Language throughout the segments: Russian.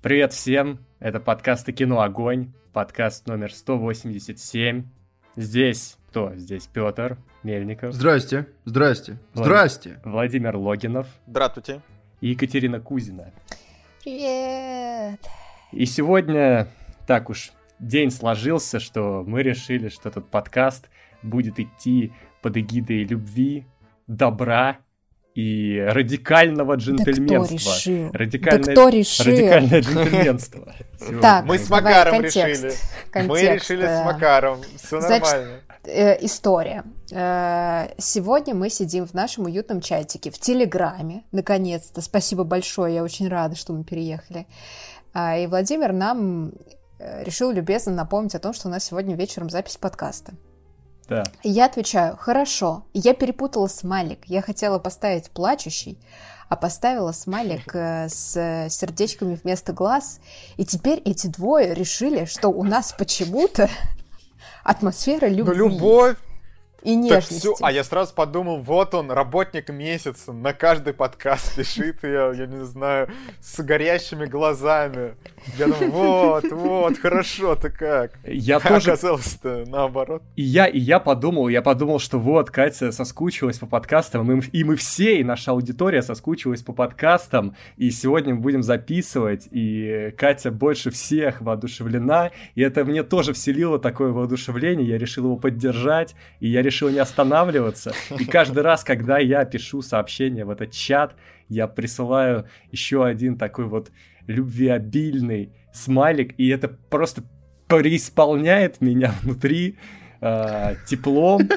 Привет всем, это подкаст «Кино Огонь», подкаст номер 187. Здесь кто? Здесь Петр Мельников. Здрасте, здрасте, Влад- здрасте. Владимир Логинов Здравствуйте. и Екатерина Кузина. Привет! И сегодня, так уж, день сложился, что мы решили, что этот подкаст будет идти под эгидой любви, добра и радикального джентльменства. Да кто решил? Радикальное, Да кто решил? радикальное джентльменство. Так, Мы с Макаром решили. Мы решили э, с Макаром. Все Значит, нормально. э, история. Э, Сегодня мы сидим в нашем уютном чатике в Телеграме. Наконец-то. Спасибо большое. Я очень рада, что мы переехали. А, И Владимир нам э, решил любезно напомнить о том, что у нас сегодня вечером запись подкаста. Да. Я отвечаю, хорошо. Я перепутала смайлик. Я хотела поставить плачущий, а поставила смайлик э, с сердечками вместо глаз. И теперь эти двое решили, что у нас почему-то атмосфера Ну, любви любовь. И Так нежности. всё. А я сразу подумал, вот он, работник месяца, на каждый подкаст пишет я, я не знаю, с горящими глазами. Я думаю, вот, вот, хорошо-то как. Я А тоже оказалось-то наоборот. И я, и я подумал, я подумал, что вот, Катя соскучилась по подкастам, и мы, и мы все, и наша аудитория соскучилась по подкастам, и сегодня мы будем записывать, и Катя больше всех воодушевлена, и это мне тоже вселило такое воодушевление, я решил его поддержать, и я решил не останавливаться, и каждый раз, когда я пишу сообщение в этот чат, я присылаю еще один такой вот любвеобильный смайлик, и это просто преисполняет меня внутри э, теплом.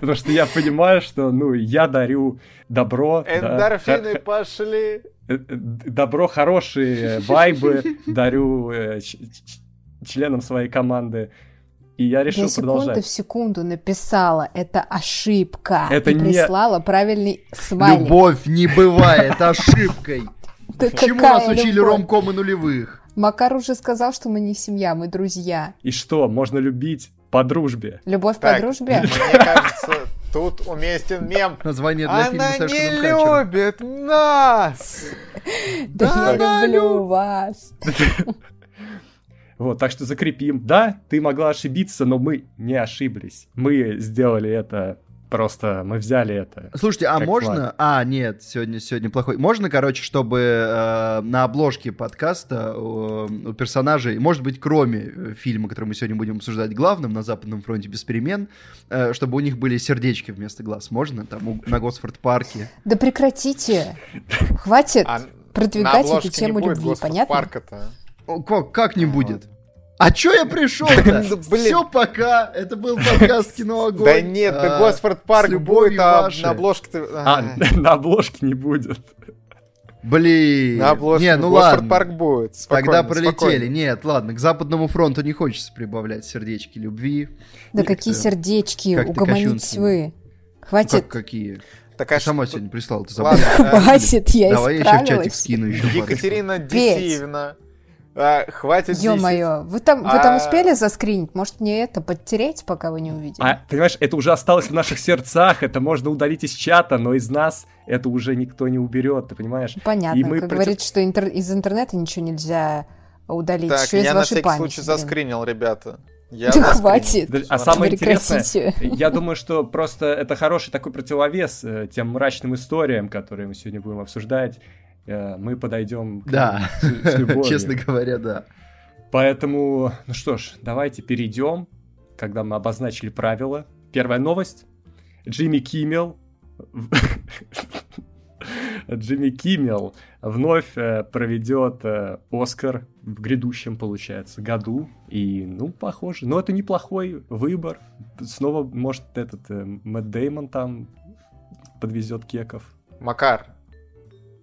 Потому что я понимаю, что, ну, я дарю добро. да, Эндорфины х- пошли. э, э, добро, хорошие вайбы дарю э, членам своей команды. И я решил Я секунду в продолжать. секунду написала, это ошибка. Это и не- прислала правильный смайлик. Любовь не бывает ошибкой. Чему нас учили ромкомы нулевых? Макар уже сказал, что мы не семья, мы друзья. И что, можно любить по дружбе? Любовь по дружбе? Мне кажется, тут уместен мем. Название для фильма Она не любит нас! Да, я люблю вас. Вот, так что закрепим. Да, ты могла ошибиться, но мы не ошиблись. Мы сделали это просто, мы взяли это. Слушайте, а можно... флаг. А, нет, сегодня, сегодня плохой. Можно, короче, чтобы э, на обложке подкаста э, у персонажей, может быть, кроме э, фильма, который мы сегодня будем обсуждать главным, на Западном фронте без перемен, э, чтобы у них были сердечки вместо глаз. Можно? Там у- на Госфорд-парке. Да прекратите. Хватит А продвигать эту тему любви, Госфорд понятно? парка-то. О, Как, как не будет? А чё я пришел-то? Да, блин. Все, пока. Это был подкаст «Кино Огонь». Да нет, да А, Госфорд парк будет, а на обложке-то... А, на обложке не будет. Блин. На обложке Не, ну Госфорд ладно. парк будет. Тогда Спокойно, пролетели. спокойно. Нет, ладно, к западному фронту не хочется прибавлять сердечки любви. Да какие сердечки, как-то угомонитесь вы. Ну, Хватит, Как какие? Так, Ты а сама сегодня прислала, ты забыла. Хватит, я Давай я еще в чатик исправилась. скину еще. Екатерина Петь. А, хватит. Ё-моё, вы там, вы там А- успели заскринить? Может мне это подтереть, пока вы не увидели? А, понимаешь, это уже осталось в наших сердцах, это можно удалить из чата, но из нас это уже никто не уберет, ты понимаешь? Понятно, и мы как против- говорится, что интер- из интернета ничего нельзя удалить, Так, еще из я на вашей всякий памяти. случай заскринил, ребята. Я Да хватит. А самое интересное, Прекратите. я думаю, что просто это хороший такой противовес э, тем мрачным историям, которые мы сегодня будем обсуждать. Э, Мы подойдем к Да, с, с любовью. честно говоря, да. Поэтому, ну что ж, давайте перейдем, когда мы обозначили правила. Первая новость. Джимми Киммел... Джимми Киммел вновь э, проведет э, Оскар в грядущем, получается, году. И, ну, похоже. Но это неплохой выбор. Снова, может, этот Мэтт Деймон там подвезет кеков. Макар,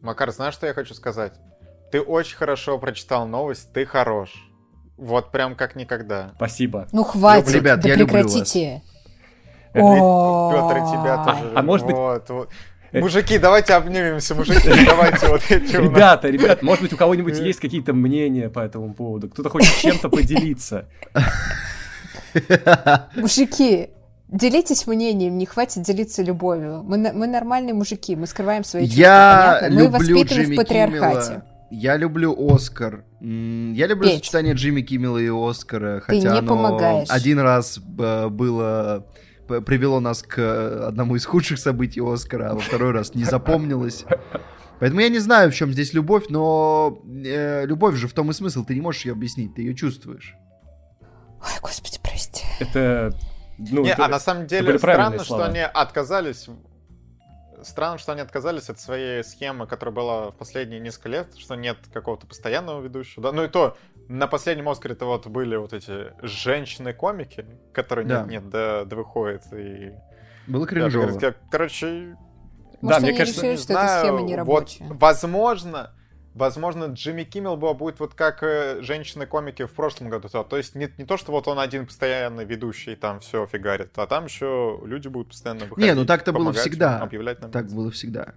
Макар, знаешь, что я хочу сказать? Ты очень хорошо прочитал новость, ты хорош. Вот прям как никогда. Спасибо. Ну хватит, Ребят, да я люблю вас. прекратите. О. Петр, и тебя А- тоже. а может быть- Вот, вот. Мужики, давайте обнимемся, мужики, давайте вот эти. Ребята, ребят, может быть, у кого-нибудь есть какие-то мнения по этому поводу? Кто-то хочет чем-то поделиться? Мужики, делитесь мнением, не хватит делиться любовью. Мы, мы нормальные мужики, мы скрываем свои чувства, Я понятно? Мы люблю воспитаны Джимми в патриархате. Киммела. Я люблю Оскар. Я люблю Петь. сочетание Джимми Киммела и Оскара, Ты хотя не оно помогаешь. один раз э, было привело нас к э, одному из худших событий Оскара, а во второй раз не запомнилось. Поэтому я не знаю, в чем здесь любовь, но э, любовь же в том и смысл. Ты не можешь ее объяснить, ты ее чувствуешь. Ой, господи, прости. Это... Ну, Не, это- а на самом деле странно, что слова. они отказались. Странно, что они отказались от своей схемы, которая была в последние несколько лет, что нет какого-то постоянного ведущего. Да? Ну и то, на последнем Оскаре-то вот были вот эти женщины-комики, которые Да. нет-нет, да, да выходят. И... Было Да, кринжово. как- короче, Да, Может, мне они кажется, решили, не что эта знаю, схема не вот, рабочая. возможно, возможно, Джимми Киммел будет вот как э, женщины-комики в прошлом году. То, есть не, не то, что вот он один постоянный ведущий там все фигарит, а там еще люди будут постоянно выходить. Не, ну так-то было всегда. Объявлять нам. Так было всегда.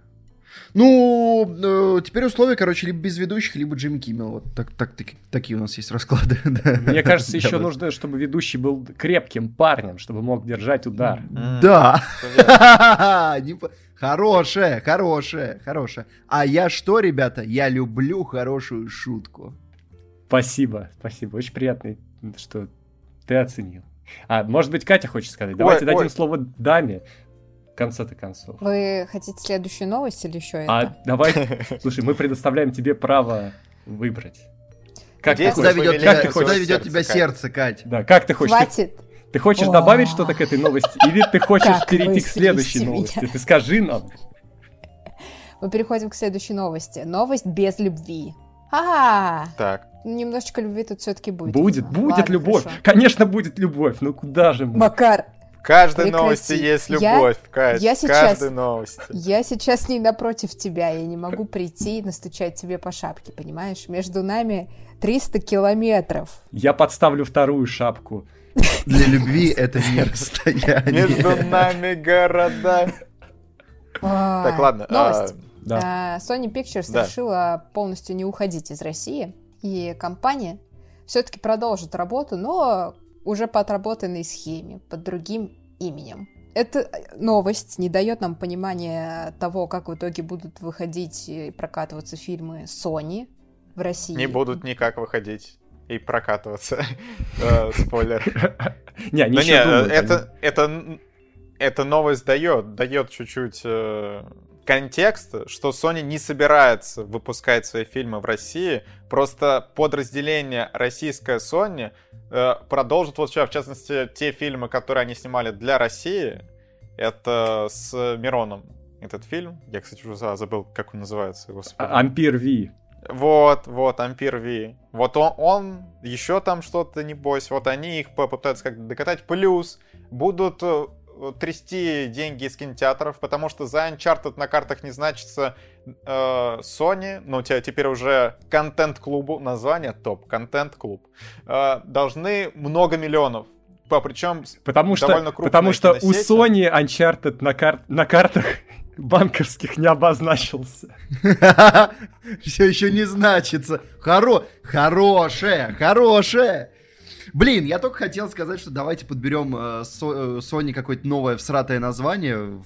Ну, э, теперь условия, короче, либо без ведущих, либо Джимми Киммел. Вот так, так, таки- такие у нас есть расклады. да. Мне кажется, еще нужно, чтобы ведущий был крепким парнем, чтобы мог держать удар. Да. Хорошая, хорошая, хорошая. А я что, ребята? Я люблю хорошую шутку. Спасибо, спасибо. Очень приятно, что ты оценил. А, может быть, Катя хочет сказать. Давайте Ой, дадим ой. слово даме в конце-то концов. Вы хотите следующую новость или еще это? А давай, слушай, мы предоставляем тебе право выбрать. Как ты Здесь хочешь? Ведет как ты куда ведет сердце, тебя Катя. сердце, Кать? Да, как ты хочешь? Хватит. ты хочешь О. добавить что-то к этой новости, или ты хочешь перейти к следующей новости? Ты скажи нам. Мы переходим к следующей новости. Новость без любви. А, Так. немножечко любви тут все-таки будет. Будет, видимо. будет Ладно, любовь. хорошо. Конечно, будет любовь. Ну куда же мы? Макар, В каждой Прекрати. новости есть Я- любовь, Кать. я сейчас- каждой новости. я сейчас не напротив тебя, я не могу прийти и настучать тебе по шапке, понимаешь? Между нами 300 километров. Я подставлю вторую шапку. Для любви это не расстояние. Между нами города. Ой. Так, ладно. а, Новость. Да. А, Sony Pictures решила полностью не уходить из России, и компания все-таки продолжит работу, но уже по отработанной схеме, под другим именем. Эта э, новость не дает нам понимания того, как в итоге будут выходить и прокатываться фильмы Sony в России. Не будут никак выходить и прокатываться. Э, Спойлер. Не, они еще думают, это, это, эта новость дает, дает чуть-чуть э, контекст, что Sony не собирается выпускать свои фильмы в России, просто подразделение российская Sony э, продолжит, вот сейчас, в частности, те фильмы, которые они снимали для России, это с Мироном. Этот фильм, я, кстати, уже за- забыл, как он называется, господи. А- Ампир Ви. Вот, вот, Ампир Ви. Вот он, он еще там что-то, небось. Вот они их попытаются как-то докатать. Плюс будут э, трясти деньги из кинотеатров, потому что за Uncharted на картах не значится э, Sony, ну, те- теперь уже контент-клубу, название топ, контент-клуб, э, должны много миллионов. По- Причем Потому что, Довольно потому что у. Sony Uncharted на, кар- на картах банковских не обозначился. Все еще не значится. Хоро... Хорошее, хорошее. Блин, я только хотел сказать, что давайте подберем э, Со- э, Sony какое-то новое всратое название в,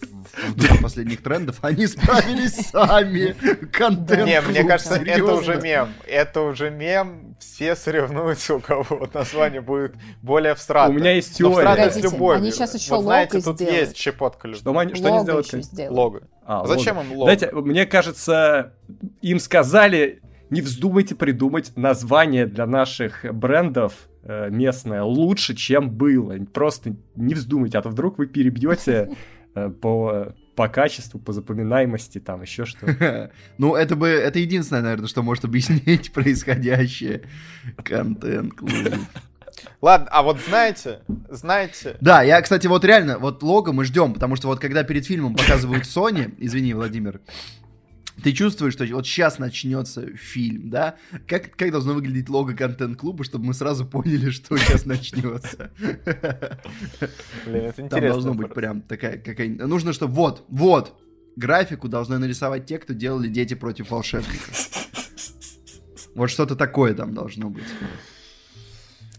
в последних трендов. Они справились сами. Контент. Не, мне кажется, это уже мем. Это уже мем. Все соревнуются, у кого вот название будет более всратое. У меня есть теория. с любовью. они щас еще Вот знаете, тут сделают. есть щепотка любви. Что, они, что они сделают? сделают. Лого. А, Зачем лого. им лого? Знаете, мне кажется, им сказали, не вздумайте придумать название для наших брендов местное лучше, чем было. Просто не вздумайте, а то вдруг вы перебьете э, по, по качеству, по запоминаемости, там еще что. Ну, это бы, это единственное, наверное, что может объяснить происходящее. Контент-клуб. Ладно, а вот знаете, знаете, Да, я, кстати, вот реально, вот лого мы ждем, потому что вот когда перед фильмом показывают Sony, извини, Владимир, ты чувствуешь, что вот сейчас начнется фильм, да? Как, как должно выглядеть лого контент-клуба, чтобы мы сразу поняли, что сейчас начнется? блин, это Там должно быть прям такая какая Нужно, чтобы вот, вот, графику должны нарисовать те, кто делали «Дети против волшебников». Вот что-то такое там должно быть.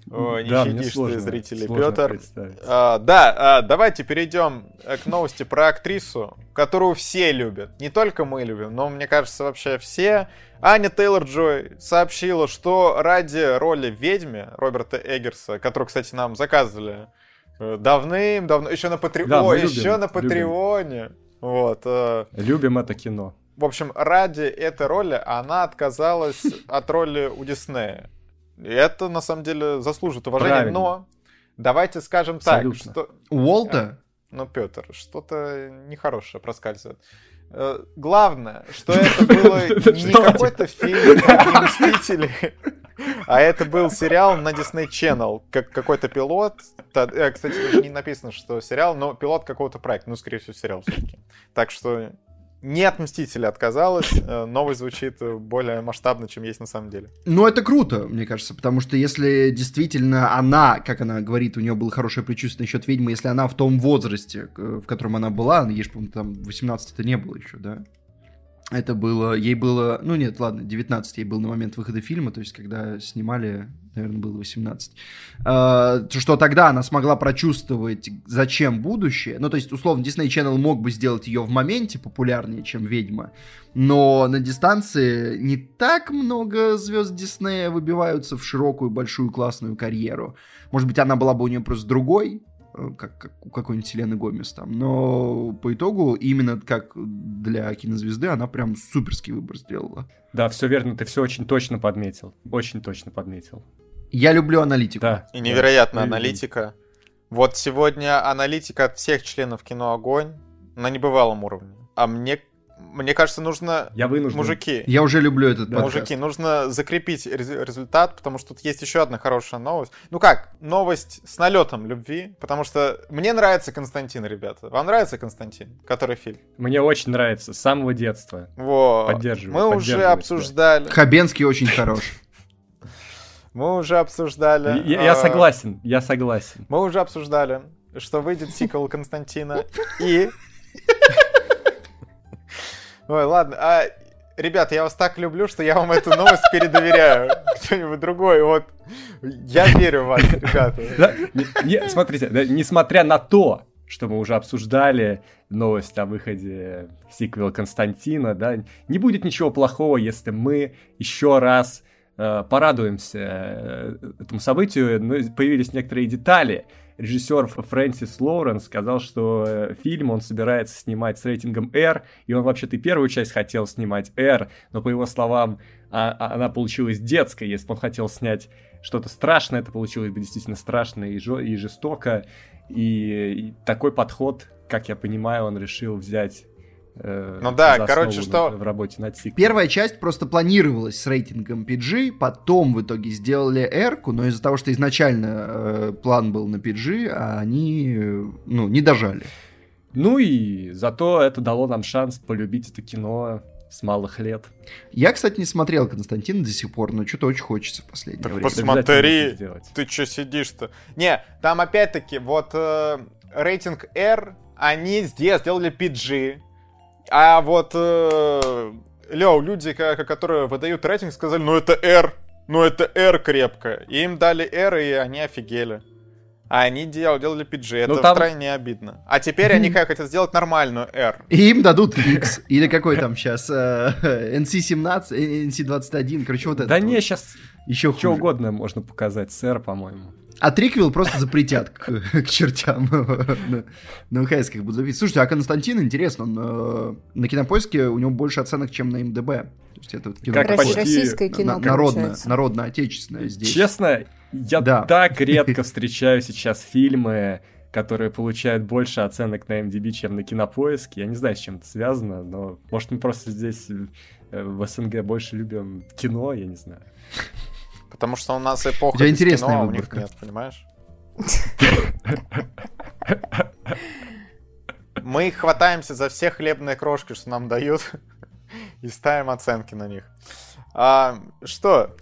Не да, щадишь зрители, Петр. А, да, а, давайте перейдем э, к новости про актрису, которую все любят. Не только мы любим, но, мне кажется, вообще все. Аня Тейлор-Джой сообщила, что ради роли ведьме Роберта Эггерса, которую, кстати, нам заказывали э, давным-давно, еще на Патреоне, да, О, еще на Патреоне. Вот. Э, любим это кино. В общем, ради этой роли она отказалась от роли у Диснея. Это, на самом деле, заслужит уважения. Правильно. Но давайте скажем Абсолютно. так, что... Уолта? Ну, Петр, что-то нехорошее проскальзывает. Э, главное, что это было не какой-то фильм, Мстители, а это был сериал на Disney Channel, как какой-то пилот. Э, кстати, не написано, что сериал, но пилот какого-то проекта. Ну, скорее всего, сериал все-таки. Так что не от Мстителя отказалась. Э, новый звучит более масштабно, чем есть на самом деле. Ну, это круто, мне кажется, потому что если действительно она, как она говорит, у нее было хорошее предчувствие насчет ведьмы, если она в том возрасте, в котором она была, ей же, по-моему, там 18-то не было еще, да? Это было, ей было, ну нет, ладно, 19 ей был на момент выхода фильма, то есть когда снимали, наверное, было 18. А, что тогда она смогла прочувствовать, зачем будущее. Ну, то есть, условно, Disney Channel мог бы сделать ее в моменте популярнее, чем «Ведьма», но на дистанции не так много звезд Диснея выбиваются в широкую, большую, классную карьеру. Может быть, она была бы у нее просто другой, Э, как, как у какой-нибудь Селены Гомес там. Но по итогу, именно как для кинозвезды, она прям суперский выбор сделала. Да, все верно, ты все очень точно подметил. Очень точно подметил. Я люблю аналитику. Да. И невероятная да. аналитика. Вот сегодня аналитика от всех членов кино Огонь на небывалом уровне. А мне мне кажется, нужно... Я вынужден. Мужики. Я уже люблю этот да. подкаст. Мужики, нужно закрепить результат, потому что тут есть еще одна хорошая новость. Ну как, новость с налетом любви, потому что мне нравится Константин, ребята. Вам нравится Константин? Который фильм? Мне очень нравится, с самого детства. Вот. Поддерживаю. Мы уже обсуждали. Хабенский очень хорош. Мы уже обсуждали... Я, я а, согласен, я согласен. Мы уже обсуждали, что выйдет сиквел Константина, и Ой, ладно. А, ребят, я вас так люблю, что я вам эту новость передоверяю. Кто-нибудь другой, вот. Я верю в вас, ребята. Смотрите, несмотря на то, что мы уже обсуждали новость о выходе сиквела Константина, да, не будет ничего плохого, если мы еще раз э, порадуемся э, этому событию. Ну, появились некоторые детали, режиссер Фрэнсис Лоуренс сказал, что э, фильм он собирается снимать с рейтингом R, и он вообще-то первую часть хотел снимать R, но по его словам а, а, она получилась детской, если бы он хотел снять что-то страшное, это получилось бы действительно страшно и жестоко, и, и такой подход, как я понимаю, он решил взять Э, ну да, короче, что... В работе над сиквелом. Первая часть просто планировалась с рейтингом PG, потом в итоге сделали r но из-за того, что изначально э, план был на PG, а они, э, ну, не дожали. Ну и зато это дало нам шанс полюбить это кино с малых лет. Я, кстати, не смотрел Константина до сих пор, но что-то очень хочется в последнее так время. Посмотри, ты что сидишь-то? Не, там опять-таки вот э, рейтинг R, они здесь сделали PG, а вот, э, Лео, люди, которые выдают рейтинг, сказали, ну это R, ну это R крепко. И им дали R, и они офигели. А они делали, делали PG, это ну, там... втройне обидно. А теперь они как хотят сделать нормальную R. И им дадут X, или какой там сейчас, NC-17, NC-21, короче, вот это. Да не, сейчас еще что угодно можно показать с R, по-моему. А триквел просто запретят к, к чертям на, на ХС как будут записывать. Слушайте, а Константин, интересно, он э, на кинопоиске у него больше оценок, чем на МДБ. То есть это вот кино как почти российское кино, на, народное, народное, отечественное здесь. Честно, я да. так редко встречаю сейчас фильмы, которые получают больше оценок на MDB, чем на кинопоиске. Я не знаю, с чем это связано, но может мы просто здесь э, в СНГ больше любим кино, я не знаю. Потому что у нас эпоха у без кино, а у них нет, понимаешь? Мы хватаемся за все хлебные крошки, что нам дают, и ставим оценки на них. А, что?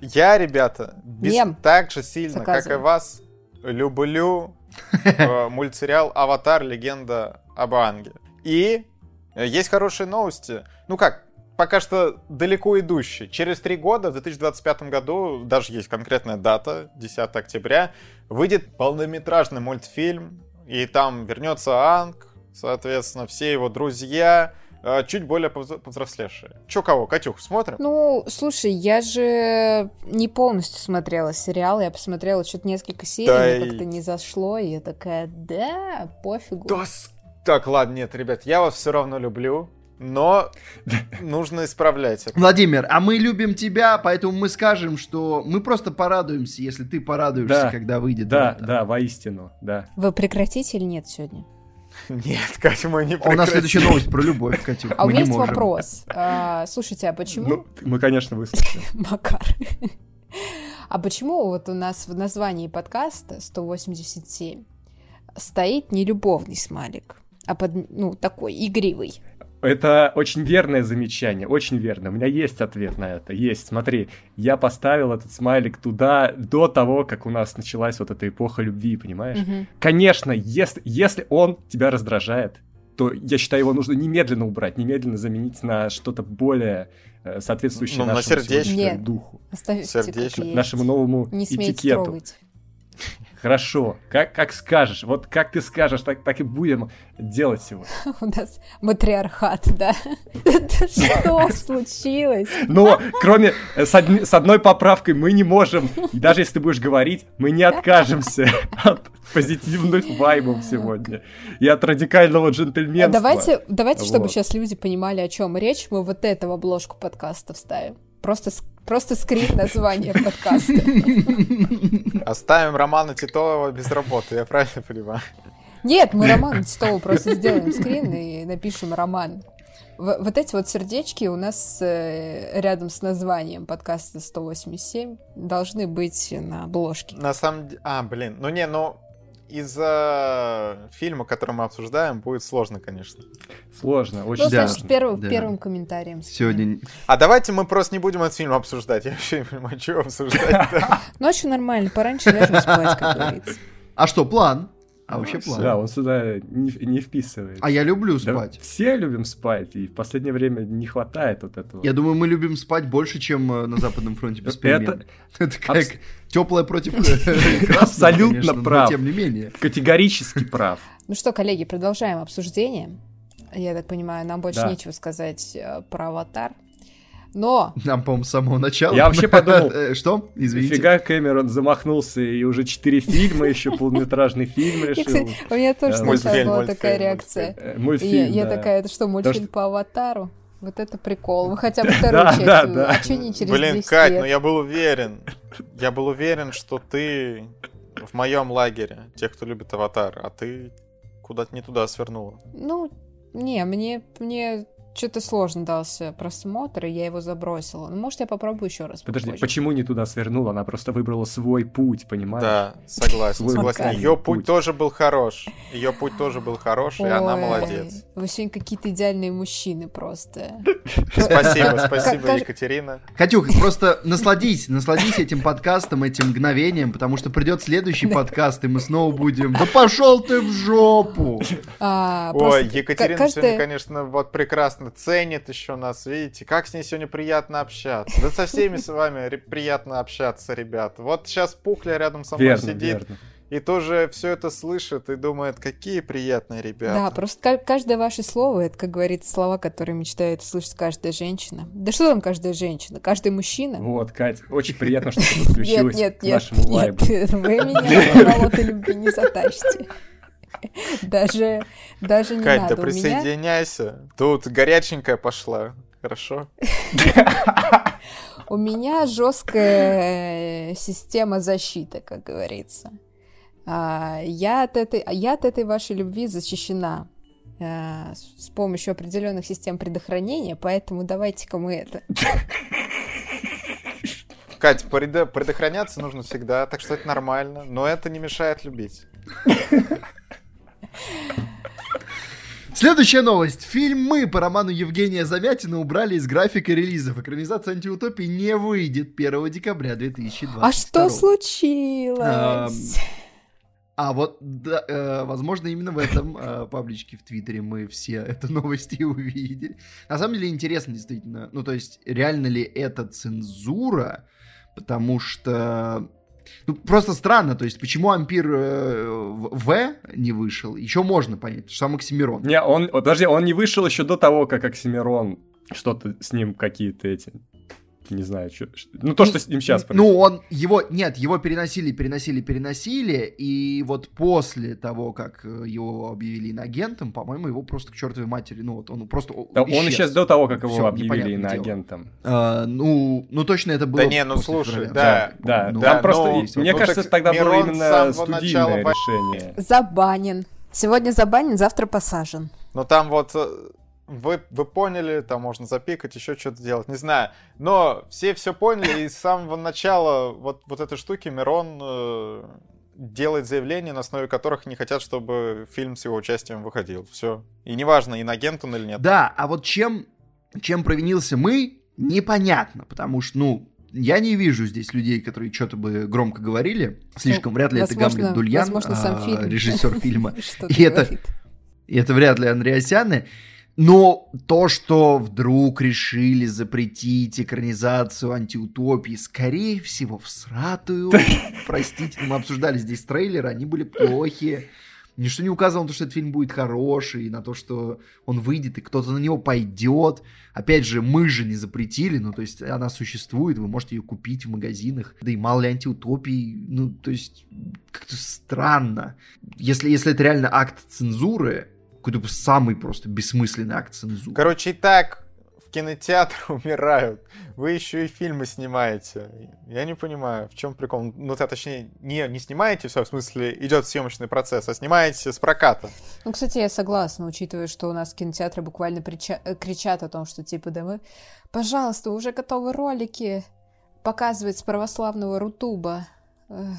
Я, ребята, без... так же сильно, Заказываю. как и вас, люблю э, мультсериал «Аватар. Легенда об Анге». И есть хорошие новости. Ну как, пока что далеко идущий. Через три года, в 2025 году, даже есть конкретная дата, 10 октября, выйдет полнометражный мультфильм, и там вернется Анг, соответственно, все его друзья, э, чуть более повзрослевшие. Чё кого? Катюх, смотрим? Ну, слушай, я же не полностью смотрела сериал, я посмотрела что-то несколько серий, да мне и... как-то не зашло, и я такая, да, пофигу. Да, так, ладно, нет, ребят, я вас все равно люблю. Но нужно исправлять это. Владимир, а мы любим тебя, поэтому мы скажем, что мы просто порадуемся, если ты порадуешься, да, когда выйдет. Да, это. да, воистину, да. Вы прекратите или нет сегодня? Нет, Катя, мы не прекратим. А у нас следующая новость про любовь, Катя. А у меня есть вопрос. А, слушайте, а почему... Ну, мы, конечно, выслушаем. Макар. А почему вот у нас в названии подкаста 187 стоит не любовный смайлик, а под, ну, такой игривый? Это очень верное замечание, очень верно. У меня есть ответ на это. Есть, смотри, я поставил этот смайлик туда до того, как у нас началась вот эта эпоха любви, понимаешь? Угу. Конечно, если, если он тебя раздражает, то я считаю, его нужно немедленно убрать, немедленно заменить на что-то более э, соответствующее ну, нашему на духу. Оставьте Сердечко. Нашему новому Не этикету. Трогать. Хорошо, как, как скажешь, вот как ты скажешь, так, так и будем делать сегодня. У нас матриархат, да? Что случилось? Ну, кроме, э, с одной поправкой мы не можем, даже если ты будешь говорить, мы не откажемся от позитивных вайбов сегодня и от радикального джентльменства. Давайте, давайте, чтобы сейчас люди понимали, о чем речь, мы вот эту обложку подкаста вставим. Просто Просто скрин название подкаста. Оставим Романа Титова без работы, я правильно понимаю? Нет, мы Романа Титова просто сделаем скрин и напишем роман. Вот эти вот сердечки у нас э, рядом с названием подкаста 187 должны быть на обложке. На самом деле... А, блин, ну не, ну из-за фильма, который мы обсуждаем, будет сложно, конечно. Сложно, очень. Ну, да, значит, первым, да. первым комментарием. Сегодня. А давайте мы просто не будем этот фильм обсуждать. Я вообще не понимаю, что обсуждать. Ночью нормально, пораньше ляжем спать, как говорится. А что, план? А вообще план. Да, он сюда не, не вписывает. А я люблю спать. Да, все любим спать, и в последнее время не хватает вот этого. Я думаю, мы любим спать больше, чем э, на Западном фронте без перемен. Это как теплое против э, Абсолютно прав. тем не менее. Категорически прав. Ну что, коллеги, продолжаем обсуждение. Я так понимаю, нам больше нечего сказать э, про аватар. Но... Нам, по-моему, с самого начала. Я вообще подумал... Э, что? Извините. Фига Кэмерон замахнулся и уже четыре фильма, еще полнометражный фильм решил. У меня тоже сначала была такая реакция. Э, мультфильм, Я такая, это что, мультфильм по аватару? Вот это прикол. Вы хотя бы вторую часть. А что не через Блин, Кать, ну я был уверен. Я был уверен, что ты в моем лагере, тех, кто любит аватар, а ты куда-то не туда свернула. Ну, не, мне, мне что-то сложно дался просмотр, и я его забросила. Ну, может, я попробую еще раз. Подожди, попозже. почему не туда свернула? Она просто выбрала свой путь, понимаешь? Да, согласен, согласен. Ее путь тоже был хорош. Ее путь тоже был хорош, и она молодец. Вы сегодня какие-то идеальные мужчины просто. Спасибо, спасибо, Екатерина. Катюх, просто насладись, насладись этим подкастом, этим мгновением, потому что придет следующий подкаст, и мы снова будем. Да пошел ты в жопу! А, Ой, Екатерина сегодня, конечно, вот прекрасно прекрасно ценит еще нас, видите, как с ней сегодня приятно общаться. Да со всеми с вами приятно общаться, ребят. Вот сейчас Пухля рядом со мной верно, сидит. Верно. И тоже все это слышит и думает, какие приятные ребята. Да, просто каждое ваше слово, это, как говорится, слова, которые мечтает слышать каждая женщина. Да что там каждая женщина? Каждый мужчина. Вот, Кать, очень приятно, что ты подключилась нет, нет, к нашему нет, лайву. Нет, вы меня на болото любви не затащите. Даже, даже не Кать, надо. да присоединяйся. Тут горяченькая пошла. Хорошо? У меня жесткая система защиты, как говорится. А, я от этой, я от этой вашей любви защищена а, с помощью определенных систем предохранения, поэтому давайте-ка мы это. Кать, предохраняться нужно всегда, так что это нормально, но это не мешает любить. Следующая новость. Фильм «Мы» по роману Евгения Замятина убрали из графика релизов. Экранизация антиутопии не выйдет 1 декабря 2020. А что случилось? А вот, да, э, возможно, именно в этом э, пабличке в Твиттере мы все эту новость и увидели. На самом деле интересно, действительно. Ну, то есть, реально ли это цензура? Потому что... Ну, просто странно, то есть, почему Ампир э, В не вышел, еще можно понять, что сам Оксимирон. Не, он, подожди, он не вышел еще до того, как Оксимирон что-то с ним какие-то эти не знаю, что, ну то, что с ним сейчас происходит. Ну, он, его, нет, его переносили, переносили, переносили, и вот после того, как э, его объявили иноагентом, по-моему, его просто к чертовой матери, ну вот он просто да, Он исчез до того, как его Всё, объявили иноагентом. А, ну, ну точно это было... Да не, ну слушай, да. Да, ну, да, там просто, ну, мне ну, кажется, тогда было именно студийное решение. Забанен. Сегодня забанен, завтра посажен. Ну там вот э, вы, вы поняли, там можно запикать, еще что-то делать, не знаю. Но все все поняли, и с самого начала вот, вот этой штуки Мирон э, делает заявления, на основе которых не хотят, чтобы фильм с его участием выходил. Все. И неважно, инагент он или нет. Да, а вот чем, чем провинился мы, непонятно, потому что, ну, я не вижу здесь людей, которые что-то бы громко говорили. Слишком ну, вряд ли возможно, это Гамлет Дульян, возможно, сам а, фильм. режиссер фильма. И это, и это вряд ли Андреасяны. Но то, что вдруг решили запретить экранизацию антиутопии, скорее всего, в сратую. Простите, мы обсуждали здесь трейлеры, они были плохие. Ничто не указывало на то, что этот фильм будет хороший, на то, что он выйдет, и кто-то на него пойдет. Опять же, мы же не запретили, ну, то есть она существует, вы можете ее купить в магазинах. Да и мало ли антиутопий, ну, то есть как-то странно. Если, если это реально акт цензуры, какой-то самый просто бессмысленный акт цензуры. Короче, и так в кинотеатр умирают. Вы еще и фильмы снимаете. Я не понимаю, в чем прикол. Ну, то, точнее, не, не снимаете все, в смысле, идет съемочный процесс, а снимаете с проката. Ну, кстати, я согласна, учитывая, что у нас кинотеатры буквально прича- э, кричат о том, что типа, да мы, пожалуйста, уже готовы ролики показывать с православного Рутуба.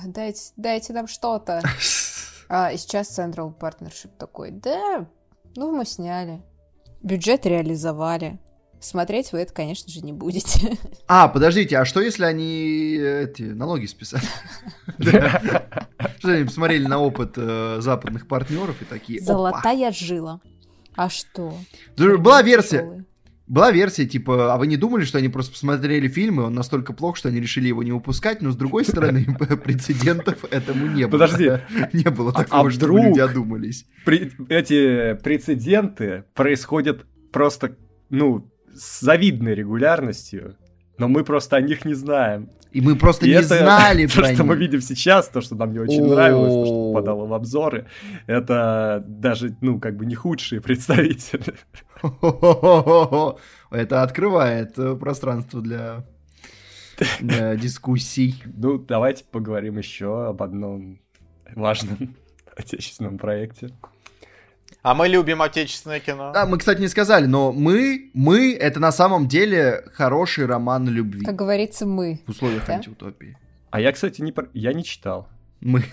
Дайте, дайте нам что-то. А и сейчас Central Partnership такой, да, ну мы сняли, бюджет реализовали. Смотреть вы это, конечно же, не будете. А, подождите, а что если они эти налоги списали? Что они посмотрели на опыт э, западных партнеров и такие. Золотая жила. А что? Была версия. Была версия, типа, а вы не думали, что они просто посмотрели фильм, и он настолько плох, что они решили его не выпускать, но с другой стороны, прецедентов этому не было. Подожди. Не было а такого, что люди одумались. Эти прецеденты происходят просто, ну, с завидной регулярностью, но мы просто о них не знаем. И мы просто и не это, знали то, про что мы видим сейчас, то, что нам не очень нравилось, то, что попадало в обзоры, это даже, ну, как бы не худшие представители. Это открывает э, пространство для, для дискуссий. Ну, давайте поговорим еще об одном важном отечественном проекте. А мы любим отечественное кино. Да, мы, кстати, не сказали, но мы, мы, это на самом деле хороший роман любви. Как говорится, мы. В условиях да? антиутопии. А я, кстати, не, я не читал. Мы.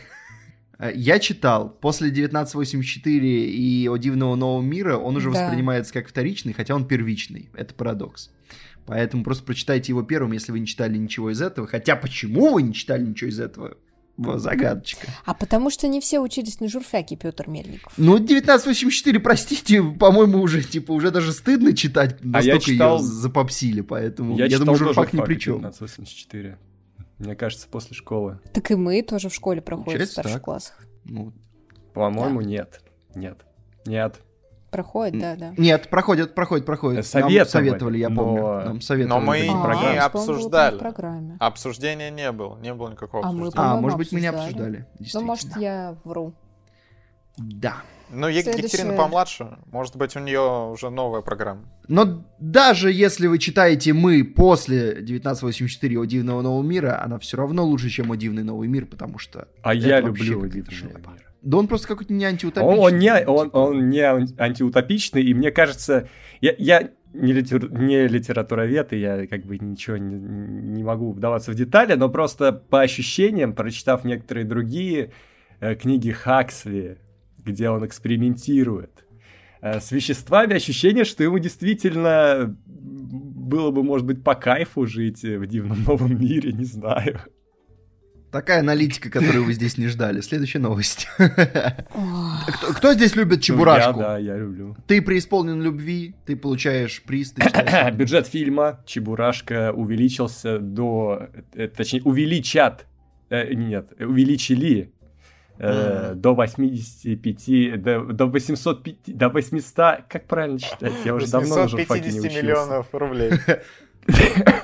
Я читал, после 1984 и «О дивного нового мира» он уже да. воспринимается как вторичный, хотя он первичный. Это парадокс. Поэтому просто прочитайте его первым, если вы не читали ничего из этого. Хотя почему вы не читали ничего из этого? Загадочка. А потому что не все учились на журфаке, Петр Мельников. Ну, 1984, простите, по-моему, уже, типа, уже даже стыдно читать, настолько а я читал... ее запопсили, поэтому я, я думаю, журфак ни при чем. 1984. Мне кажется, после школы. Так и мы тоже в школе проходим Получается в старших так. классах. Ну, По-моему, да. нет. Нет. Нет. Проходит, да, да. Нет, проходит, проходит, проходит. Советовали, Нам советовали, я помню. Но... Нам советовали. Но мы не обсуждали. Программе. Обсуждения не было, не было никакого а обсуждения. Мы, а, может быть, мы не обсуждали. Ну, может, я вру. Да. Ну, Следующее... Екатерина помладше, может быть, у нее уже новая программа. Но даже если вы читаете «Мы» после 1984 «О дивного нового мира», она все равно лучше, чем «О дивный новый мир», потому что... А я люблю «О дивный новый мир». Да он просто какой-то не антиутопичный. Он, он, не, он, он не антиутопичный, и мне кажется, я, я не, литер, не литературовед, и я как бы ничего не, не могу вдаваться в детали, но просто по ощущениям, прочитав некоторые другие э, книги Хаксли, где он экспериментирует э, с веществами, ощущение, что ему действительно было бы, может быть, по кайфу жить в дивном новом мире, не знаю. Такая аналитика, которую вы здесь не ждали. Следующая новость. кто, кто здесь любит Ну, чебурашку? Я, да, я люблю. Ты преисполнен любви, ты получаешь приз, ты. Бюджет фильма «Чебурашка» увеличился до... э, Точнее, увеличат. э, нет, увеличили э, до 85... До, до 805... До 800... Как правильно читать? Я уже давно на журфаке не 850 учился. миллионов рублей.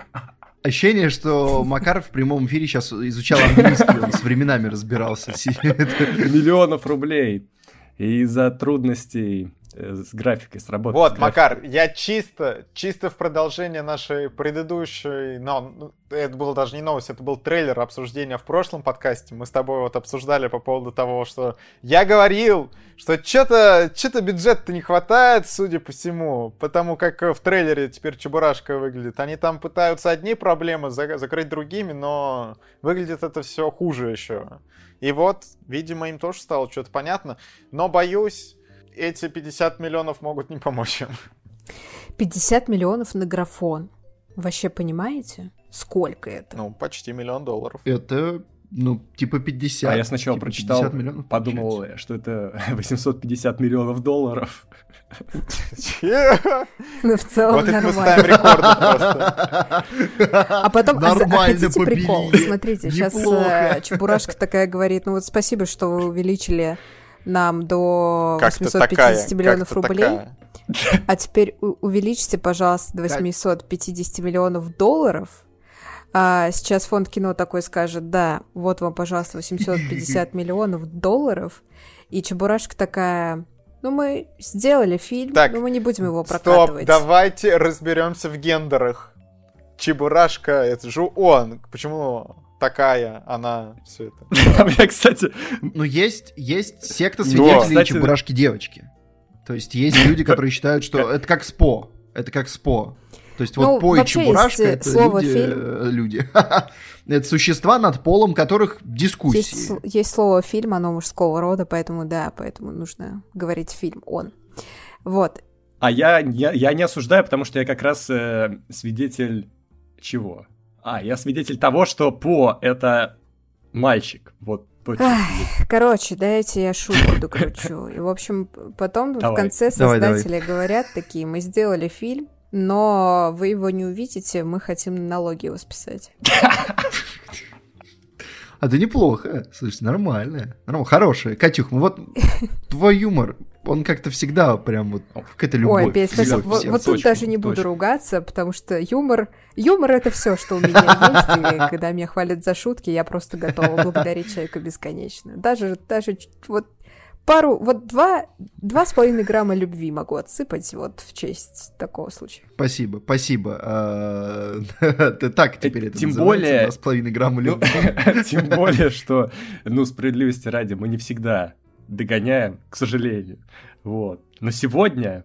Ощущение, что Макар в прямом эфире сейчас изучал английский, он с временами разбирался. Миллионов рублей. И из-за трудностей с графикой, с работой. Вот. Макар, я чисто, чисто в продолжение нашей предыдущей, но ну, это было даже не новость, это был трейлер обсуждения в прошлом подкасте. Мы с тобой вот обсуждали по поводу того, что я говорил, что что-то что бюджета не хватает, судя по всему, потому как в трейлере теперь Чебурашка выглядит. Они там пытаются одни проблемы за- закрыть другими, но выглядит это все хуже еще. И вот, видимо, им тоже стало что-то понятно. Но боюсь, эти 50 миллионов могут не помочь им. 50 миллионов на графон. Вообще понимаете, сколько это? Ну, почти миллион долларов. Это, ну, типа 50. А я сначала типа прочитал, 50 миллионов подумал, получается. что это 850 миллионов долларов. Ну, в целом Вот это мы нормально. ставим рекорды просто. А потом, а, а Нормально хотите прикол? Смотрите, сейчас Неплохо. Чебурашка такая говорит, ну вот спасибо, что вы увеличили нам до Как-то 850 такая. миллионов рублей, такая. а теперь увеличьте, пожалуйста, до 850 миллионов долларов. А сейчас фонд кино такой скажет, да, вот вам, пожалуйста, 850 миллионов долларов. И Чебурашка такая, ну мы сделали фильм, Так, но мы не будем его Стоп, прокатывать. давайте разберемся в гендерах. Чебурашка, это же он. Почему такая она все это? А меня, кстати, Ну, есть, есть секта Но, свидетелей кстати- чебурашки девочки. То есть есть люди, которые считают, что это как СПО. Это как СПО. То есть Ну, вот по и чебурашка есть, э, это слово люди, «фильм». э, люди. Это существа, над полом которых Есть, дискуссии. сл- есть слово фильм, оно мужского рода, поэтому да, поэтому нужно говорить фильм он. Вот. А я, я, я не осуждаю, потому что я как раз э, свидетель чего? А, я свидетель того, что По — это мальчик. Вот. Ах, Короче, дайте я шутку докручу. И, в общем, потом в Давай. конце Давай, давай. создатели говорят такие, мы сделали фильм, но вы его не увидите, мы хотим налоги его списать. А да неплохо. Слушай, нормально. Нормально. Хорошее. Катюх, ну вот твой юмор, он как-то всегда прям вот какая-то любовь. Ой, спасибо. любовь Вот, вот тут даже не буду точно. ругаться, потому что юмор... Юмор — это все, что у меня есть, и когда меня хвалят за шутки, я просто готова благодарить человека бесконечно. Даже, даже вот пару, вот два, два с половиной грамма любви могу отсыпать вот в честь такого случая. Спасибо, спасибо. А, ты Так теперь это Тем более- два с половиной грамма Ну, любви. Тем более, что, ну, справедливости ради, мы не всегда догоняем, к сожалению. Вот. Но сегодня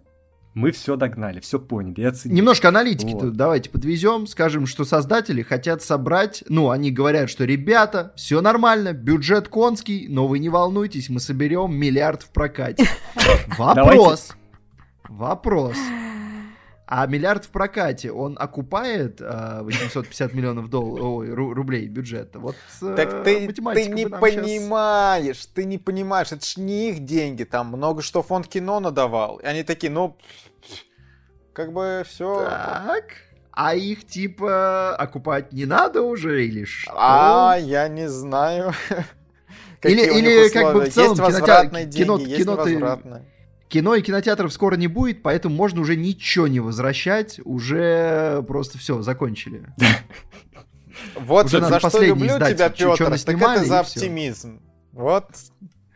мы все догнали, все поняли и оценили. Немножко аналитики-то Вот. давайте подвезем, скажем, что создатели хотят собрать, ну, они говорят, что ребята, все нормально, бюджет конский, но вы не волнуйтесь, мы соберем миллиард в прокате. Вопрос. Вопрос. А миллиард в прокате, он окупает а, 850 миллионов долларов, рублей бюджета? Вот э, Так ты, ты не понимаешь, ты не понимаешь, это ж не их деньги, там много что фонд кино надавал. И они такие, ну, как бы все. Так. А их типа окупать не надо уже или что? А, я не знаю. Или- или как бы в целом Есть возвратные кино- деньги, есть кино ты-. Кино и кинотеатров скоро не будет, поэтому можно уже ничего не возвращать, уже просто все, закончили. Вот Уже за что люблю издать, тебя, Петр, так наснимали, это за оптимизм. Вот.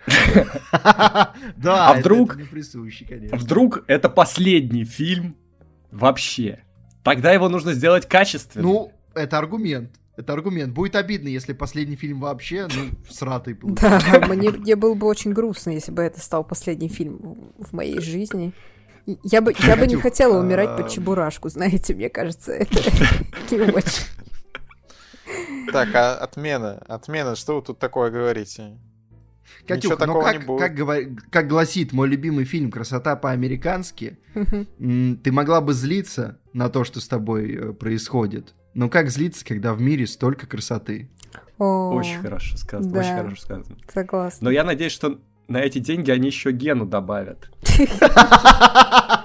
Да, А вдруг- это не присущий, конечно. Вдруг это последний фильм вообще. Тогда его нужно сделать качественно. Ну, это аргумент. Это аргумент. Будет обидно, если последний фильм вообще, ну, сратый получится. Да, мне, мне было бы очень грустно, если бы это стал последний фильм в моей жизни. Я бы, я бы не хотела умирать под а, чебурашку, знаете, мне кажется, это не очень. Так, а отмена. Отмена, что вы тут такое говорите? Ничего Катюх, но такого не как, будет. как, говор- как гласит мой любимый фильм «Красота по-американски», ты могла бы злиться на то, что с тобой э, происходит. Но как злиться, когда в мире столько красоты? О, Очень хорошо сказано, да. очень хорошо сказано. Согласна. Но я надеюсь, что на эти деньги они еще Гену добавят.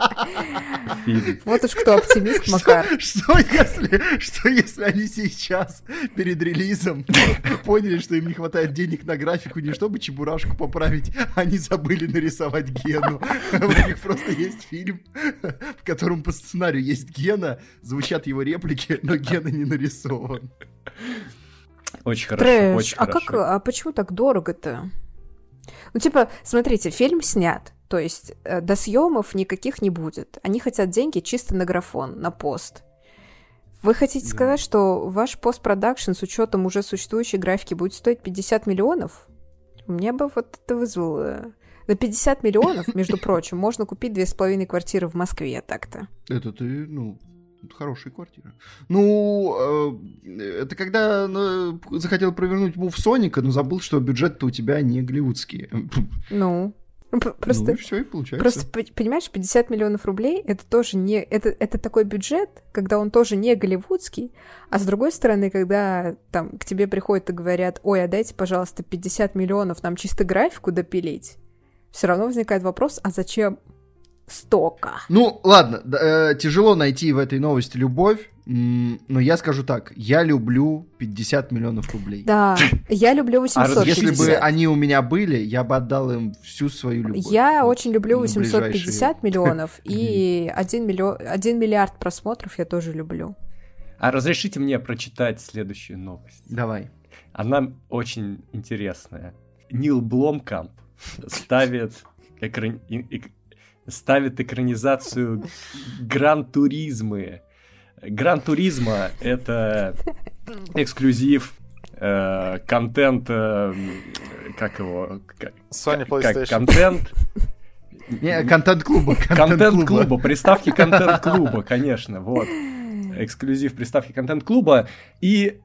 фильм. Вот уж кто оптимист, Макар. Что если, что если они сейчас перед релизом поняли, что им не хватает денег на графику, не чтобы чебурашку поправить, они забыли нарисовать Гену. У них просто есть фильм, в котором по сценарию есть Гена, звучат его реплики, но Гена не нарисован. Очень хорошо, Трэш. очень А хорошо. как, а почему так дорого-то? Ну, типа, смотрите, фильм снят, то есть э, до съемов никаких не будет. Они хотят деньги чисто на графон, на пост. Вы хотите Да. сказать, что ваш постпродакшн с учетом уже существующей графики будет стоить 50 миллионов? Меня бы вот это вызвало... На 50 миллионов, между прочим, можно купить две с половиной квартиры в Москве так-то. Это ты, ну, это хорошая квартира. Ну, э, это когда э, захотел провернуть мув Соника, но забыл, что бюджет-то у тебя не голливудский. Ну, ну, просто... Ну, все, и получается. Просто, понимаешь, 50 миллионов рублей это тоже не... Это, это такой бюджет, когда он тоже не голливудский, а с другой стороны, когда там к тебе приходят и говорят, ой, а дайте, пожалуйста, 50 миллионов нам чисто графику допилить, все равно возникает вопрос, а зачем столько? Ну, ладно, э, тяжело найти в этой новости любовь, но я скажу так, я люблю 50 миллионов рублей. Да, я люблю А раз- 850. Если бы они у меня были, я бы отдал им всю свою любовь. Я Вот, очень люблю на 850 ближайшие- миллионов, и 1, миллион, 1 миллиард просмотров я тоже люблю. А разрешите мне прочитать следующую новость. Давай. Она очень интересная. Нил Бломкамп ставит, экран- ставит экранизацию Гран-туризмы. Гран-туризма — это эксклюзив, э, контент, э, как его, как, Sony как PlayStation. контент, Не, контент-клуба. контент-клуба, приставки контент-клуба, конечно, вот. Эксклюзив приставки контент-клуба. И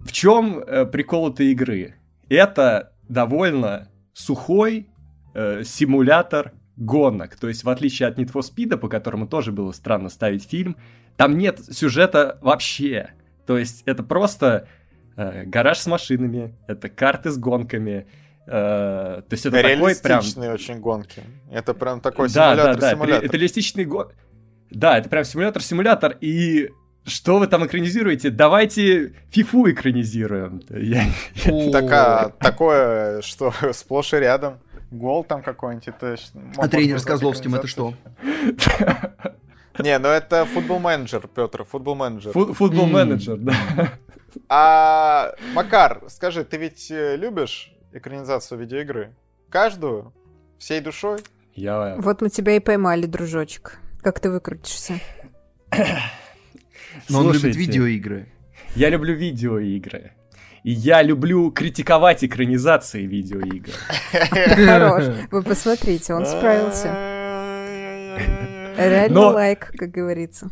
в чем прикол этой игры? Это довольно сухой э, симулятор гонок. То есть, в отличие от Need for Speed, по которому тоже было странно ставить фильм, там нет сюжета вообще. То есть, это просто э, гараж с машинами, это карты с гонками. э, то есть, это такой прям... Реалистичные очень гонки. Это прям такой Да, да, да, симулятор-симулятор. это, ре- это реалистичный го... Да, это прям симулятор-симулятор, и что вы там экранизируете? Давайте фифу экранизируем. Я- Такая, такое, что сплошь и рядом. Гол там какой-нибудь. Это А тренер с Козловским это что? Не, ну это футбол менеджер, Петр, футбол менеджер. Фу- Футбол М. менеджер, да. А Макар, скажи, ты ведь э, любишь экранизацию видеоигры? Каждую? Всей душой? Я... Вот мы тебя и поймали, дружочек. Как ты выкрутишься? Но он любит Слушайте, видеоигры. Я люблю видеоигры. И я люблю критиковать экранизации видеоигр. Хорош. Вы посмотрите, он справился. Реально Но- лайк, как говорится.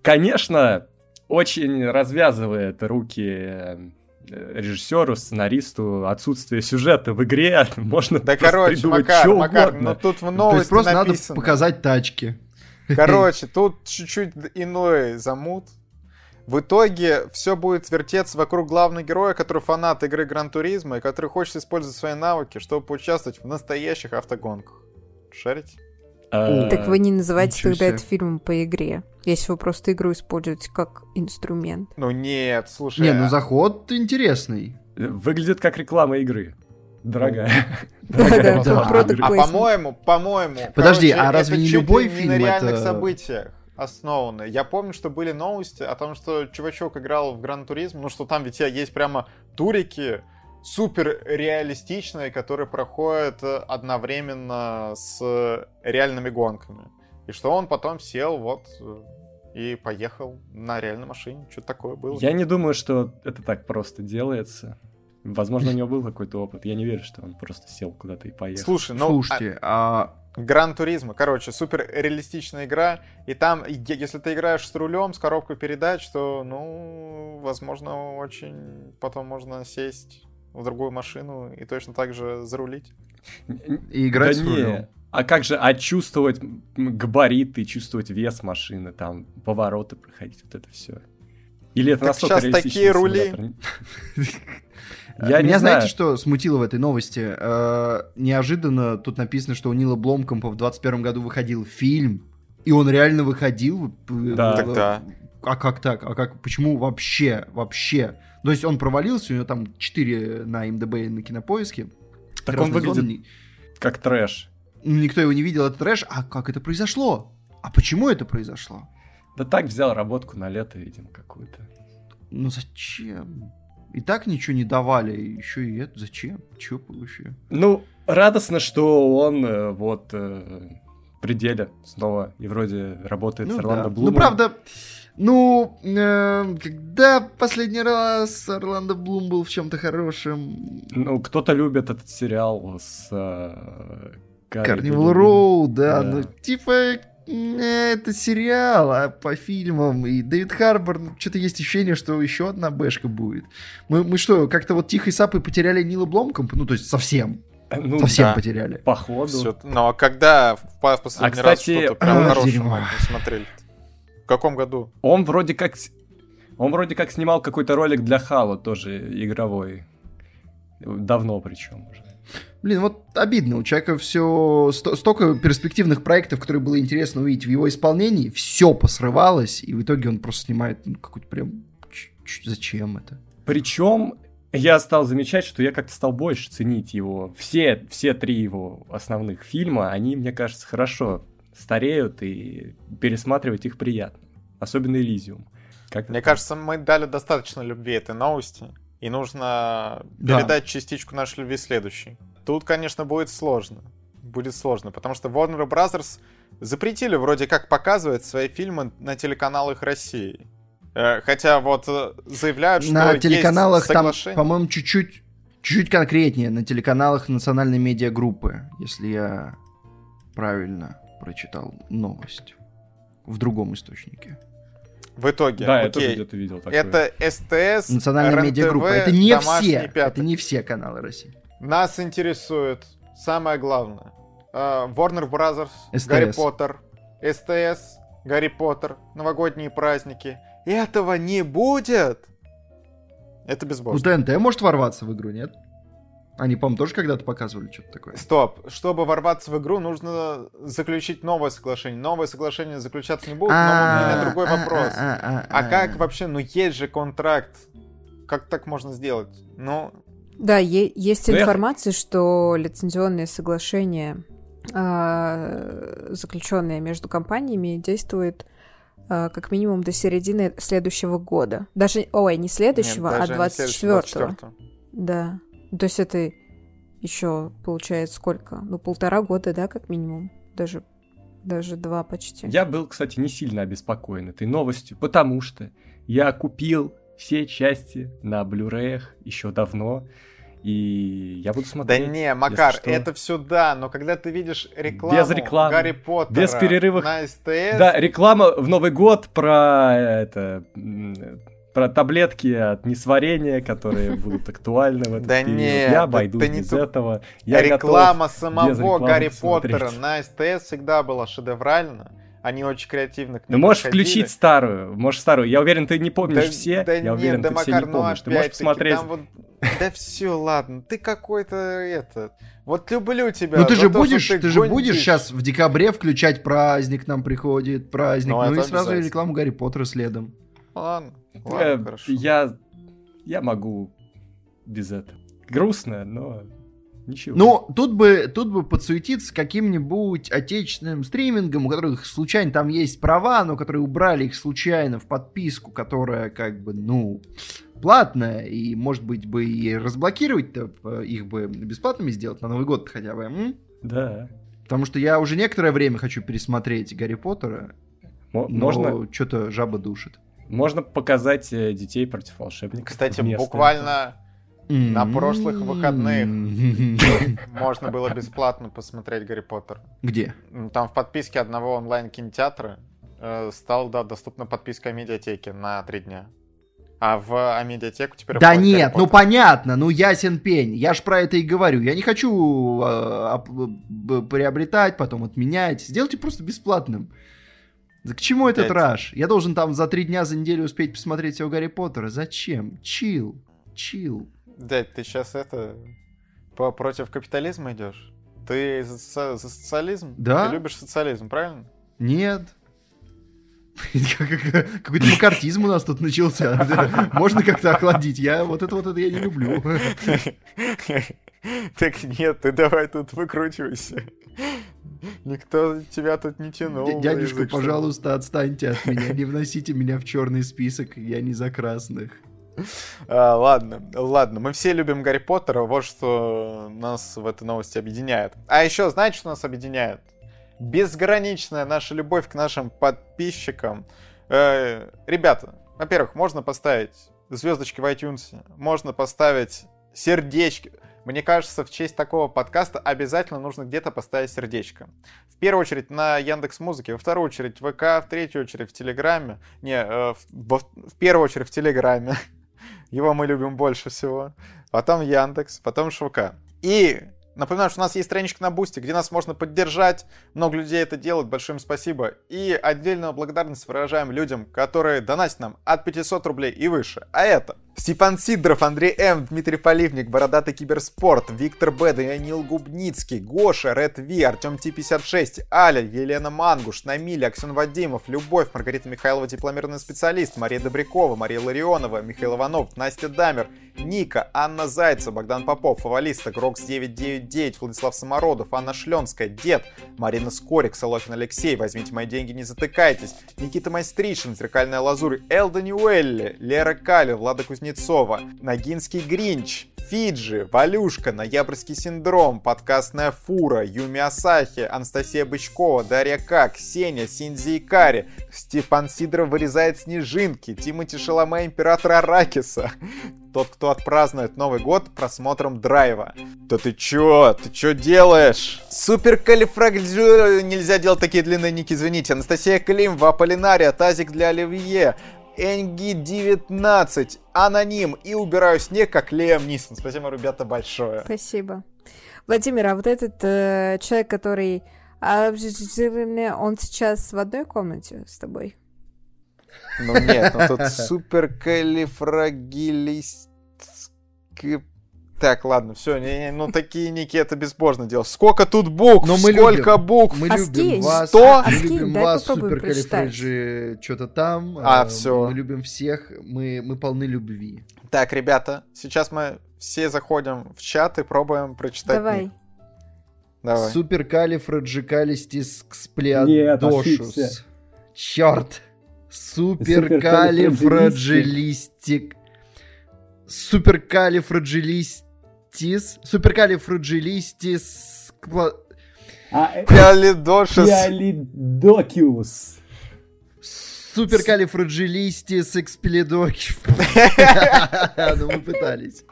Конечно, очень развязывает руки э, режиссеру, сценаристу отсутствие сюжета в игре. Можно Да, короче, придумать Макар, чё Макар, угодно. ну тут в То есть новости просто надо написано. показать тачки. Короче, тут чуть-чуть иной замут. В итоге все будет вертеться вокруг главного героя, который фанат игры Гран Туризма и который хочет использовать свои навыки, чтобы поучаствовать в настоящих автогонках. Шарите? А, Так вы не называйте ничего тогда это фильмом по игре, если вы просто игру используете как инструмент. Ну нет, слушай. Не, ну а- заход интересный. Выглядит как реклама игры. Дорогая. Да-да, А по-моему, по-моему... Подожди, а разве это не любой не фильм на реальных это- событиях основаны. Я помню, что были новости о том, что чувачок играл в Гран Туризм, ну что там ведь есть прямо турики супер реалистичные, которые проходят э, одновременно с реальными гонками. И что он потом сел вот э, и поехал на реальной машине. Что-то такое было. Я не думаю, что это так просто делается. Возможно, у него был какой-то опыт. Я не верю, что он просто сел куда-то и поехал. Слушай, ну... Слушайте, а Гран Туризма, короче, супер реалистичная игра, и там, если ты играешь с рулем, с коробкой передач, то, ну, возможно, очень потом можно сесть в другую машину и точно так же зарулить. И играть да с не. рулем. А как же, а чувствовать габариты, чувствовать вес машины, там, повороты проходить, вот это все. Или это Так настолько реалистичный такие рули. Я не Меня знаю. знаете, что смутило в этой новости? Э, неожиданно тут написано, что у Нила Бломкомпа в 21 году выходил фильм, и он реально выходил. Да. э, Так да. А как так? А как? Почему вообще? Вообще? То есть он провалился, у него там 4 на МДБ и на кинопоиске. Так он выглядит зона, ни- как трэш. Никто его не видел, это трэш. А как это произошло? А почему это произошло? Да так взял работку на лето, видимо, какую-то. Ну зачем? И так ничего не давали, еще и это зачем? Чё вообще? Ну, радостно, что он э, вот э, пределе снова и вроде работает с Ну, Орландо да. Блумом. ну правда, ну, э, когда последний раз Орландо Блум был в чем-то хорошем? Ну, кто-то любит этот сериал с э, Карнивал. Роу, да, Да. ну типа это сериал, а по фильмам и Дэвид Харбор, ну, что-то есть ощущение, что еще одна бэшка будет. Мы, мы что, как-то вот тихой сапой потеряли Нила Бломкомпа? Ну, то есть совсем, Ну, совсем да. потеряли. походу. Всё. Но когда в по- последний А, раз кстати, что-то прям а, смотрели? В каком году? Он вроде как... Он вроде как снимал какой-то ролик для Хала, тоже игровой. Давно причем уже. Блин, вот обидно, у человека все столько перспективных проектов, которые было интересно увидеть в его исполнении, все посрывалось, и в итоге он просто снимает ну, какой-то прям... ч- ч- Зачем это? Причем я стал замечать, что я как-то стал больше ценить его. Все, все три его основных фильма, они, мне кажется, хорошо стареют, и пересматривать их приятно. Особенно Элизиум. Как Мне кажется, мы дали достаточно любви этой новости, и нужно Да. передать частичку нашей любви следующей. Тут, конечно, будет сложно. Будет сложно, потому что Warner Brothers запретили вроде как показывать свои фильмы на телеканалах России. Э, Хотя вот э, заявляют, что На есть телеканалах там, соглашение. по-моему, чуть-чуть чуть-чуть конкретнее, на телеканалах национальной медиагруппы, если я правильно прочитал новость в другом источнике. В итоге, Да, я тоже окей, где-то видел такое. это СТС, Национальная медиагруппа. Это не «Домашний все. пятый». Это не все каналы России. Нас интересует самое главное. Э, Warner Brothers, СТС. Гарри Поттер, СТС, Гарри Поттер, новогодние праздники. Этого не будет! Это безбожно. ТНТ может ворваться в игру, нет? Они, по-моему, тоже когда-то показывали что-то такое. Стоп. Чтобы ворваться в игру, нужно заключить новое соглашение. Новое соглашение заключаться не будут, но у меня другой вопрос. А как вообще, ну есть же контракт. Как так можно сделать? Ну, Да, есть Ну, информация, что лицензионные соглашения, а, заключенные между компаниями, действуют а, как минимум до середины следующего года. Даже, ой, не следующего, нет, а даже не следующего, 24 24-го. Да. То есть это еще получается сколько? Ну, полтора года, да, как минимум. Даже, даже два почти. Я был, кстати, не сильно обеспокоен этой новостью, потому что я купил все части на Blu-ray еще давно, и я буду Да смотреть. не, Макар, что. это все да, но когда ты видишь рекламу Без рекламы, Гарри Поттера без перерывов. на СТС, Да, реклама в Новый год про это про таблетки от несварения, которые будут актуальны в этот Да период. нет, Я да обойдусь не без ту- этого. Я реклама самого Гарри. Поттера на СТС всегда была шедевральна. Они очень креативно к Ну, ним можешь подходили. включить старую, можешь старую. Я уверен, ты не помнишь Да- все. да я нет, уверен, да, ты все Макар, не ну помнишь. Ты можешь посмотреть. вот- Да все, ладно, ты какой-то это. Вот люблю тебя. Ну ты же будешь, ты, же гонишь. будешь сейчас в декабре включать праздник, нам приходит, праздник, Ну, ну, и сразу рекламу Гарри Поттера следом. Ладно, Э, ладно, хорошо. Я, я могу без этого. Грустно, но ничего. Ну, тут бы, тут бы подсуетиться каким-нибудь отечественным стримингом, у которых случайно там есть права, но которые убрали их случайно в подписку, которая как бы, ну, платная, и, может быть, бы и разблокировать-то э, их бы бесплатными сделать на Новый год хотя бы. м? Да. Потому что я уже некоторое время хочу пересмотреть Гарри Поттера, Мо- но Можно, что-то жаба душит. можно показать э, детей против волшебников. Кстати, буквально На М-м-м. прошлых выходных. можно было бесплатно посмотреть Гарри Поттер. Где? Там в подписке одного онлайн-кинотеатра э, стала да, доступна подписка медиатеки на три дня. А в Амедиатеку теперь... Да нет, ну понятно, ну ясен пень. Я ж про это и говорю. Я не хочу э, б- приобретать, потом отменять. Сделайте просто бесплатным. К чему этот раш? Я должен там за три дня, за неделю успеть посмотреть всего Гарри Поттера. Зачем? Чил. Чил. Дядь, ты сейчас это... по- против капитализма идешь? Ты за, со- за социализм? Да. Ты любишь социализм, правильно? Нет. Какой-то макартизм у нас тут начался. Можно как-то охладить. Я вот это вот это я не люблю. Так нет, ты давай тут выкручивайся. Никто тебя тут не тянул. Дядюшка, пожалуйста, отстаньте от меня. Не вносите меня в черный список. Я не за красных. А, ладно, ладно, мы все любим Гарри Поттера, вот что нас в этой новости объединяет. А еще, знаете, что нас объединяет? Безграничная наша любовь к нашим подписчикам. Э, ребята, во-первых, можно поставить звездочки в iTunes, можно поставить сердечки. Мне кажется, в честь такого подкаста обязательно нужно где-то поставить сердечко. В первую очередь на Яндекс Музыке, во вторую очередь в ВК, в третью очередь в Телеграме. Не, э, в, во- в первую очередь в Телеграме. Его мы любим больше всего. Потом Яндекс, потом ШВК. И напоминаю, что у нас есть страничка на Бусти, где нас можно поддержать. Много людей это делают, большое им спасибо. И отдельную благодарность выражаем людям, которые донатят нам от 500 рублей и выше. А это Степан Сидоров, Андрей М, Дмитрий Поливник, Бородатый Киберспорт, Виктор Б, Даниил Губницкий, Гоша, Ред Ви, Артем Т-56, Аля, Елена Мангуш, Намиль, Аксен Вадимов, Любовь, Маргарита Михайлова, дипломированный специалист, Мария Добрякова, Мария Ларионова, Михаил Иванов, Настя Дамер, Ника, Анна Зайцева, Богдан Попов, Фавалиста, Грокс 999, Владислав Самородов, Анна Шленская, Дед, Марина Скорик, Солохин Алексей, Возьмите мои деньги, не затыкайтесь, Никита Майстришин, Зеркальная Лазурь, Элда Ньюэлли, Лера Кали, Влада Кузнецова, Ногинский Гринч, Фиджи, Валюшка, Ноябрьский синдром, Подкастная фура, Юми Асахи, Анастасия Бычкова, Дарья К, Ксения, Синзи Икари, Степан Сидоров вырезает снежинки, Тимати Шаломе, Император Аракиса, тот, кто отпразднует Новый год просмотром драйва. Да ты чё? Ты чё делаешь? Супер калифрагиль... Нельзя делать такие длинные ники, извините. Анастасия Климова, Аполлинария, Тазик для Оливье, Энги 19, Аноним и убираю снег, как Леом Нисон. Спасибо, ребята, большое. Спасибо. Владимир, а вот этот э, человек, который... а, Он сейчас в одной комнате с тобой? Ну нет, ну тут супер калифрагилист... Так, ладно, все, не, не, ну такие ники это безбожно дело. Сколько тут букв? Но мы Сколько любим. букв? Мы А любим вас, сто? мы А скинь, любим дай вас, суперкалифреджи, что-то там. А, э, всё. Мы любим всех, мы, мы полны любви. Так, ребята, сейчас мы все заходим в чат и пробуем прочитать. Давай. ник. Давай. Суперкалифраджикалистис ксплеодошус. Черт. Суперкалифраджилистик. Суперкалифраджилистис. Суперкалифраджилистис. кла- А, э, Пиалидошис. Пиалидокиус. Суперкалифраджилистис экспелидокиш. Ну, мы пытались.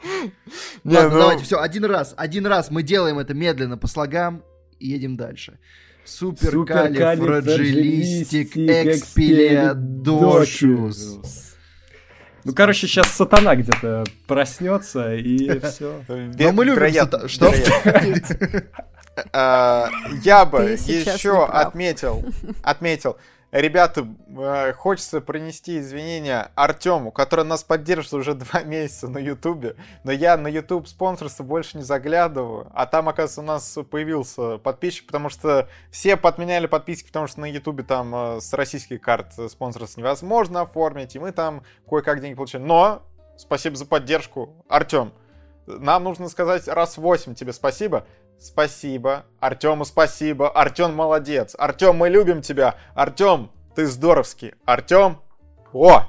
Ладно, ну, давайте, все, один раз. Один раз мы делаем это медленно по слогам и едем дальше. Суперкалифраджилистик экспелиадошус. Ну, короче, сейчас сатана где-то проснется, и все. Но мы любим Что? А, Я бы еще отметил, отметил, ребята, э, хочется принести извинения Артему, который нас поддерживает уже два месяца на Ютубе, но я на Ютуб спонсорство больше не заглядываю, а там, оказывается, у нас появился подписчик, потому что все подменяли подписки, потому что на Ютубе там э, с российских карт спонсорство невозможно оформить, и мы там кое-как деньги получили. Но спасибо за поддержку, Артем. Нам нужно сказать раз восемь тебе спасибо. Спасибо. Артему спасибо. Артем молодец. Артем, мы любим тебя. Артем, ты здоровский. Артем. О!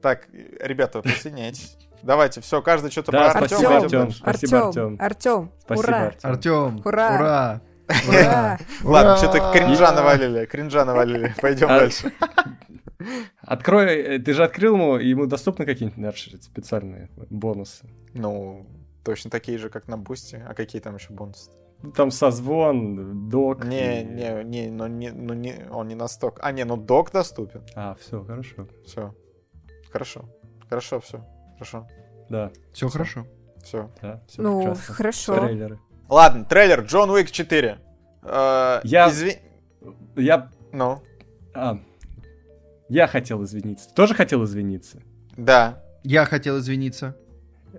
Так, ребята, присоединяйтесь. Давайте, все, каждый что-то Да, про идём дальше. Спасибо, Артем, Артём. Артем, ура, Артём. Артем, Ура. ура. ура. Ладно, что-то кринжа навалили. Кринжа навалили. Пойдем А- дальше. Открой, э, ты же открыл ему, ему доступны какие-нибудь наши специальные бонусы. Ну, точно такие же, как на Бусти. А какие там еще бонусы? Ну, Там созвон, док. Не, и- не, не, ну, не, ну не, он не настолько. А, не, ну док доступен. А, все, хорошо. Все. Хорошо. Хорошо, все. Хорошо. Да, Все Всё. хорошо. Все. да, все Ну, прекрасно. хорошо. Трейлеры. Ладно, трейлер Джон Уик 4. Э, Я- изви- Я... Ну, а, я хотел извиниться. Ты тоже хотел извиниться? да. Я хотел извиниться.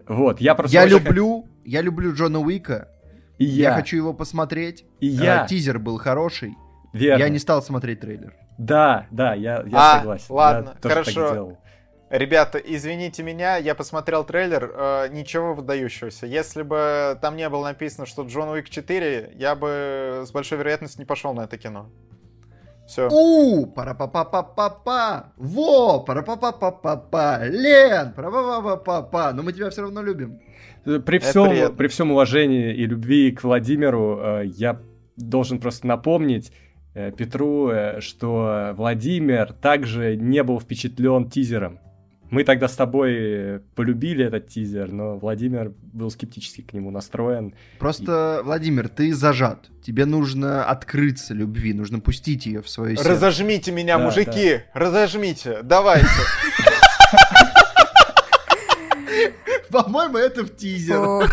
Вот, я просто... Я очень люблю, я люблю Джона Уика. И Я, я. хочу его посмотреть. И Э, я. тизер был хороший. Верно. Я не стал смотреть трейлер. Да, да, я, я А, согласен. ладно, я хорошо. Ребята, извините меня, я посмотрел трейлер, э, ничего выдающегося. Если бы там не было написано, что Джон Уик 4, я бы с большой вероятностью не пошел на это кино. Все. У, пара-па-па-па-па-па. Во, пара-па-па-па-па-па. Лен, пара-па-па-па-па. Но мы тебя все равно любим. Э, При всем, при всем уважении и любви к Владимиру, э, я должен просто напомнить э, Петру, что Владимир также не был впечатлен тизером. Мы тогда с тобой полюбили этот тизер, но Владимир был скептически к нему настроен. Просто, Владимир, ты зажат. Тебе нужно открыться любви, нужно пустить ее в свое сердце. Разожмите меня, Да, мужики! Разожмите! Давайте! По-моему, это в тизер.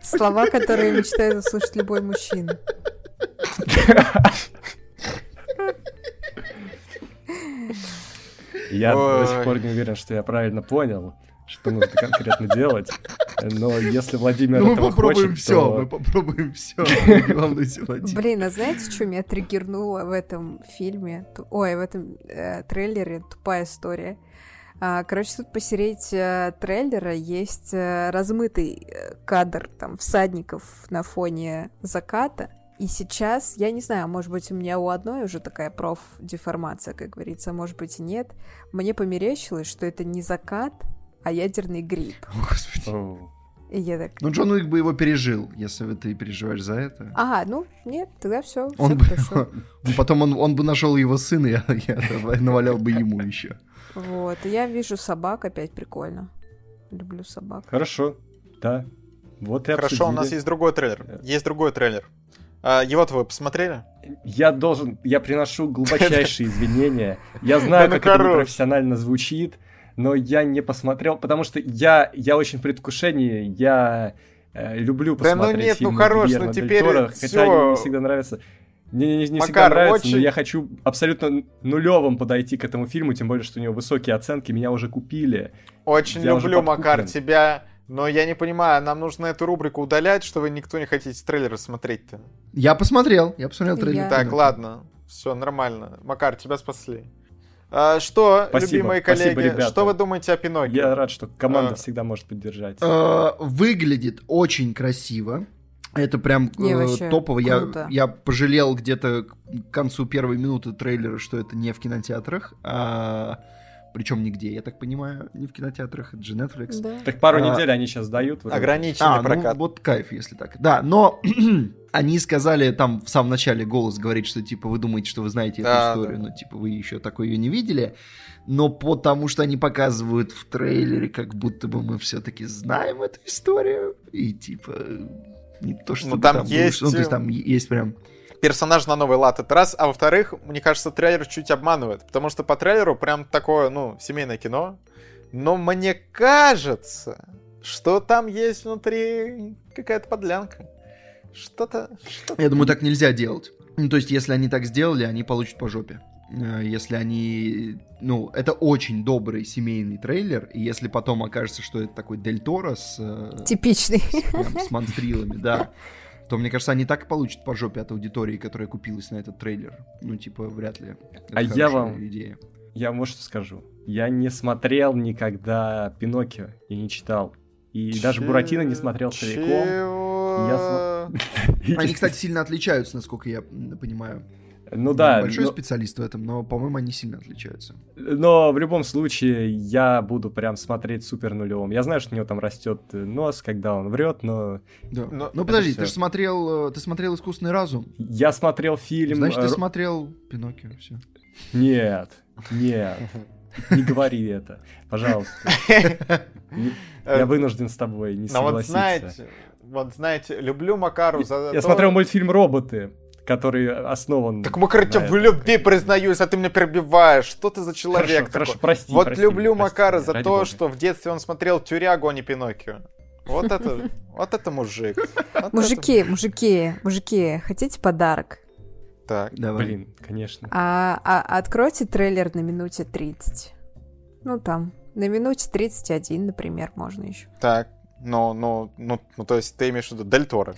Слова, которые мечтает услышать любой мужчина. Я Ой. до сих пор не уверен, что я правильно понял, что нужно конкретно делать. Но если Владимир Ну, мы этого попробуем хочет, все, то... мы попробуем все. Блин, а знаете, что меня триггернуло в этом фильме? Ой, в этом э, трейлере тупая история. А, короче, тут посередине трейлера есть э, размытый э, кадр там всадников на фоне заката. И сейчас, я не знаю, может быть, у меня у одной уже такая профдеформация, как говорится, а может быть и нет. Мне померещилось, что это не закат, а ядерный гриб. О, Господи. О, И я так, Ну, Джон Уик бы его пережил, если бы ты переживаешь за это. ага, ну, нет, тогда все, все Он бы, хорошо. потом он, он бы нашел его сына, я, я навалял бы ему еще. Вот, и я вижу собак, опять прикольно. Люблю собак. Хорошо, да. Вот и Хорошо, у нас обсудили. есть другой трейлер. Есть другой трейлер. А, Его-то вы посмотрели? Я должен, я приношу глубочайшие извинения. Я знаю, ну как это хорош. непрофессионально звучит, но я не посмотрел, потому что я, я очень в предвкушении, я э, люблю Да ну посмотреть нет, ну фильмы хорош, ну теперь Торо, хотя всё. они не всегда нравятся. Мне не, не всегда Макар, нравится, но очень- я хочу абсолютно нулевым подойти к этому фильму, тем более, что у него высокие оценки, меня уже купили. Очень Я уже люблю, Макар, тебя. Но я не понимаю, нам нужно эту рубрику удалять, что вы никто не хотите трейлеры смотреть-то. Я посмотрел, я посмотрел трейлер. Я- Так, ладно. Все, нормально. Макар, тебя спасли. А, что, Спасибо, любимые спасибо, коллеги, ребята. что вы думаете о Пиноккио? Я рад, что команда А. всегда может поддержать. Э, Выглядит очень красиво. Это прям Не, э, топово. Я, я пожалел где-то к концу первой минуты трейлера, что это не в кинотеатрах. А, причем нигде, я так понимаю, не в кинотеатрах, это же Netflix. Да. Так пару А. недель они сейчас дают. вроде. Ограниченный А, ну прокат. вот кайф, если так. Да, но они сказали, там в самом начале голос говорит, что типа вы думаете, что вы знаете Да, эту историю, да. но типа вы еще такой ее не видели. Но потому что они показывают в трейлере, как будто бы мы все-таки знаем эту историю. И типа не то, что Ну, там есть, Ну, то есть э, там есть прям... персонаж на новый лад, это раз. А во-вторых, мне кажется, трейлер чуть обманывает. Потому что по трейлеру прям такое, ну, семейное кино. Но мне кажется, что там есть внутри какая-то подлянка. Что-то... что-то- Я думаю, так нельзя делать. Ну, то есть, если они так сделали, они получат по жопе. Э, Если они... Ну, это очень добрый семейный трейлер, и если потом окажется, что это такой Дель Торо с, э, Типичный. с, прям с монстрилами, да, то, мне кажется, они так получат по жопе от аудитории, которая купилась на этот трейлер. Ну, типа, вряд ли. Это А я вам- идея. Я вот что скажу. Я не смотрел никогда Пиноккио и не читал. И даже Буратино не смотрел целиком. Чего? Они, кстати, сильно отличаются, насколько я понимаю. Ну Я да, большой но, специалист в этом, но, по-моему, они сильно отличаются. но в любом случае я буду прям смотреть супер нулевым. Я знаю, что у него там растет нос, когда он врет, но Да. Но ну, подожди, всё. ты же смотрел, э, ты смотрел «Искусственный разум». я смотрел фильм... Значит, ты э, смотрел Пиноккио, все. Нет, нет, не говори это, пожалуйста. Не- Э, Я вынужден с тобой не согласиться. знаете, вот знаете, люблю Макару за Я смотрел мультфильм «Роботы», который основан... Так Макар, тебя в любви признаюсь, а ты меня перебиваешь. Что ты за человек Хорошо, такой? хорошо, прости, Вот прости люблю прости Макара за то, бога. что в детстве он смотрел Тюрягу, а не Пиноккио. Вот это, вот это мужик. Вот Мужики, мужики, мужики, хотите подарок? Так. Давай. Блин, конечно. А, а- откройте трейлер на минуте 30. Ну там, на минуте 31, например, можно еще. Так, ну, ну, ну, ну, то есть ты имеешь в виду Дель Торо.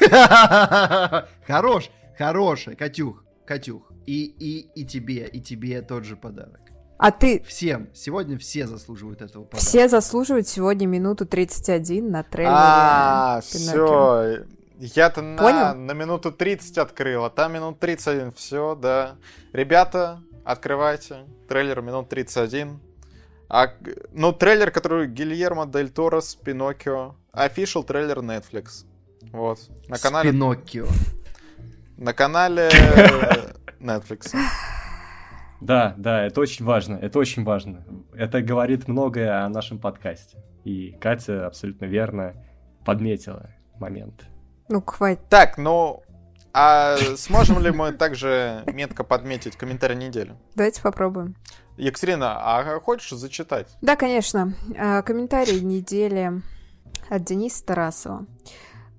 Хорош, хорошая, Катюх, Катюх. И, и, и тебе, и тебе тот же подарок. А ты, Всем, сегодня все заслуживают этого подарка. все заслуживают сегодня минуту 31 на трейлере А, все. Я-то на, на минуту 30 открыл, а там минут 31. Все, да. Ребята, открывайте. Трейлер минут 31. А, ну, трейлер, который Гильермо Дель Торо с Пиноккио. Official трейлер Netflix. Вот. На С канале, Пиноккио. На канале Netflix. Да, да, это очень важно, это очень важно. Это говорит многое о нашем подкасте. И Катя абсолютно верно подметила момент. Ну, хватит. Так, ну, а сможем ли мы также метко подметить комментарий недели? Давайте попробуем. Екатерина, а хочешь зачитать? Да, конечно. А, Комментарий недели от Дениса Тарасова.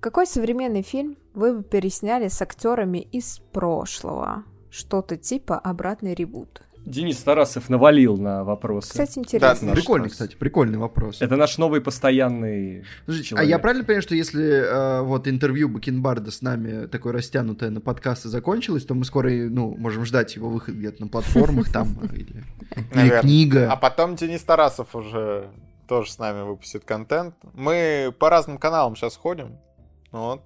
Какой современный фильм вы бы пересняли с актерами из прошлого? Что-то типа обратный ребут. Денис Тарасов навалил на вопросы. Кстати, интересно. Да, Прикольный, кстати, прикольный вопрос. Это наш новый постоянный Подождите, а человек. я правильно понимаю, что если э, вот интервью Бакенбарда с нами такое растянутое на подкасты закончилось, то мы скоро, ну, можем ждать его выход где-то на платформах там, или, книга. А потом Денис Тарасов уже тоже с нами выпустит контент. Мы по разным каналам сейчас ходим. Вот.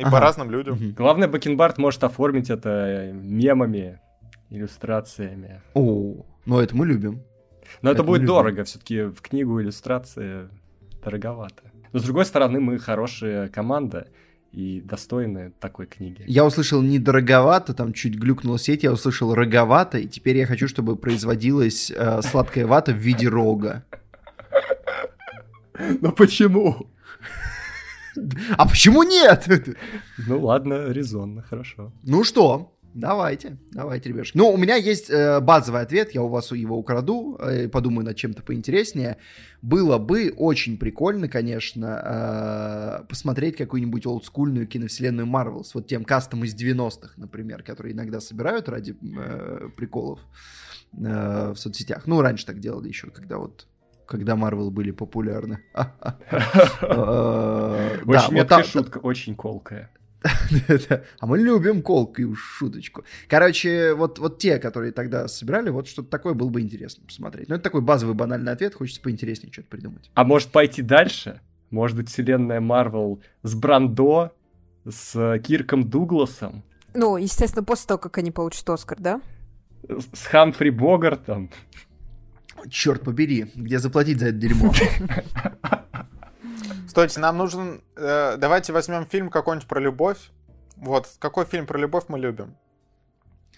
И Ага. по разным людям. Мгм. Главное, Бакенбард может оформить это мемами, иллюстрациями. О, ну это мы любим. Но это, Это будет любим. дорого, все-таки в книгу иллюстрации дороговато. Но с другой стороны, мы хорошая команда и достойны такой книги. Я услышал недороговато, там чуть глюкнула сеть, я услышал роговато, и теперь я хочу, чтобы производилась э, сладкая вата в виде рога. Ну почему? А почему нет? Ну ладно, резонно, хорошо. Ну что, давайте, давайте, ребятушки. Ну, у меня есть э, базовый ответ, я у вас его украду, э, подумаю над чем-то поинтереснее. Было бы очень прикольно, конечно, э, посмотреть какую-нибудь олдскульную киновселенную Марвел с вот тем кастом из 90-х, например, который иногда собирают ради э, приколов э, в соцсетях. Ну, раньше так делали еще, когда вот когда Марвел были популярны. Да, Очень вот меткая шутка, очень колкая. А мы любим колкую шуточку. Короче, вот, вот те, которые тогда собирали, вот что-то такое было бы интересно посмотреть. Ну, это такой базовый банальный ответ, хочется поинтереснее что-то придумать. А может пойти дальше? Может быть, вселенная Марвел с Брандо, с Кирком Дугласом, Ну, естественно, после того, как они получат Оскар, да? с Хамфри Богартом. Черт побери, где заплатить за это дерьмо? Стойте, нам нужен... э, давайте возьмем фильм какой-нибудь про любовь. Вот, какой фильм про любовь мы любим?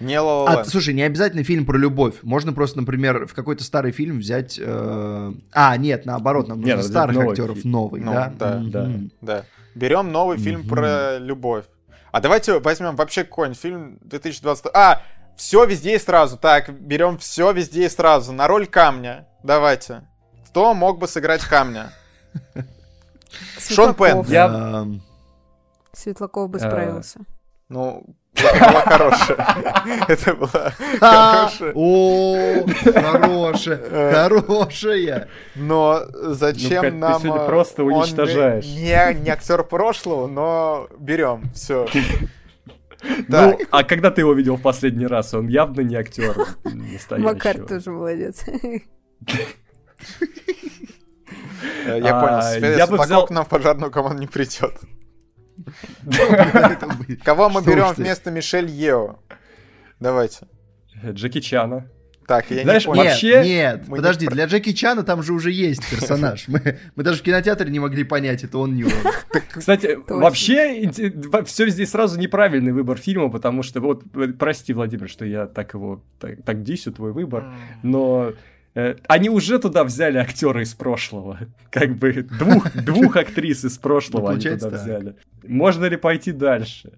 Не ла А, слушай, не обязательно фильм про любовь. Можно просто, например, в какой-то старый фильм взять... э, А, нет, наоборот, нам нужно взять старых новый актеров, фильм. новый, Ну, да? да, да. Мгм. Да. Берем новый фильм Мгм. про любовь. А давайте возьмем вообще какой-нибудь фильм 2020... А, все везде и сразу. Так, берем все везде и сразу. На роль камня. Давайте. Кто мог бы сыграть камня? Шон Пен. Светлаков. Я- Светлаков бы А. справился. Ну, это было хорошее. Это было а, хорошее. О, хорошая, хорошая. Но Ну, зачем ты нам... сегодня э, просто уничтожаешь. Не, не актер прошлого, но берем. Все. Ну, а когда ты его видел в последний раз? Он явно не актер настоящего. Макар тоже молодец. э, я а, понял. бы Светлаков взял- к нам в пожарную команду не придет. Кого мы берем вместо Мишель Ео? Давайте. Джеки Чана. Так, я Знаешь, не понял. Нет, Вообще- нет, мы подожди, не для Джеки Чана там же уже есть персонаж. Мы, мы даже в кинотеатре не могли понять, это он не он. Кстати, вообще все здесь сразу неправильный выбор фильма, потому что вот э, прости, Владимир, что я так его так, так дисю твой выбор, но э, они уже туда взяли актера из прошлого, как бы двух двух актрис из прошлого Ну, они туда взяли. Можно ли пойти дальше?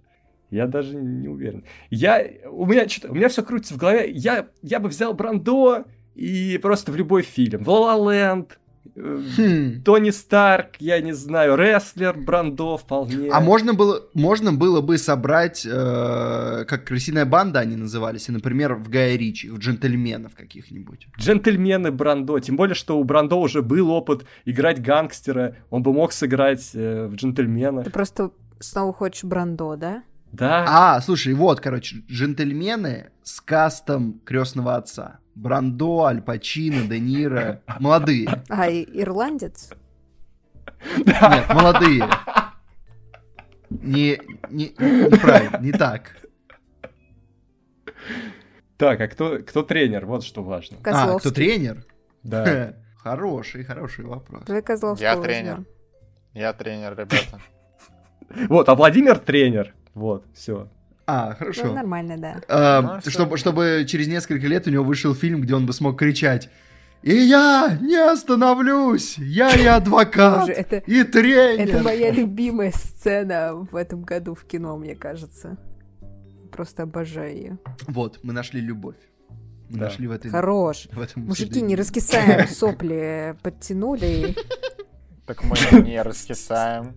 Я даже не уверен. Я, у меня что-то, у меня все крутится в голове. Я, я бы взял Брандо и просто в любой фильм. В La La Хм. Тони Старк, я не знаю, рестлер, Брандо вполне. А можно было, можно было бы собрать, э, как крысиная банда они назывались, и, например, в Гая Ричи, в джентльменов каких-нибудь. Джентльмены Брандо, тем более, что у Брандо уже был опыт играть гангстера, он бы мог сыграть э, в джентльмена. Ты просто снова хочешь Брандо, да? Да. А, слушай, вот, короче, джентльмены с кастом крестного отца. Брандо, Аль Пачино, Де Ниро. Молодые. А, ирландец? Нет, молодые. Не, не, неправильно, не так. Так, а кто, кто тренер? Вот что важно. Козловский. А, кто тренер? Да. Хороший, хороший вопрос. Давай Козловского Я тренер. Я тренер, ребята. Вот, а Владимир тренер. Вот, все. А, хорошо. Ну, нормально, да. А, ну, чтобы, чтобы через несколько лет у него вышел фильм, где он бы смог кричать и я не остановлюсь! Я и адвокат! Боже, это, и тренер! Это моя любимая сцена в этом году в кино, мне кажется. Просто обожаю ее. Вот, мы нашли любовь. Мы да. нашли в этой... Хорош. В этом Мужики, не раскисаем, сопли подтянули. Так мы не раскисаем.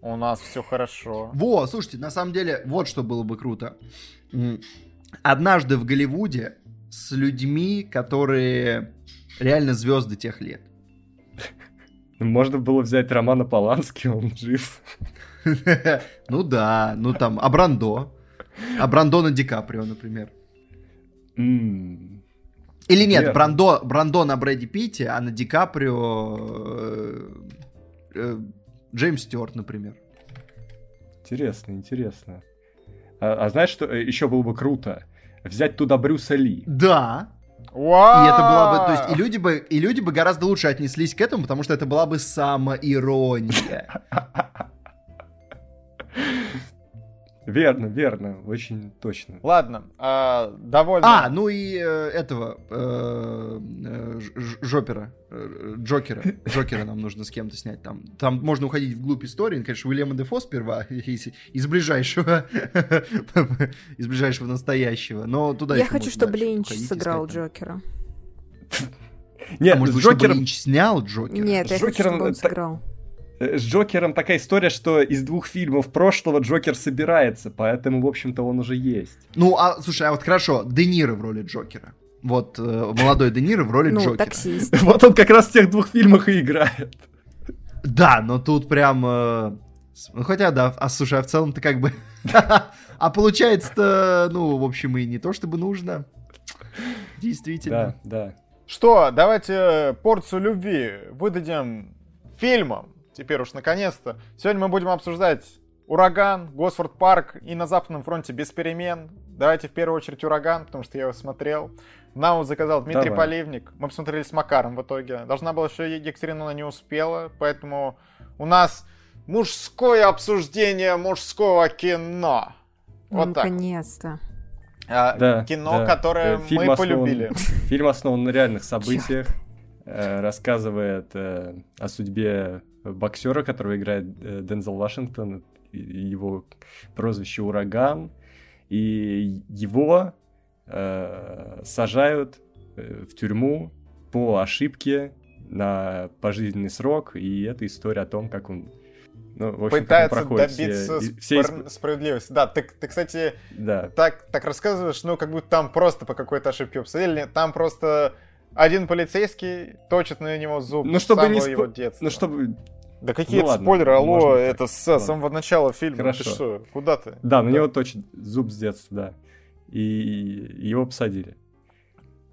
У нас все хорошо. Во, слушайте, на самом деле, вот что было бы круто. Однажды в Голливуде с людьми, которые реально звезды тех лет. Можно было взять Романа Полански, он жив. Ну да, ну там, а Брандо? А Брандо на Ди Каприо, например. Или нет, Брандо, Брандо на Брэди Питте, а на Ди Каприо э, э, Джеймс Стюарт, например. Интересно, интересно. А, а знаешь, что э, еще было бы круто? Взять туда Брюса Ли. Да. Вау! И это было бы, то есть, и люди бы, и люди бы гораздо лучше отнеслись к этому, потому что это была бы самоирония. Верно, верно, очень точно. Ладно, э, довольно. А, ну и э, этого э, э, Жопера, э, Джокера, Джокера нам нужно с кем-то снять там. Там можно уходить вглубь истории, конечно, Уильяма Дефо сперва из, из ближайшего, из ближайшего настоящего, но туда. Я хочу, чтобы Линч сыграл Джокера. Нет, а может быть, Джокером... Линч снял Джокера? Нет, я хочу, чтобы он сыграл. Э, с Джокером такая история, что из двух фильмов прошлого Джокер собирается, поэтому, в общем-то, он уже есть. Ну, а, слушай, а вот хорошо, Де Ниро в роли Джокера. Вот э, молодой Де Ниро в роли ну, Джокера. Таксист. Вот он как раз в тех двух фильмах и играет. Да, но тут прям... Э, ну, хотя, да, а слушай, а в целом-то как бы... а получается-то, ну, в общем, и не то чтобы нужно. Действительно. Да, да. Что, давайте порцию любви выдадим фильмам, теперь уж наконец-то. Сегодня мы будем обсуждать Ураган, Госфорд Парк и на Западном фронте без перемен. Давайте в первую очередь Ураган, потому что я его смотрел. Нам заказал Дмитрий Давай. Поливник. Мы посмотрели с Макаром в итоге. Должна была еще Екатерина, но не успела. Поэтому у нас мужское обсуждение мужского кино. Вот Наконец-то. А, да, кино, да. которое фильм мы основан, полюбили. Фильм основан на реальных событиях. Э, рассказывает э, о судьбе боксера, которого играет э, Дензел Вашингтон, его прозвище Ураган, и его э, сажают э, в тюрьму по ошибке на пожизненный срок, и это история о том, как он ну, в общем, пытается добиться все, все спор- справедливости. Да, ты, ты кстати, да. Так, так рассказываешь, ну, как будто там просто по какой-то ошибке обсудили. Там просто один полицейский точит на него зуб ну, чтобы самого не спо... его детства. Ну, чтобы да какие ну, спойлеры, алло, это с ладно. самого начала фильма. Хорошо. Ты что, куда ты? Да, на да. него точит зуб с детства, да. И его посадили.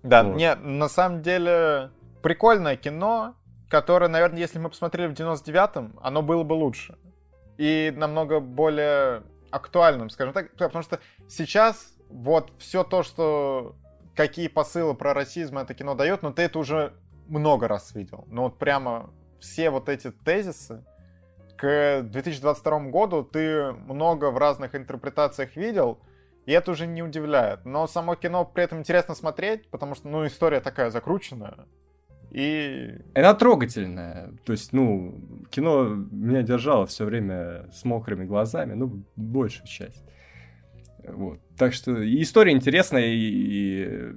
Да, вот. не, на самом деле прикольное кино, которое, наверное, если мы посмотрели в 99-м, оно было бы лучше. И намного более актуальным, скажем так, потому что сейчас вот все то, что какие посылы про расизм это кино дает, но ты это уже много раз видел. Ну вот прямо все вот эти тезисы, к 2022 году ты много в разных интерпретациях видел, и это уже не удивляет. Но само кино при этом интересно смотреть, потому что, ну, история такая закрученная. И... Она трогательная. То есть, ну, кино меня держало все время с мокрыми глазами, ну, большую часть. Вот. Так что и история интересная, и, и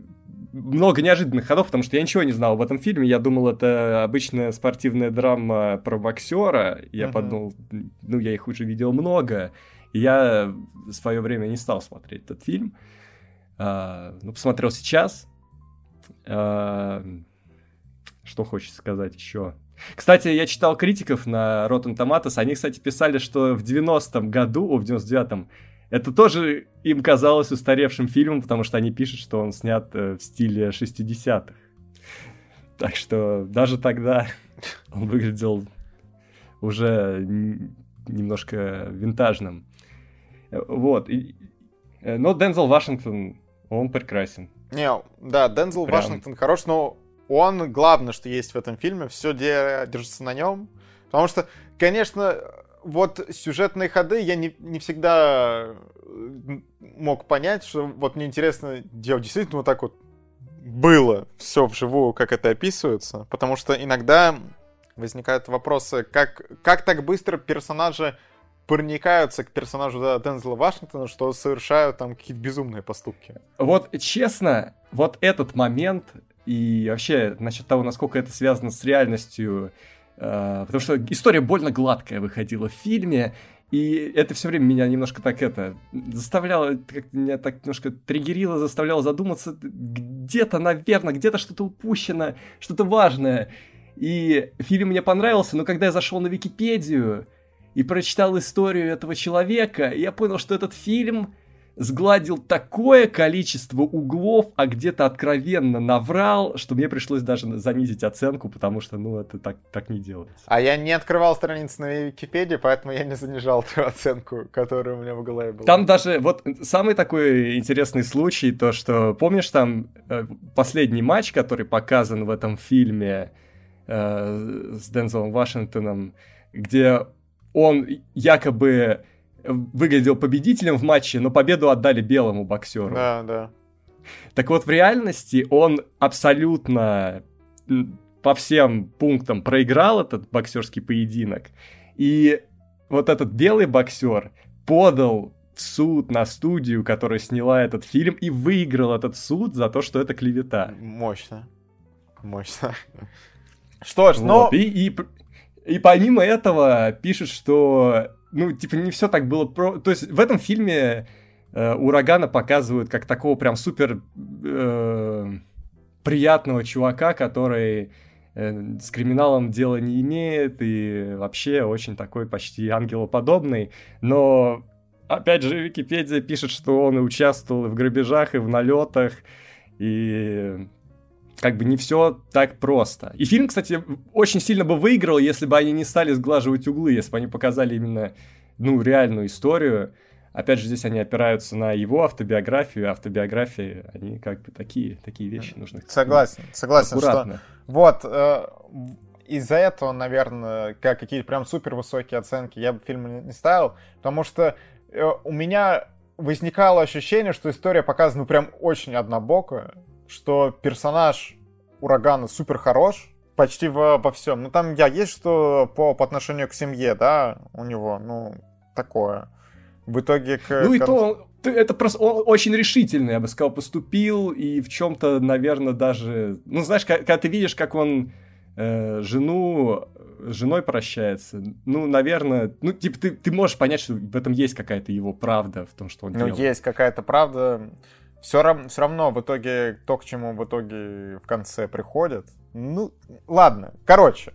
много неожиданных ходов, потому что я ничего не знал об этом фильме. Я думал, это обычная спортивная драма про боксера. Я uh-huh. подумал, ну, я их уже видел много. И я в свое время не стал смотреть этот фильм. А, ну, посмотрел сейчас. А, что хочется сказать еще? Кстати, я читал критиков на Rotten Tomatoes. Они, кстати, писали, что в 90-м году, о, в 99-м, это тоже им казалось устаревшим фильмом, потому что они пишут, что он снят э, в стиле 60-х. Так что даже тогда он выглядел уже немножко винтажным. Вот. Э, но Дензел Вашингтон, он прекрасен. Не, да, Дензел Прям... Вашингтон хорош, но он, главное, что есть в этом фильме, все держится на нем. Потому что, конечно, вот сюжетные ходы я не, не всегда э, мог понять, что вот мне интересно, где действительно вот так вот было все вживую, как это описывается, потому что иногда возникают вопросы, как, как так быстро персонажи проникаются к персонажу да, Дензела Вашингтона, что совершают там какие-то безумные поступки. Вот честно, вот этот момент и вообще насчет того, насколько это связано с реальностью потому что история больно гладкая выходила в фильме, и это все время меня немножко так это заставляло, как меня так немножко триггерило, заставляло задуматься, где-то, наверное, где-то что-то упущено, что-то важное. И фильм мне понравился, но когда я зашел на Википедию и прочитал историю этого человека, я понял, что этот фильм сгладил такое количество углов, а где-то откровенно наврал, что мне пришлось даже занизить оценку, потому что, ну, это так, так не делается. А я не открывал страницы на Википедии, поэтому я не занижал ту оценку, которая у меня в голове была. Там даже, вот, самый такой интересный случай, то, что, помнишь, там э, последний матч, который показан в этом фильме э, с Дензелом Вашингтоном, где он якобы выглядел победителем в матче, но победу отдали белому боксеру. Да, да. Так вот, в реальности он абсолютно по всем пунктам проиграл этот боксерский поединок. И вот этот белый боксер подал в суд на студию, которая сняла этот фильм, и выиграл этот суд за то, что это клевета. Мощно. Мощно. Что ж, ну... И, и, и помимо этого пишут, что ну, типа, не все так было про... То есть в этом фильме э, Урагана показывают как такого прям супер э, приятного чувака, который э, с криминалом дела не имеет и вообще очень такой почти ангелоподобный, но опять же Википедия пишет, что он и участвовал и в грабежах, и в налетах, и как бы не все так просто. И фильм, кстати, очень сильно бы выиграл, если бы они не стали сглаживать углы, если бы они показали именно, ну, реальную историю. Опять же, здесь они опираются на его автобиографию, автобиографии, они как бы такие, такие вещи нужны. Согласен, согласен, аккуратно. что вот, э, из-за этого, наверное, как какие-то прям супер высокие оценки я бы фильм не ставил, потому что э, у меня возникало ощущение, что история показана прям очень однобокая, что персонаж урагана супер хорош, почти во, во всем. Ну, там я есть что по, по отношению к семье, да, у него, ну, такое. В итоге к... Ну и то, это просто он очень решительный, я бы сказал, поступил, и в чем-то, наверное, даже... Ну, знаешь, когда ты видишь, как он э, жену с женой прощается, ну, наверное, ну, типа, ты, ты можешь понять, что в этом есть какая-то его правда, в том, что он ну, делает. Ну, есть какая-то правда все, рав, все равно в итоге то, к чему в итоге в конце приходит. Ну, ладно. Короче,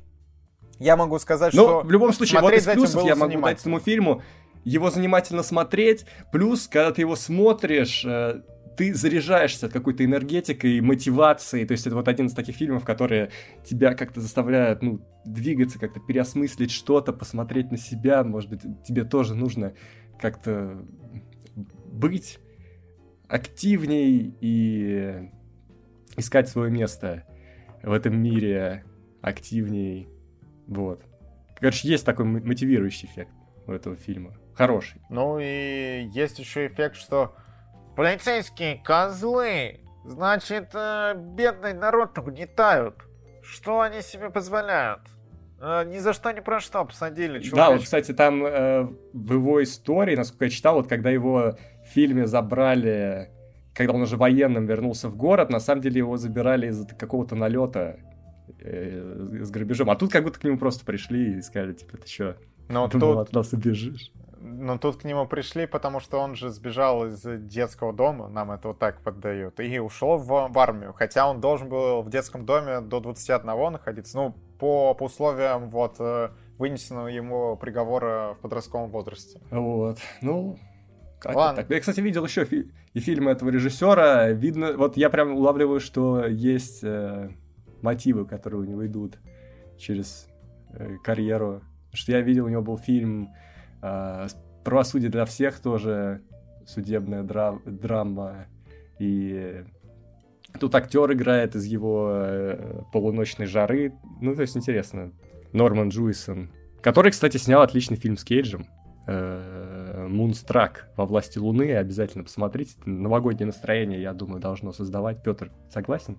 я могу сказать, ну, что... в любом случае, вот из плюсов я могу дать этому фильму. Его занимательно смотреть. Плюс, когда ты его смотришь, э, ты заряжаешься какой-то энергетикой, мотивацией. То есть это вот один из таких фильмов, которые тебя как-то заставляют, ну, двигаться, как-то переосмыслить что-то, посмотреть на себя. Может быть, тебе тоже нужно как-то быть активней и искать свое место в этом мире активней. Вот. Короче, есть такой мотивирующий эффект у этого фильма. Хороший. Ну и есть еще эффект, что полицейские козлы, значит, э, бедный народ угнетают. Что они себе позволяют? Э, ни за что, ни про что посадили. Чувачка. Да, вот, кстати, там э, в его истории, насколько я читал, вот когда его фильме забрали, когда он уже военным вернулся в город, на самом деле его забирали из-за какого-то налета э, с грабежом. А тут как будто к нему просто пришли и сказали, типа, ты что, Но думал, тут, от нас убежишь? но тут к нему пришли, потому что он же сбежал из детского дома, нам это вот так поддают, и ушел в, в армию. Хотя он должен был в детском доме до 21 находиться, ну, по, по условиям вот э, вынесенного ему приговора в подростковом возрасте. Вот, ну, как Ладно. так. Я, кстати, видел еще фи- и фильмы этого режиссера. Видно, вот я прям улавливаю, что есть э, мотивы, которые у него идут через э, карьеру. Потому что я видел, у него был фильм э, «Правосудие для всех» тоже, судебная дра- драма. И тут актер играет из его э, «Полуночной жары». Ну, то есть интересно. Норман Джуисон. Который, кстати, снял отличный фильм с Кейджем. Мунстрак во власти Луны. Обязательно посмотрите. Новогоднее настроение, я думаю, должно создавать. Петр, согласен?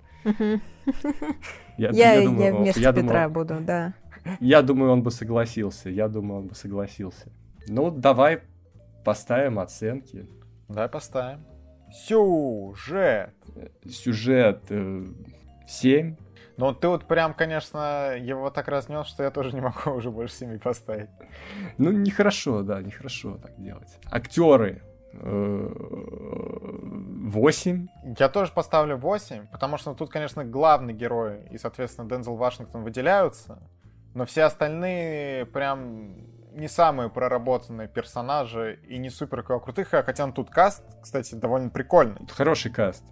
Я, Я, думаю, я вместо я Петра думаю, буду, да. я думаю, он бы согласился. Я думаю, он бы согласился. Ну, давай поставим оценки. Давай поставим. Сюжет. Сюжет э, 7. Ну, ты вот прям, конечно, его так разнес, что я тоже не могу уже больше семи поставить. Ну, нехорошо, да, нехорошо так делать. Актеры 8. Я тоже поставлю 8, потому что тут, конечно, главный герой и, соответственно, Дензел Вашингтон выделяются, но все остальные прям не самые проработанные персонажи и не супер крутых, хотя тут каст, кстати, довольно прикольный. Хороший каст.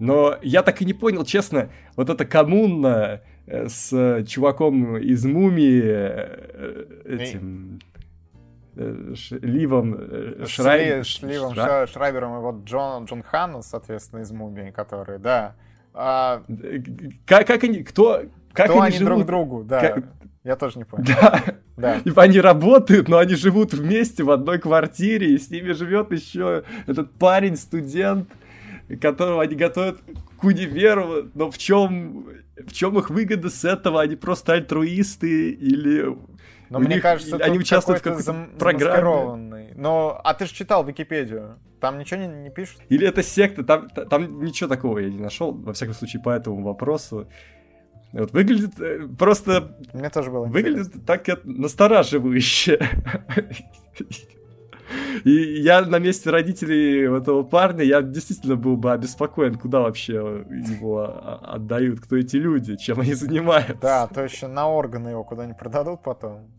Но я так и не понял, честно, вот эта коммуна э, с э, чуваком из мумии, э, этим Ливом э, С Ливом Шра- Шра- Шрайбером и вот Джон, Джон Ханна, соответственно, из «Мумии», которые, да. А, Как, как они, кто, как кто они, они друг живут? другу, да. Как- Я тоже не понял. Да, Да. типа они работают, но они живут вместе в одной квартире, и с ними живет еще этот парень, студент, которого они готовят к универу, но в чем, в чем их выгода с этого? Они просто альтруисты или... Но мне них- кажется, они участвуют в какой-то зам- программе. Но, а ты же читал Википедию. Там ничего не, не пишут? Или это секта, там, та- там ничего такого я не нашел, во всяком случае, по этому вопросу. Вот выглядит э, просто Мне тоже было выглядит так это настораживающе. И я на месте родителей этого парня, я действительно был бы обеспокоен, куда вообще его отдают, кто эти люди, чем они занимаются. Да, то еще на органы его куда-нибудь продадут потом.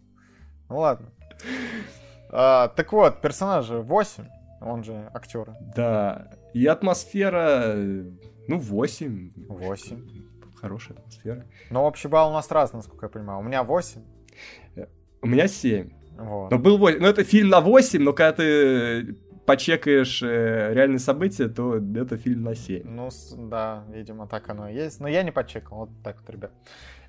Ну ладно. А, так вот, персонажи 8, он же актеры. Да. И атмосфера, ну, 8. 8. Хорошая атмосфера. Но общий балл у нас разный, насколько я понимаю. У меня 8. У меня 7. Вот. Но был 8. Ну, это фильм на 8, но когда ты почекаешь э, реальные события, то это фильм на 7. Ну, да, видимо, так оно и есть. Но я не подчекал. Вот так вот, ребят.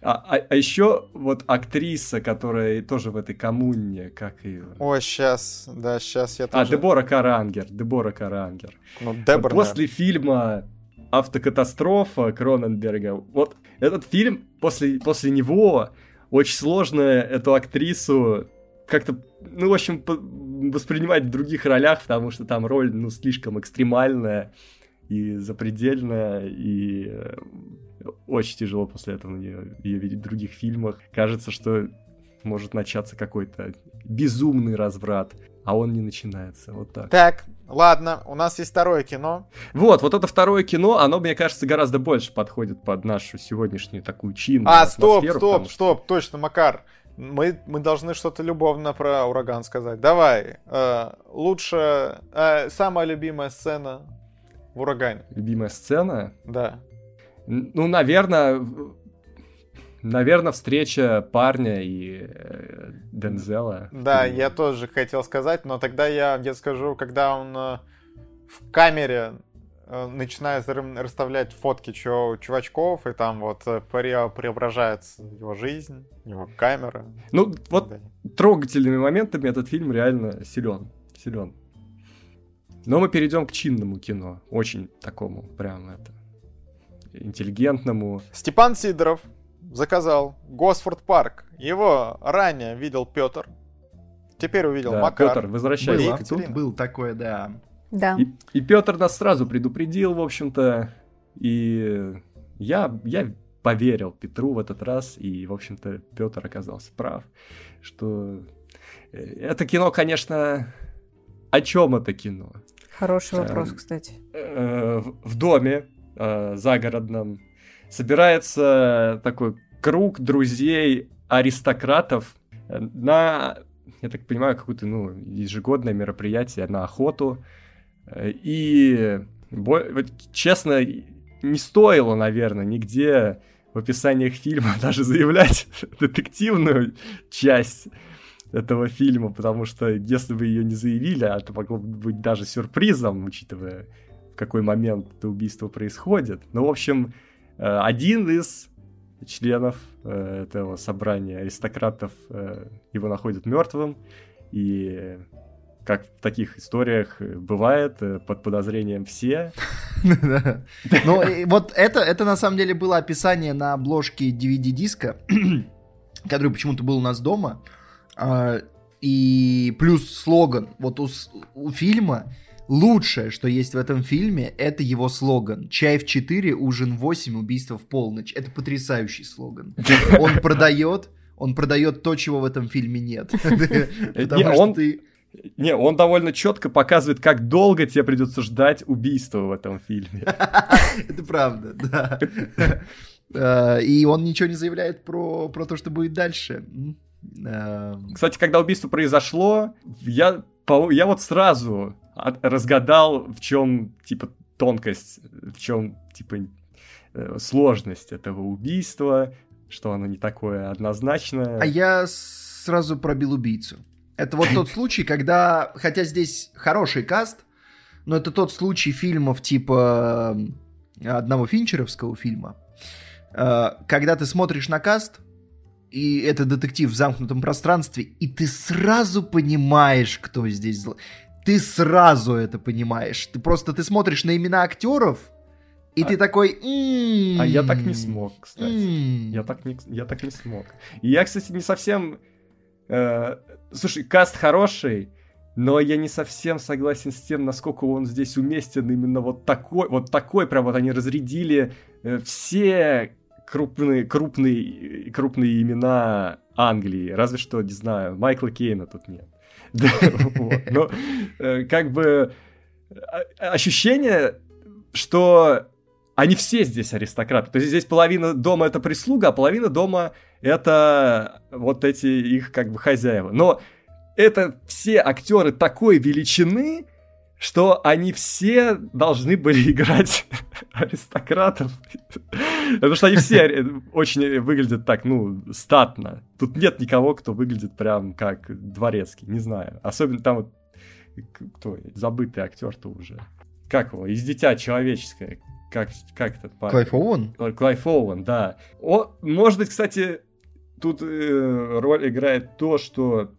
А, еще вот актриса, которая тоже в этой коммуне, как ее... Ой, сейчас, да, сейчас я А, тоже... Дебора Карангер, Дебора Карангер. Ну, Вот Дебора, после фильма «Автокатастрофа» Кроненберга, вот этот фильм, после, после него очень сложно эту актрису как-то, ну, в общем, воспринимать в других ролях, потому что там роль, ну, слишком экстремальная и запредельная, и э, очень тяжело после этого ее, ее видеть в других фильмах. Кажется, что может начаться какой-то безумный разврат, а он не начинается. Вот так. Так, ладно, у нас есть второе кино. Вот, вот это второе кино, оно, мне кажется, гораздо больше подходит под нашу сегодняшнюю такую чинную А, стоп, стоп, потому стоп, точно, Макар. Мы, мы должны что-то любовно про ураган сказать. Давай. э, лучше... э, самая любимая сцена в урагане. Любимая сцена? Да. Ну, наверное, наверное, встреча парня и э, Дензела. Да, я тоже хотел сказать, но тогда я тебе скажу, когда он э, в камере начинает рым- расставлять фотки чувачков, и там вот э, пре- преображается его жизнь, его камера. Ну, вот Да. трогательными моментами этот фильм реально силен. Силен. Но мы перейдем к чинному кино. Очень такому, прям это, интеллигентному. Степан Сидоров заказал Госфорд Парк. Его ранее видел Петр. Теперь увидел Да, Макар. Петр, возвращайся. Екатерина. был такое, да. Да. И, и Петр нас сразу предупредил, в общем-то, и я, я поверил Петру в этот раз, и, в общем-то, Петр оказался прав, что э, это кино, конечно, о чем это кино? Хороший вопрос, эм, кстати. Э, в доме э, загородном собирается такой круг друзей аристократов на, я так понимаю, какое-то ну, ежегодное мероприятие на охоту. И, честно, не стоило, наверное, нигде в описаниях фильма даже заявлять детективную часть этого фильма, потому что если бы ее не заявили, а это могло быть даже сюрпризом, учитывая, в какой момент это убийство происходит. Ну, в общем, э, один из членов э, этого собрания аристократов э, его находят мертвым, и как в таких историях бывает, под подозрением все. Ну, вот это, это на самом деле было описание на обложке DVD-диска, который почему-то был у нас дома. А, и плюс слоган. Вот у, у фильма лучшее, что есть в этом фильме, это его слоган. Чай в 4, ужин в 8, убийство в полночь. Это потрясающий слоган. Он продает, он продает то, чего в этом фильме нет. Потому что ты... Не, он довольно четко показывает, как долго тебе придется ждать убийства в этом фильме. Это правда, да. А, и он ничего не заявляет про, про то, что будет дальше. Эм. Кстати, когда убийство произошло, я, я вот сразу разгадал, в чем, типа, тонкость, в чем, типа, э, сложность этого убийства, что оно не такое однозначное. А я сразу пробил убийцу. Это вот тот случай, когда, хотя здесь хороший каст, но это тот случай фильмов типа одного финчеровского фильма, э, когда ты смотришь на каст, и это детектив в замкнутом пространстве, и ты сразу понимаешь, кто здесь зло. Ты сразу это понимаешь. Ты просто ты смотришь на имена актеров, и а... ты такой... М-м-м, а я так не смог, кстати. М-м-м. Я, так не, я так не смог. И я, кстати, не совсем... Э, слушай, каст хороший, но я не совсем согласен с тем, насколько он здесь уместен именно вот такой, вот такой, прям вот они разрядили э, все крупные, крупные, крупные имена Англии. Разве что, не знаю, Майкла Кейна тут нет. Но э, как бы ощущение, что они все здесь аристократы. То есть здесь половина дома это прислуга, а половина дома это вот эти их как бы хозяева. Но это все актеры такой величины, что они все должны были играть аристократов. Потому что они все очень выглядят так, ну, статно. Тут нет никого, кто выглядит прям как дворецкий, не знаю. Особенно там вот, кто, забытый актер-то уже. Как его? Из «Дитя человеческое». Как, как этот парень? Клайф Оуэн? Клайф Оуэн, да. О, может быть, кстати, тут э, роль играет то, что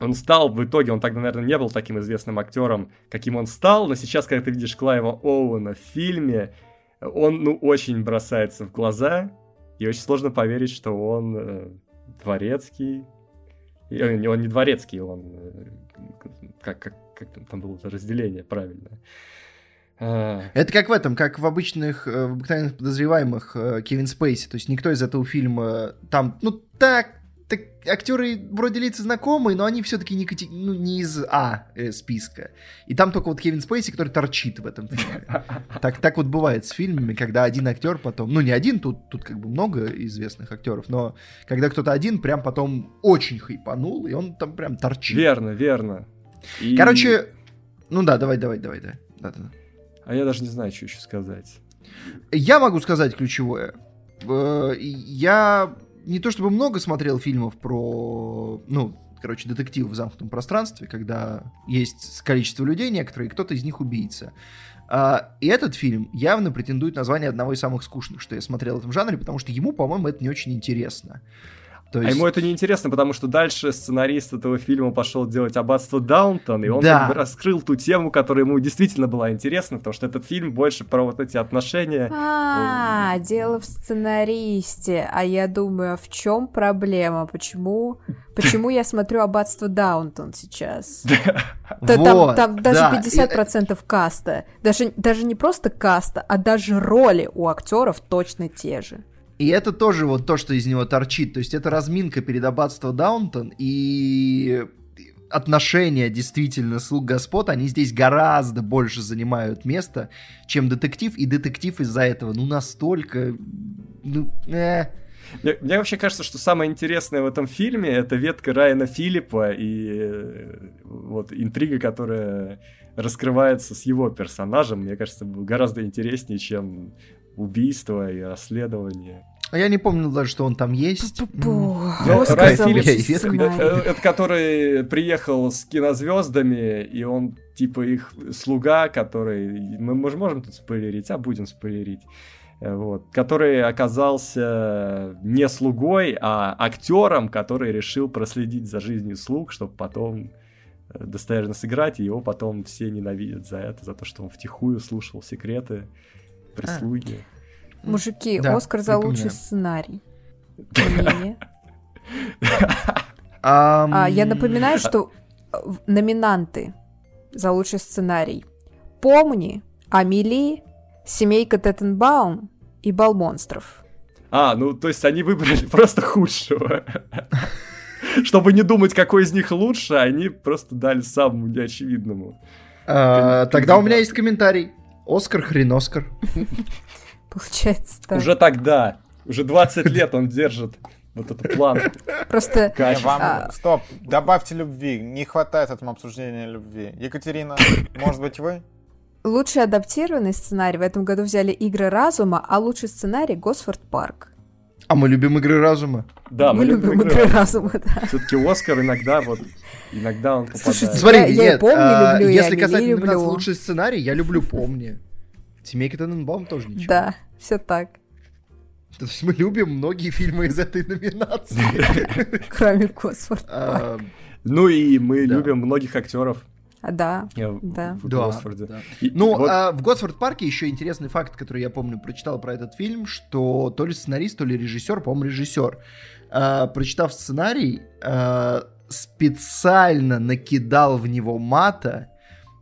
он стал, в итоге, он тогда, наверное, не был таким известным актером, каким он стал, но сейчас, когда ты видишь Клайва Оуэна в фильме, он, ну, очень бросается в глаза, и очень сложно поверить, что он э, дворецкий. И, э, он не дворецкий, он... Э, как, как, как там было разделение правильно. Это как в этом, как в обычных, э, в обыкновенных подозреваемых э, Кевин Спейси. То есть никто из этого фильма там, ну, так так, актеры вроде лица знакомые, но они все-таки не, ну, не из А э, списка. И там только вот Кевин Спейси, который торчит в этом фильме. Так, так вот бывает с фильмами, когда один актер потом, ну не один, тут, тут как бы много известных актеров, но когда кто-то один прям потом очень хайпанул, и он там прям торчит. Верно, верно. И... Короче, ну да, давай, давай, давай, да. да, да. А я даже не знаю, что еще сказать. Я могу сказать ключевое. Э, я не то чтобы много смотрел фильмов про, ну, короче, детектив в замкнутом пространстве, когда есть количество людей некоторые, кто-то из них убийца. А, и этот фильм явно претендует на звание одного из самых скучных, что я смотрел в этом жанре, потому что ему, по-моему, это не очень интересно. То А есть... ему это не интересно, потому что дальше сценарист этого фильма пошел делать аббатство Даунтон, и он Да. как бы раскрыл ту тему, которая ему действительно была интересна, потому что этот фильм больше про вот эти отношения. А, дело в сценаристе. А я думаю, а в чем проблема? Почему, почему я смотрю аббатство Даунтон сейчас? Да там, Вот, там даже да. 50% каста. Даже, даже не просто каста, а даже роли у актеров точно те же. И это тоже вот то, что из него торчит. То есть это разминка перед аббатство Даунтон, и отношения действительно слуг господ, они здесь гораздо больше занимают место, чем детектив, и детектив из-за этого, ну, настолько... Ну, э. Мне, мне вообще кажется, что самое интересное в этом фильме это ветка Райана Филиппа и вот интрига, которая раскрывается с его персонажем, мне кажется, гораздо интереснее, чем убийство и расследование. А я не помню даже, что он там есть. Рай Филлипс, и ветку Это, который приехал с кинозвездами, и он типа их слуга, который... Мы можем, можем тут спойлерить, а будем спойлерить. Э, Вот, который оказался не слугой, а актером, который решил проследить за жизнью слуг, чтобы потом э, достоверно сыграть, и его потом все ненавидят за это, за то, что он втихую слушал секреты прислуги. Мужики, Да, Оскар за лучший сценарий. Мнение. А, я напоминаю, что номинанты за лучший сценарий «Помни», «Амели», «Семейка Теттенбаум» и «Бал монстров». А, ну то есть они выбрали просто худшего. Чтобы не думать, какой из них лучше, они просто дали самому неочевидному. а, Тогда у меня есть комментарий. Оскар хрен Оскар. Получается так. Уже тогда, уже 20 лет он держит вот эту планку Просто качества. вам... А. Стоп, добавьте любви. Не хватает этому обсуждения любви. Екатерина, может быть вы? лучший адаптированный сценарий в этом году взяли «Игры разума», а лучший сценарий «Госфорд Парк». А мы любим игры разума. Да, Мы любим «Игры разума», да. Все-таки Оскар иногда вот, иногда он Слушайте, попадает. Смотри, Я- я нет, «Помни» а, люблю, если «Амели» касательно люблю. номинации лучший сценарий, я люблю «Помни». Семейка Тененбаум тоже ничего. Да, все так. То есть мы любим многие фильмы из этой номинации. Кроме «Госфорд Парк». А, Ну и мы любим многих актеров Да, э, в- Да. в Да, Госфорде. да. И- Ну, вот- а в Госфорд парке еще интересный факт, который я помню, прочитал про этот фильм, что то ли сценарист, то ли режиссер, по-моему, режиссер, а, прочитав сценарий, а, специально накидал в него мата,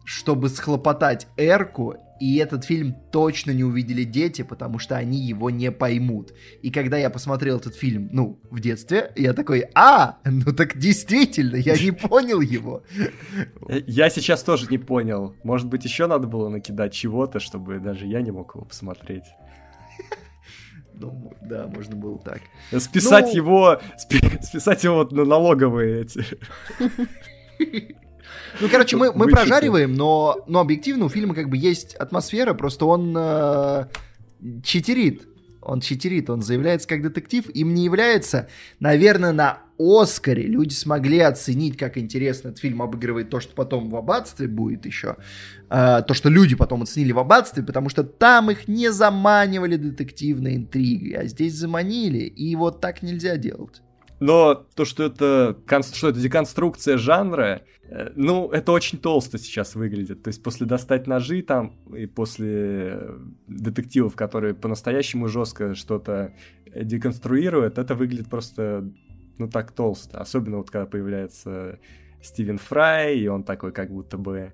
чтобы схлопотать эрку, и этот фильм точно не увидели дети, потому что они его не поймут. И когда я посмотрел этот фильм, ну, в детстве, я такой, а, ну так действительно, я не понял его. Э, Я сейчас тоже не понял. Может быть, еще надо было накидать чего-то, чтобы даже я не мог его посмотреть. Ну, да, можно было так. Списать Ну- его, спи- списать его на налоговые эти. Ну, короче, мы, мы прожариваем, но, но объективно у фильма как бы есть атмосфера, просто он э, читерит. Он читерит, он заявляется как детектив, им не является, наверное, на Оскаре люди смогли оценить, как интересно этот фильм обыгрывает то, что потом в аббатстве будет еще, э, то, что люди потом оценили в аббатстве, потому что там их не заманивали детективной интригой, а здесь заманили, и вот так нельзя делать. Но то, что это, что это деконструкция жанра, э, ну, это очень толсто сейчас выглядит. То есть после «Достать ножи» там и после э, детективов, которые по-настоящему жестко что-то э, деконструируют, это выглядит просто, ну, так толсто. Особенно вот когда появляется Стивен Фрай, и он такой как будто бы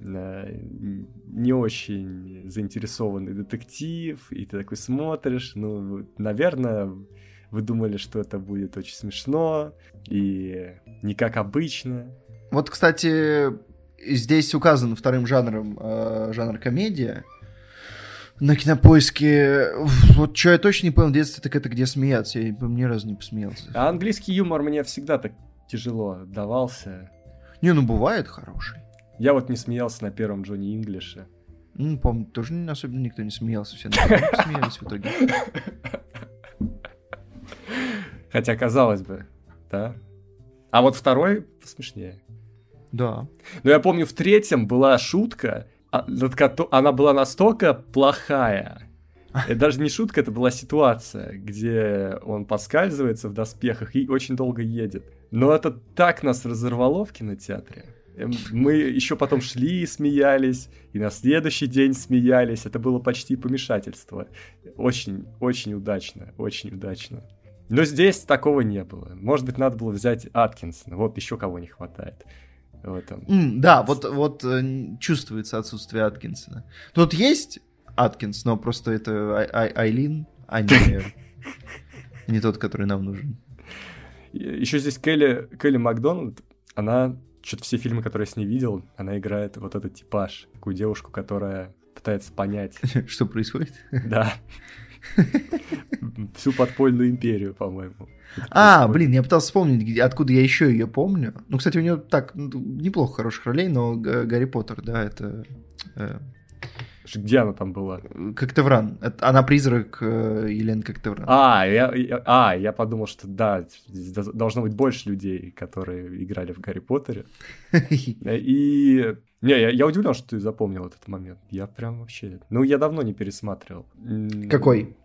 не очень заинтересованный детектив, и ты такой смотришь, ну, наверное, вы думали, что это будет очень смешно и не как обычно. Вот, кстати, здесь указан вторым жанром э, жанр комедия. На кинопоиске. Вот что я точно не понял в детстве, так это где смеяться. Я ни разу не посмеялся. А английский юмор мне всегда так тяжело давался. Не, ну бывает хороший. Я вот не смеялся на первом Джонни Инглише. Ну, помню, тоже особенно никто не смеялся. Все смеялись в итоге. Хотя, казалось бы, да. А вот второй смешнее. Да. Но я помню, в третьем была шутка, а, она была настолько плохая, Это даже не шутка, это была ситуация, где он поскальзывается в доспехах и очень долго едет. Но это так нас разорвало в кинотеатре. Эм, мы еще потом шли и смеялись, и на следующий день смеялись. Это было почти помешательство. Очень, очень удачно, очень удачно. Но здесь такого не было. Может быть, надо было взять Аткинсона. Вот еще кого не хватает в этом. Mm, да, вот, вот э, чувствуется отсутствие Аткинсона. Тут есть Аткинс, но просто это Ай Ай Айлин, а не, не тот, который нам нужен. Еще здесь Келли, Келли Макдональд, она, что-то все фильмы, которые я с ней видел, она играет вот этот типаж, такую девушку, которая пытается понять. Что происходит? Да. Всю подпольную империю, по-моему. А, блин, я пытался вспомнить, откуда я еще ее помню. Ну, кстати, у нее так ну, неплохо хороших ролей, но Гарри Поттер, да, это... Э, где она там была? Коктевран. Она призрак э, Елены Коктевран. А я, я, а, я подумал, что да, здесь должно быть больше людей, которые играли в Гарри Поттере. И... Не, я, я удивлен, что ты запомнил этот момент. Я прям вообще... Ну, я давно не пересматривал. Какой?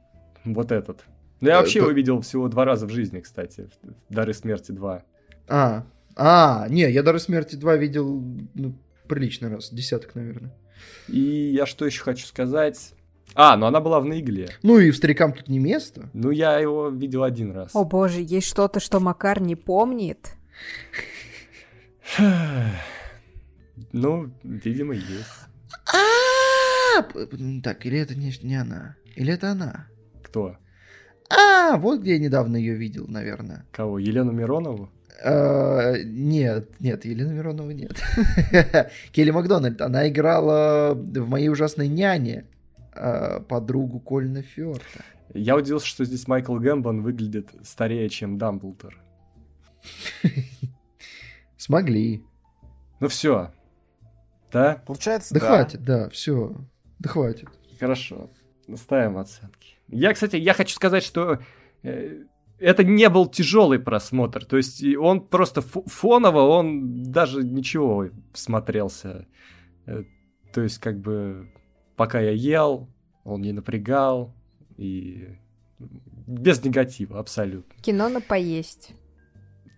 Вот этот. Ну, я э, вообще его видел всего два раза в жизни, кстати. «Дары смерти 2». А, а, не, я «Дары смерти 2» видел ну, приличный раз, десяток, наверное. И я что еще хочу сказать? А, ну она была в «На игле». Ну и в «Старикам тут не место». Ну я его видел один раз. О боже, есть что-то, что Макар не помнит? Ну, видимо, есть. А, Так, или это не она? Или это она? Кто? А, вот где я недавно ее видел, наверное. Кого? Елену Миронову? А, нет, нет, Елена Миронова нет. Келли Макдональд, она играла в «Моей ужасной няне» а, подругу Кольна Фёрта. Я удивился, что здесь Майкл Гэмбон выглядит старее, чем Дамблдор. Смогли. Ну все. Да? Получается, да. Да хватит, да, все. Да хватит. Хорошо. Ставим оценки. Я, кстати, я хочу сказать, что э, это не был тяжелый просмотр. То есть он просто фоново, он даже ничего смотрелся. Э, то есть как бы пока я ел, он не напрягал. И без негатива абсолютно. Кино на поесть.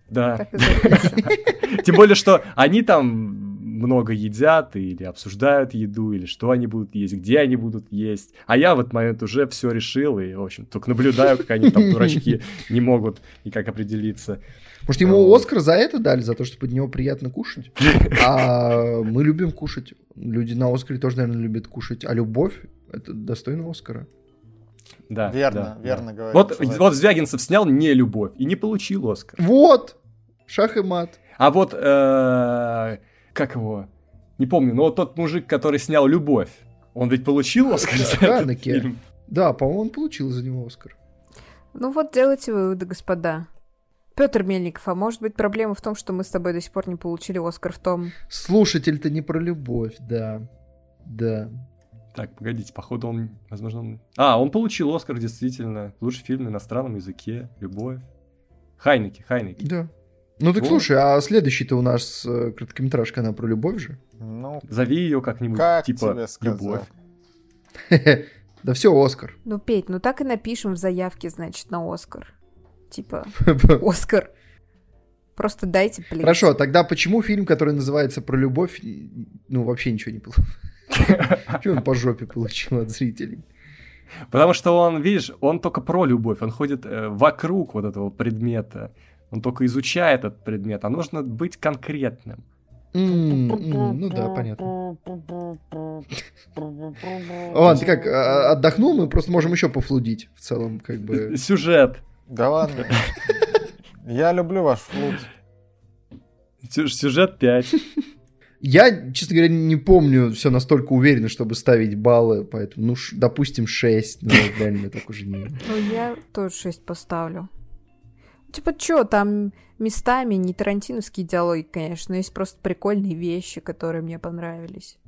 Да. Тем более, что они там много едят или обсуждают еду, или что они будут есть, где они будут есть. А я в этот момент уже все решил, и, в общем, только наблюдаю, как они там, дурачки, не могут никак определиться. Может, ему Оскар за это дали, за то, что под него приятно кушать? А мы любим кушать. Люди на Оскаре тоже, наверное, любят кушать. А любовь — это достойно Оскара. Да, верно, да, верно да. говорит. Вот, вот Звягинцев снял не любовь и не получил Оскар. Вот! Шах и мат. А вот э, как его, не помню, но вот тот мужик, который снял «Любовь», он ведь получил Оскар за этот фильм? Да, по-моему, он получил за него Оскар. Ну вот делайте выводы, господа. Петр Мельников, а может быть проблема в том, что мы с тобой до сих пор не получили Оскар в том... Слушатель-то не про любовь, да. Да. Так, погодите, походу он, возможно, он... А, он получил Оскар, действительно. Лучший фильм на иностранном языке, любовь. Хайнеки, Хайнеки. Да. Ну так вот. слушай, а следующий-то у нас э, короткометражка, она про любовь же? Ну, Зови ее как-нибудь, как типа любовь. Да все, Оскар. Ну, Петь, ну так и напишем в заявке, значит, на Оскар. Типа, Оскар. Просто дайте плей. Хорошо, тогда почему фильм, который называется про любовь, ну, вообще ничего не получил? Чего он по жопе получил от зрителей? Потому что он, видишь, он только про любовь, он ходит э, вокруг вот этого предмета он только изучает этот предмет, а нужно быть конкретным. ну да, понятно. Ладно, ты как, а, отдохнул, мы просто можем еще пофлудить в целом, как бы. Сюжет. Да ладно. Я люблю ваш флут. Сюжет 5. Я, честно говоря, не помню все настолько уверенно, чтобы ставить баллы, поэтому, ну, допустим, 6, но реально так уже не... Ну, я тоже 6 поставлю. Типа, что, там местами не тарантиновские диалоги, конечно, есть просто прикольные вещи, которые мне понравились.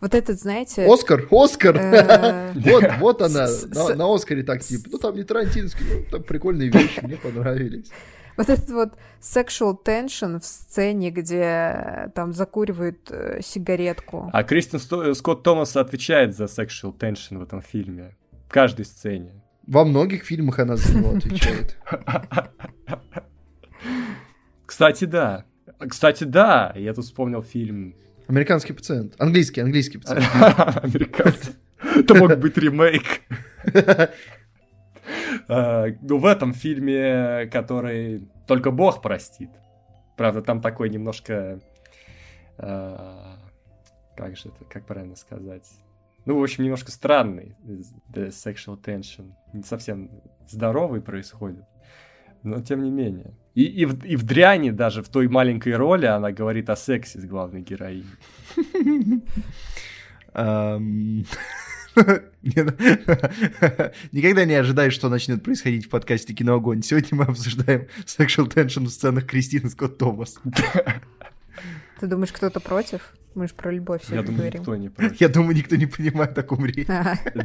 Вот этот, знаете... Оскар, Оскар! Э, вот, вот она, на Оскаре так, типа, ну там не тарантиновский, ну там прикольные вещи, мне понравились. Вот этот вот sexual tension в сцене, где там закуривают э, сигаретку. А Кристин Скотт Томас отвечает за sexual tension в этом фильме каждой сцене. Во многих фильмах она за него отвечает. Кстати, да. Кстати, да. Я тут вспомнил фильм... Американский пациент. Английский, английский пациент. Американский. Это мог быть ремейк. А, ну, в этом фильме, который только Бог простит. Правда, там такой немножко... а, Как же это, как правильно сказать? Ну, в общем, немножко странный the sexual tension. Не совсем здоровый происходит. Но тем не менее. И, и, в, и в дряни даже в той маленькой роли она говорит о сексе с главной героиней. Ну, Никогда не ожидаешь, что начнет происходить в подкасте «Киноогонь». Сегодня мы обсуждаем sexual tension в сценах Кристины Скотт Томас. Ты думаешь, кто-то против? Мы же про любовь Я сегодня думаю, говорим. никто не против. Я думаю, никто не понимает, о ком речь.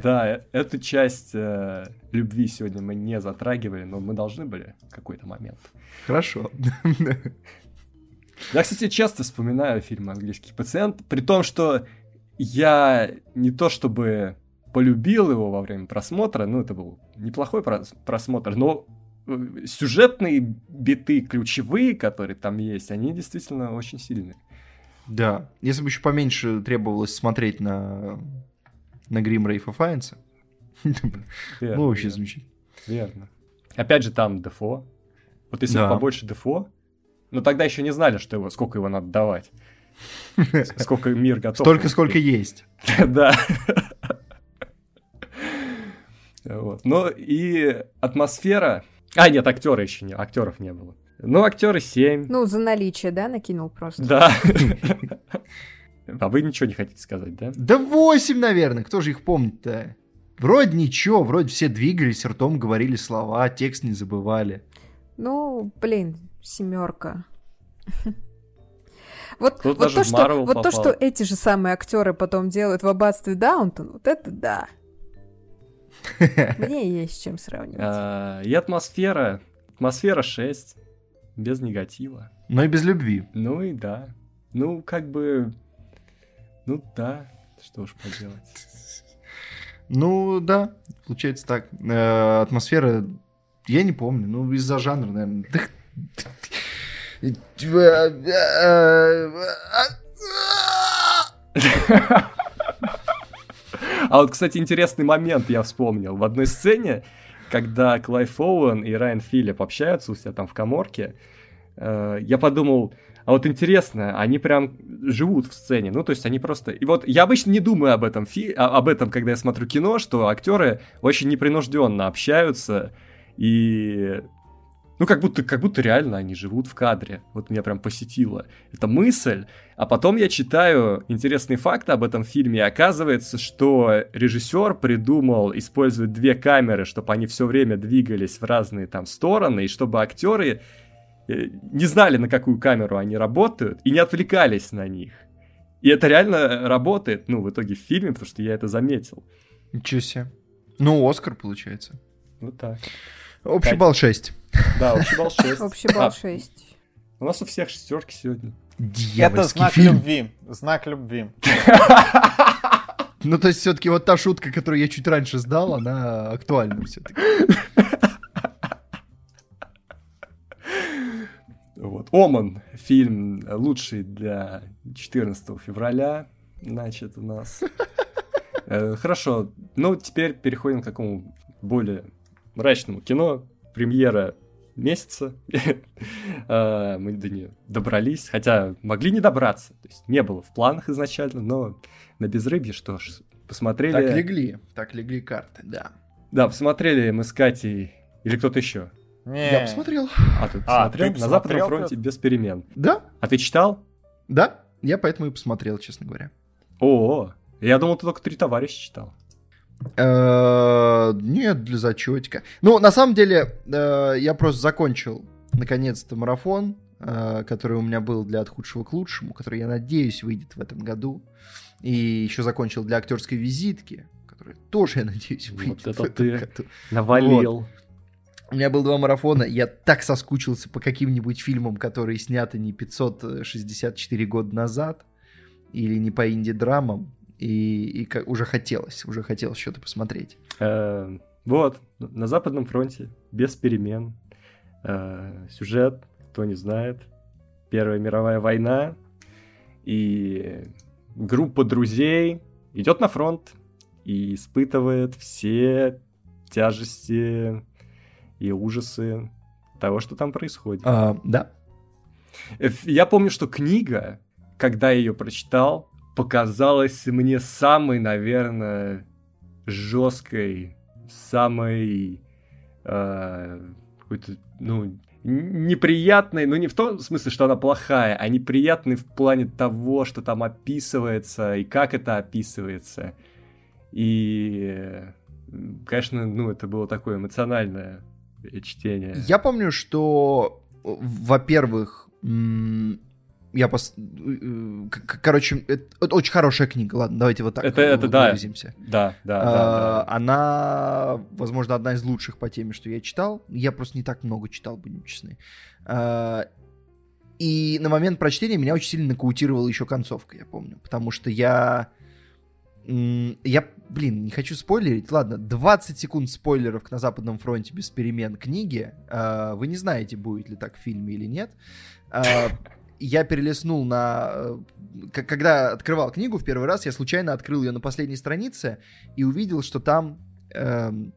Да, эту часть э, любви сегодня мы не затрагивали, но мы должны были в какой-то момент. Хорошо. Я, кстати, часто вспоминаю фильм «Английский пациент», при том, что я не то чтобы полюбил его во время просмотра, ну, это был неплохой прос- просмотр, но э, сюжетные биты ключевые, которые там есть, они действительно очень сильные. Да. Если бы еще поменьше требовалось смотреть на, на грим Рейфа Файнса. Верно, Ну, вообще замечательно. верно. Опять же, там Дефо. Вот если Да. бы побольше Дефо, но тогда еще не знали, что его, сколько его надо давать. Сколько мир готов. Столько, сколько есть. Да. Вот. Ну и атмосфера... А, нет, актера еще не, актеров не было. Ну, актеры 7. Ну, за наличие, да, накинул просто? Да. А вы ничего не хотите сказать, да? Да восемь, наверное. Кто же их помнит-то? Вроде ничего, вроде все двигались, ртом говорили слова, текст не забывали. Ну, блин, семерка. Вот, Тут вот, даже то, что, вот то, что эти же самые актеры потом делают в аббатстве Даунтон, вот это да. Мне есть с чем сравнивать. А, И атмосфера. Атмосфера 6. Без негатива. Но и без любви. Ну и да. Ну, как бы... Ну да. Что уж поделать. Ну, да, получается так. Э, атмосфера, я не помню, ну, из-за жанра, наверное. А вот, кстати, интересный момент я вспомнил. В одной сцене, когда Клайв Оуэн и Райан Филипп общаются у себя там в коморке, э, я подумал, а вот интересно, они прям живут в сцене, ну, то есть они просто... И вот я обычно не думаю об этом, фи... а- об этом, когда я смотрю кино, что актеры очень непринужденно общаются, и... Ну, как будто, как будто реально они живут в кадре. Вот меня прям посетила эта мысль. А потом я читаю интересные факты об этом фильме, и оказывается, что режиссер придумал использовать две камеры, чтобы они все время двигались в разные там стороны, и чтобы актеры э, не знали, на какую камеру они работают, и не отвлекались на них. И это реально работает, ну, в итоге в фильме, потому что я это заметил. Ничего себе. Ну, Оскар, получается. Вот так. Общий Пять. балл 6. Да, общий балл 6. Общий балл 6. у нас у всех шестерки сегодня. Это знак фильм. любви. Знак любви. Ну, то есть, все-таки вот та шутка, которую я чуть раньше сдал, она актуальна все-таки. Вот. Оман, фильм лучший для 14 февраля, значит, у нас. Э, Хорошо, ну теперь переходим к какому более мрачному кино. Премьера месяца. Э, Мы до нее добрались, хотя могли не добраться. То есть не было в планах изначально, но на безрыбье что ж, посмотрели... Так легли, так легли карты, да. Да, посмотрели мы с Катей, или кто-то еще. Не. Я посмотрел. А, ты А, посмотрел? ты На Западном посмотрел, фронте без перемен. Да, А ты читал? да, я поэтому и посмотрел, честно говоря. О, я думал, ты только три товарища читал. Э, Нет, для зачетика. Ну, на самом деле, э, я просто закончил, наконец-то, марафон, э, который у меня был для «От худшего к лучшему», который, я надеюсь, выйдет в этом году. И еще закончил для актерской визитки, которая тоже, я надеюсь, Вот выйдет это в этом ты. году. Навалил. У меня было два марафона, я так соскучился по каким-нибудь фильмам, которые сняты не 564 года назад, или не по инди-драмам. И, и уже хотелось, уже хотелось что-то посмотреть. Э, вот, на Западном фронте, без перемен. Э, сюжет, кто не знает, Первая мировая война, и группа друзей идет на фронт и испытывает все тяжести и ужасы того, что там происходит. А, да. Э, я помню, что книга, когда я ее прочитал, показалась мне самой, наверное, жесткой, самой э, какой-то, ну, неприятной, но не в том смысле, что она плохая, а неприятной в плане того, что там описывается и как это описывается. И, конечно, ну, это было такое эмоциональное чтение. Я помню, что, во-первых, я пос... Короче, это, очень хорошая книга, ладно, давайте вот так это, это да. выразимся. Да, да, а, да, да. Она, возможно, одна из лучших по теме, что я читал. Я просто не так много читал, будем честны. А, и на момент прочтения меня очень сильно нокаутировала еще концовка, я помню. Потому что я... Я, блин, не хочу спойлерить. Ладно, 20 секунд спойлеров на Западном фронте без перемен книги. А, вы не знаете, будет ли так в фильме или нет. А, я перелистнул на... Э, когда открывал книгу в первый раз, я случайно открыл ее на последней странице и увидел, что там эм,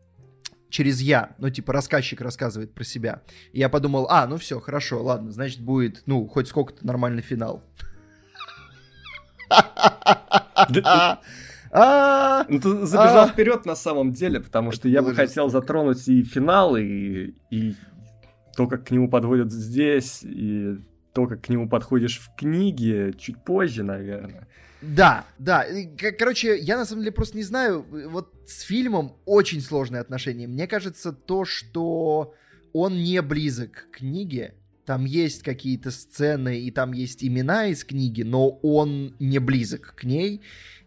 через «я», ну, типа, рассказчик рассказывает про себя. И я подумал, а, ну все, хорошо, ладно, значит, будет, ну, хоть сколько-то нормальный финал. А, ну, ты забежал вперед на самом деле, потому что я бы хотел затронуть и финал, и то, как к нему подводят здесь, и то, как к нему подходишь в книге, чуть позже, наверное. Да, да. Короче, я на самом деле просто не знаю, вот с фильмом очень сложные отношения. Мне кажется, то, что он не близок к книге, там есть какие-то сцены и там есть имена из книги, но он не близок к ней.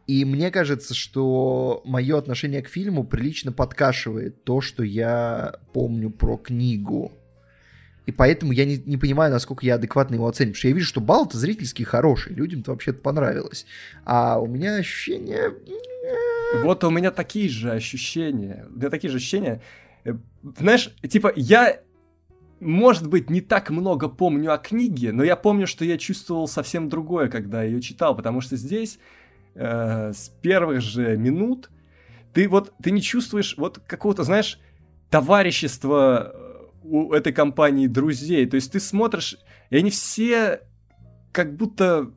И мне кажется, что мое отношение к фильму прилично подкашивает то, что я помню про книгу. И поэтому я не, не понимаю, насколько я адекватно его оцениваю. Потому что я вижу, что балл-то зрительский хороший, людям-то вообще-то понравилось. А у меня ощущение... Вот у меня такие же ощущения. У меня такие же ощущения. Э, знаешь, типа, я, может быть, не так много помню о книге, но я помню, что я чувствовал совсем другое, когда ее читал, потому что здесь э, с первых же минут ты вот, ты не чувствуешь вот какого-то, знаешь, товарищества у этой компании друзей. То есть ты смотришь, и они все как будто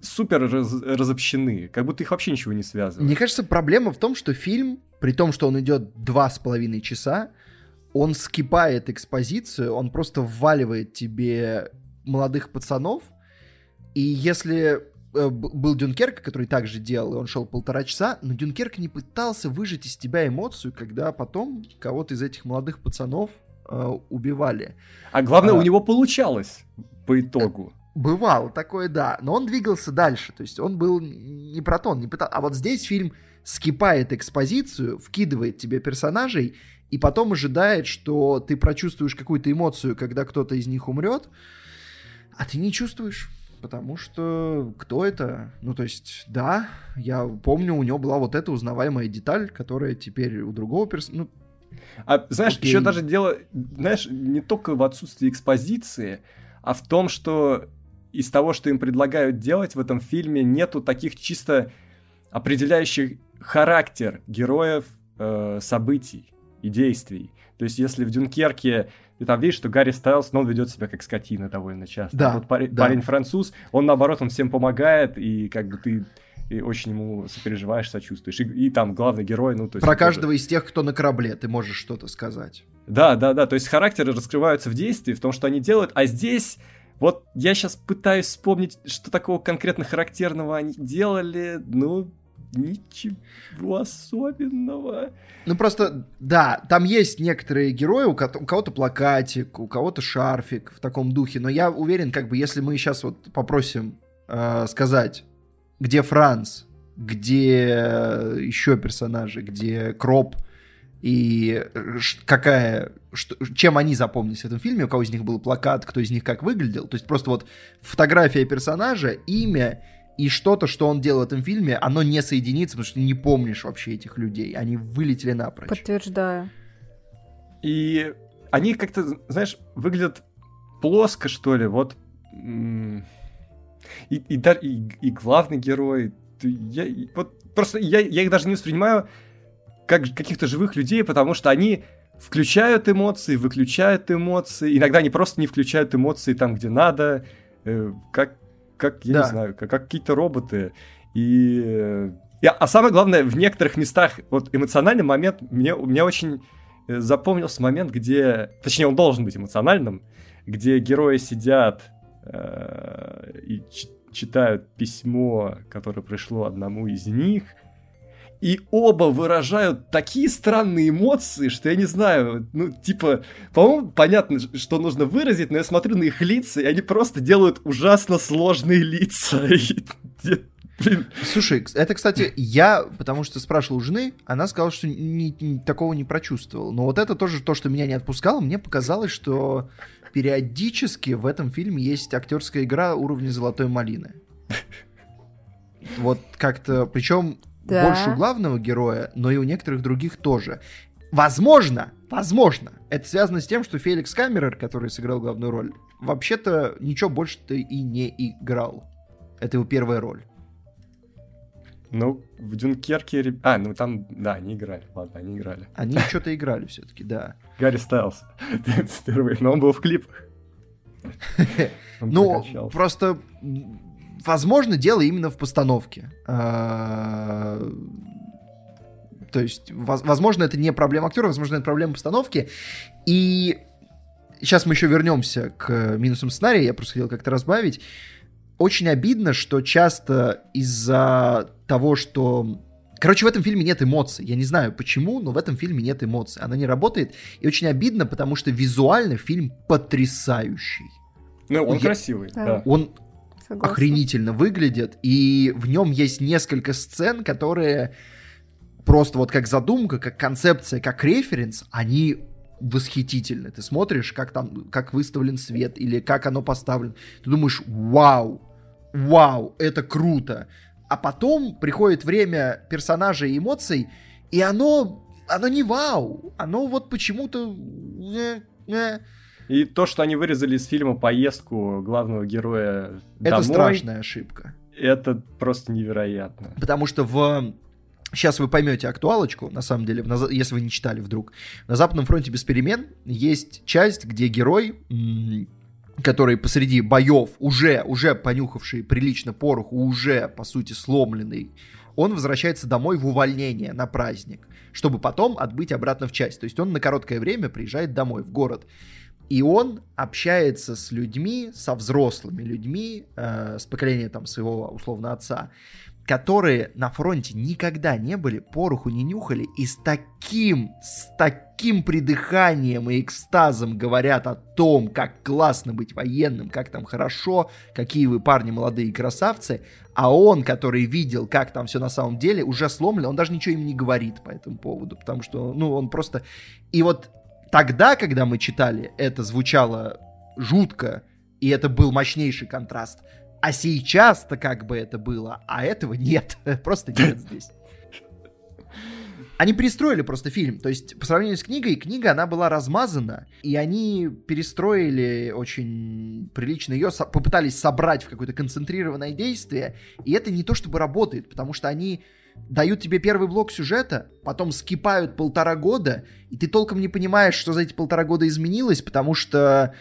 супер раз, разобщены, как будто их вообще ничего не связывает. Мне кажется, проблема в том, что фильм, при том, что он идет два с половиной часа, он скипает экспозицию, он просто вваливает тебе молодых пацанов, и если э, был Дюнкерк, который также делал, и он шел полтора часа, но Дюнкерк не пытался выжать из тебя эмоцию, когда потом кого-то из этих молодых пацанов убивали. А главное, а, у него получалось по итогу. Бывало такое, да. Но он двигался дальше. То есть он был не про то, он не пытался. А вот здесь фильм скипает экспозицию, вкидывает тебе персонажей, и потом ожидает, что ты прочувствуешь какую-то эмоцию, когда кто-то из них умрет, а ты не чувствуешь. Потому что кто это? Ну, то есть, да, я помню, у него была вот эта узнаваемая деталь, которая теперь у другого персонажа... Ну, а знаешь, Окей. еще даже дело, знаешь, не только в отсутствии экспозиции, а в том, что из того, что им предлагают делать в этом фильме, нету таких чисто определяющих характер героев, э, событий и действий. То есть, если в Дюнкерке ты там видишь, что Гарри Стайлс, но он ведет себя как скотина довольно часто. Да, а тут парень, да. парень француз, он наоборот, он всем помогает, и как бы ты и очень ему сопереживаешь, сочувствуешь. И, и там главный герой, ну, то есть... Про каждого тоже... из тех, кто на корабле, ты можешь что-то сказать. Да, да, да, то есть характеры раскрываются в действии, в том, что они делают, а здесь... Вот я сейчас пытаюсь вспомнить, что такого конкретно характерного они делали, ну, ничего особенного. Ну просто, да, там есть некоторые герои, у, ко- у кого-то плакатик, у кого-то шарфик в таком духе, но я уверен, как бы, если мы сейчас вот попросим э, сказать где Франц, где еще персонажи, где Кроп и какая, что, чем они запомнились в этом фильме, у кого из них был плакат, кто из них как выглядел. То есть просто вот фотография персонажа, имя и что-то, что он делал в этом фильме, оно не соединится, потому что ты не помнишь вообще этих людей. Они вылетели напрочь. Подтверждаю. И они как-то, знаешь, выглядят плоско, что ли, вот. И, и, и, и главный герой, я, вот просто я, я их даже не воспринимаю как каких-то живых людей, потому что они включают эмоции, выключают эмоции. Иногда они просто не включают эмоции там, где надо, э, как, как я да. не знаю, как, как какие-то роботы. И, и, а самое главное, в некоторых местах, вот эмоциональный момент, мне, у меня очень э, запомнился момент, где, точнее, он должен быть эмоциональным, где герои сидят э, и читают письмо, которое пришло одному из них, и оба выражают такие странные эмоции, что я не знаю, ну, типа, по-моему, понятно, что нужно выразить, но я смотрю на их лица, и они просто делают ужасно сложные лица. Слушай, это, кстати, я, потому что спрашивал у жены, она сказала, что ни, ни, такого не прочувствовал. Но вот это тоже то, что меня не отпускало. Мне показалось, что периодически в этом фильме есть актерская игра уровня золотой малины. Вот как-то, причем да. больше у главного героя, но и у некоторых других тоже. Возможно, возможно, это связано с тем, что Феликс Камерер, который сыграл главную роль, вообще-то ничего больше-то и не играл. Это его первая роль. Ну, в Дюнкерке... А, ну там, да, они играли. Ладно, они играли. Они что-то играли все-таки, да. Гарри Стайлс. Впервые, но он был в клипах. Ну, просто, возможно, дело именно в постановке. А, то есть, возможно, это не проблема актера, возможно, это проблема постановки. И сейчас мы еще вернемся к минусам сценария, я просто хотел как-то разбавить очень обидно, что часто из-за того, что... Короче, в этом фильме нет эмоций. Я не знаю почему, но в этом фильме нет эмоций. Она не работает. И очень обидно, потому что визуально фильм потрясающий. Ну, он Я... красивый, да. Он Согласна. охренительно выглядит. И в нем есть несколько сцен, которые просто вот как задумка, как концепция, как референс, они восхитительны. Ты смотришь, как там, как выставлен свет или как оно поставлено. Ты думаешь, вау, вау, это круто. А потом приходит время персонажей и эмоций, и оно, оно не вау. Оно вот почему-то... Э, э. И то, что они вырезали из фильма поездку главного героя Это домой, страшная ошибка. Это просто невероятно. Потому что в Сейчас вы поймете актуалочку, на самом деле, если вы не читали вдруг. На Западном фронте без перемен есть часть, где герой, который посреди боев, уже, уже понюхавший прилично пороху, уже, по сути, сломленный, он возвращается домой в увольнение на праздник, чтобы потом отбыть обратно в часть. То есть он на короткое время приезжает домой, в город. И он общается с людьми, со взрослыми людьми, э, с поколения там своего условно отца, которые на фронте никогда не были, пороху не нюхали и с таким, с таким придыханием и экстазом говорят о том, как классно быть военным, как там хорошо, какие вы парни молодые красавцы, а он, который видел, как там все на самом деле, уже сломлен, он даже ничего им не говорит по этому поводу, потому что, ну, он просто... И вот тогда, когда мы читали, это звучало жутко, и это был мощнейший контраст а сейчас-то как бы это было, а этого нет. Просто нет здесь. Они перестроили просто фильм. То есть, по сравнению с книгой, книга, она была размазана, и они перестроили очень прилично ее, попытались собрать в какое-то концентрированное действие, и это не то чтобы работает, потому что они дают тебе первый блок сюжета, потом скипают полтора года, и ты толком не понимаешь, что за эти полтора года изменилось, потому что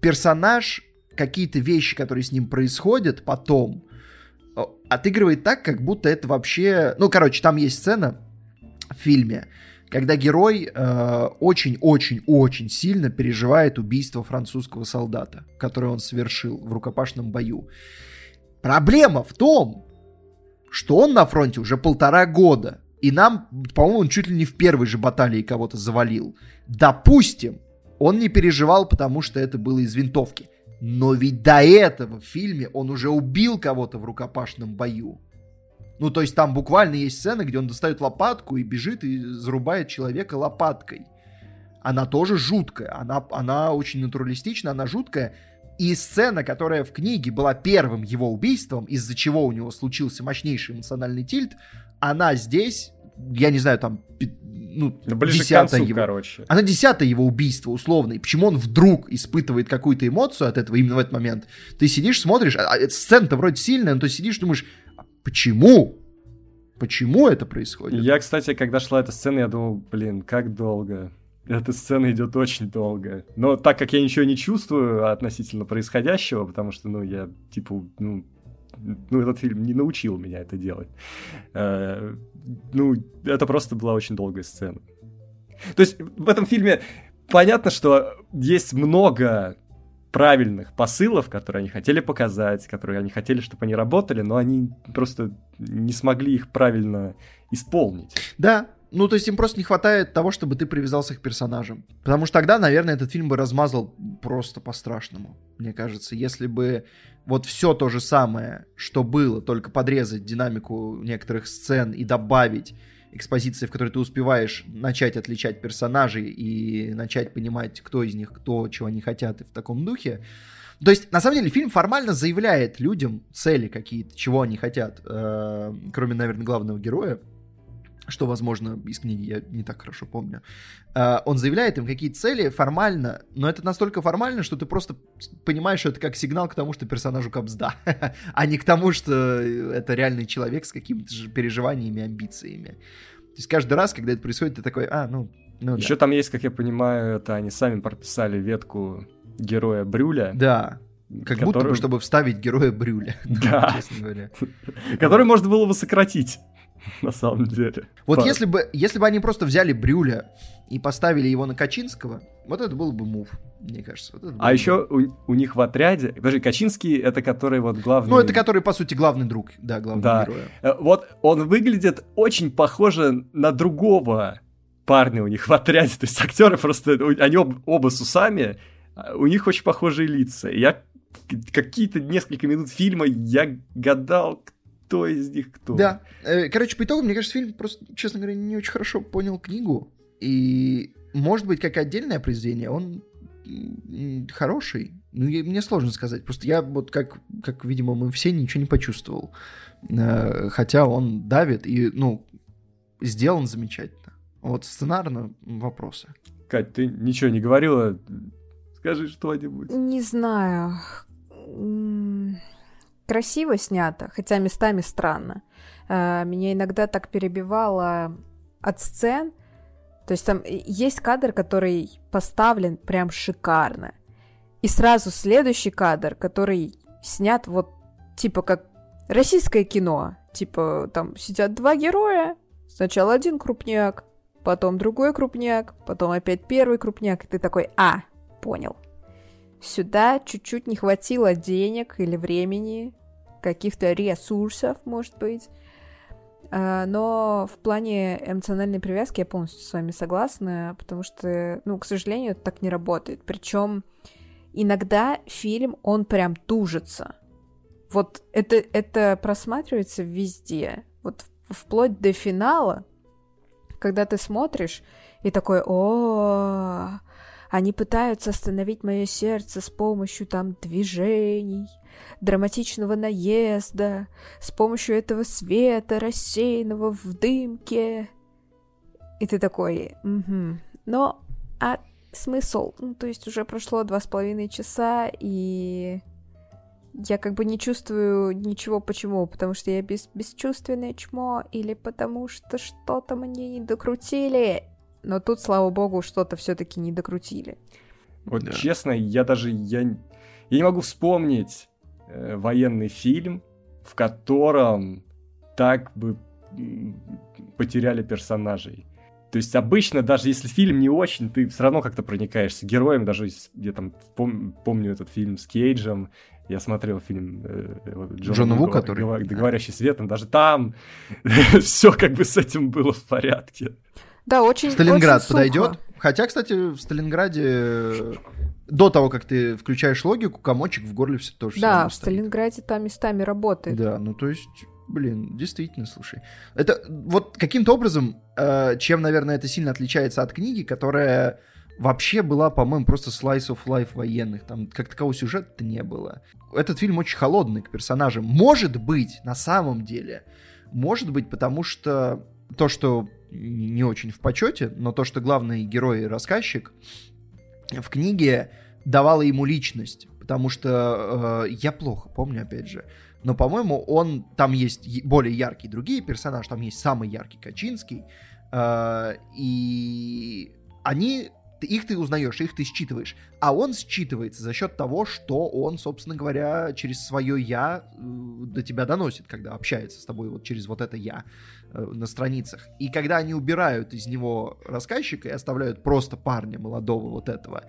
персонаж какие-то вещи, которые с ним происходят потом, отыгрывает так, как будто это вообще... Ну, короче, там есть сцена в фильме, когда герой очень-очень-очень э, сильно переживает убийство французского солдата, которое он совершил в рукопашном бою. Проблема в том, что он на фронте уже полтора года, и нам, по-моему, он чуть ли не в первой же баталии кого-то завалил. Допустим, он не переживал, потому что это было из винтовки. Но ведь до этого в фильме он уже убил кого-то в рукопашном бою. Ну, то есть там буквально есть сцена, где он достает лопатку и бежит и зарубает человека лопаткой. Она тоже жуткая, она, она очень натуралистична, она жуткая. И сцена, которая в книге была первым его убийством, из-за чего у него случился мощнейший эмоциональный тильт, она здесь, я не знаю, там, ну, Ближе десятое концу, его, короче. Она десятое его убийство, условно. И почему он вдруг испытывает какую-то эмоцию от этого именно в этот момент? Ты сидишь, смотришь, а, а сцена-то вроде сильная, но ты сидишь, думаешь, «А почему? Почему это происходит? Я, кстати, когда шла эта сцена, я думал, блин, как долго. Эта сцена идет очень долго. Но так как я ничего не чувствую относительно происходящего, потому что, ну, я, типа, ну, ну, этот фильм не научил меня это делать. Э, ну, это просто была очень долгая сцена. То есть в этом фильме понятно, что есть много правильных посылов, которые они хотели показать, которые они хотели, чтобы они работали, но они просто не смогли их правильно исполнить. Да, ну, то есть им просто не хватает того, чтобы ты привязался к персонажам. Потому что тогда, наверное, этот фильм бы размазал просто по-страшному, мне кажется. Если бы вот все то же самое, что было, только подрезать динамику некоторых сцен и добавить экспозиции, в которой ты успеваешь начать отличать персонажей и начать понимать, кто из них кто, чего они хотят, и в таком духе. То есть, на самом деле, фильм формально заявляет людям цели какие-то, чего они хотят, э, кроме, наверное, главного героя что, возможно, из книги я не так хорошо помню, а, он заявляет им какие цели формально, но это настолько формально, что ты просто понимаешь, что это как сигнал к тому, что персонажу капсда, а не к тому, что это реальный человек с какими-то же переживаниями, амбициями. То есть каждый раз, когда это происходит, ты такой, а, ну, ну Еще да. там есть, как я понимаю, это они сами прописали ветку героя Брюля. Да. Как который... будто бы, чтобы вставить героя Брюля. Да. Честно говоря. Который можно было бы сократить. на самом деле. Вот если бы, если бы они просто взяли Брюля и поставили его на Качинского, вот это был бы мув, мне кажется. Вот а еще у, у них в отряде... Подожди, Качинский — это который вот главный... Ну, это который, по сути, главный друг, да, главный да. героя. Э, вот он выглядит очень похоже на другого парня у них в отряде. То есть актеры просто... Они оба, оба с усами, у них очень похожие лица. Я какие-то несколько минут фильма я гадал, кто из них кто. Да. Э, короче, по итогу, мне кажется, фильм просто, честно говоря, не очень хорошо понял книгу. И, может быть, как отдельное произведение, он хороший. Ну, мне сложно сказать. Просто я вот как, как, видимо, мы все ничего не почувствовал. Э, хотя он давит и, ну, сделан замечательно. Вот сценарно вопросы. Кать, ты ничего не говорила? Скажи что-нибудь. Не знаю красиво снято, хотя местами странно. А, меня иногда так перебивало от сцен. То есть там есть кадр, который поставлен прям шикарно. И сразу следующий кадр, который снят вот типа как российское кино. Типа там сидят два героя, сначала один крупняк, потом другой крупняк, потом опять первый крупняк, и ты такой, а, понял. Сюда чуть-чуть не хватило денег или времени, каких-то ресурсов, может быть. А, но в плане эмоциональной привязки я полностью с вами согласна, потому что, ну, к сожалению, это так не работает. Причем иногда фильм, он прям тужится. Вот это, это просматривается везде. Вот вплоть до финала, когда ты смотришь и такой, о, они пытаются остановить мое сердце с помощью там движений, драматичного наезда, с помощью этого света, рассеянного в дымке. И ты такой, угу. Но, а смысл? Ну, то есть уже прошло два с половиной часа, и я как бы не чувствую ничего почему, потому что я без бесчувственное чмо, или потому что что-то мне не докрутили. Но тут, слава богу, что-то все-таки не докрутили. Вот да. честно, я даже я, я не могу вспомнить э, военный фильм, в котором так бы потеряли персонажей. То есть обычно, даже если фильм не очень, ты все равно как-то проникаешься героем, даже я там пом- помню этот фильм с Кейджем, я смотрел фильм э, Джона, Джона Ву, который... Договорящий светом, даже там все как бы с этим было в порядке. Да, очень Сталинград очень подойдет. Хотя, кстати, в Сталинграде э, до того, как ты включаешь логику, комочек в горле все тоже Да, в стоит. Сталинграде там местами работает. Да, ну то есть, блин, действительно, слушай. Это вот каким-то образом, э, чем, наверное, это сильно отличается от книги, которая вообще была, по-моему, просто slice of life военных. Там как такового сюжета не было. Этот фильм очень холодный к персонажам. Может быть, на самом деле, может быть, потому что то, что не очень в почете, но то, что главный герой и рассказчик в книге давала ему личность. Потому что э, я плохо помню, опять же. Но, по-моему, он там есть более яркие другие персонажи. Там есть самый яркий Качинский. Э, и они их ты узнаешь, их ты считываешь. А он считывается за счет того, что он, собственно говоря, через свое я э, до тебя доносит, когда общается с тобой вот через вот это я на страницах. И когда они убирают из него рассказчика и оставляют просто парня молодого вот этого,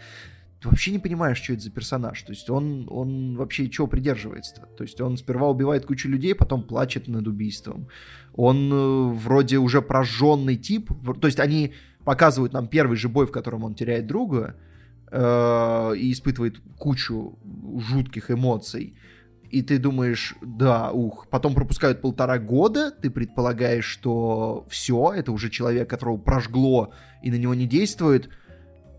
ты вообще не понимаешь, что это за персонаж. То есть он, он вообще чего придерживается -то? То есть он сперва убивает кучу людей, потом плачет над убийством. Он э, вроде уже прожженный тип. То есть они показывают нам первый же бой, в котором он теряет друга э, и испытывает кучу жутких эмоций. И ты думаешь, да, ух, потом пропускают полтора года, ты предполагаешь, что все, это уже человек, которого прожгло и на него не действует,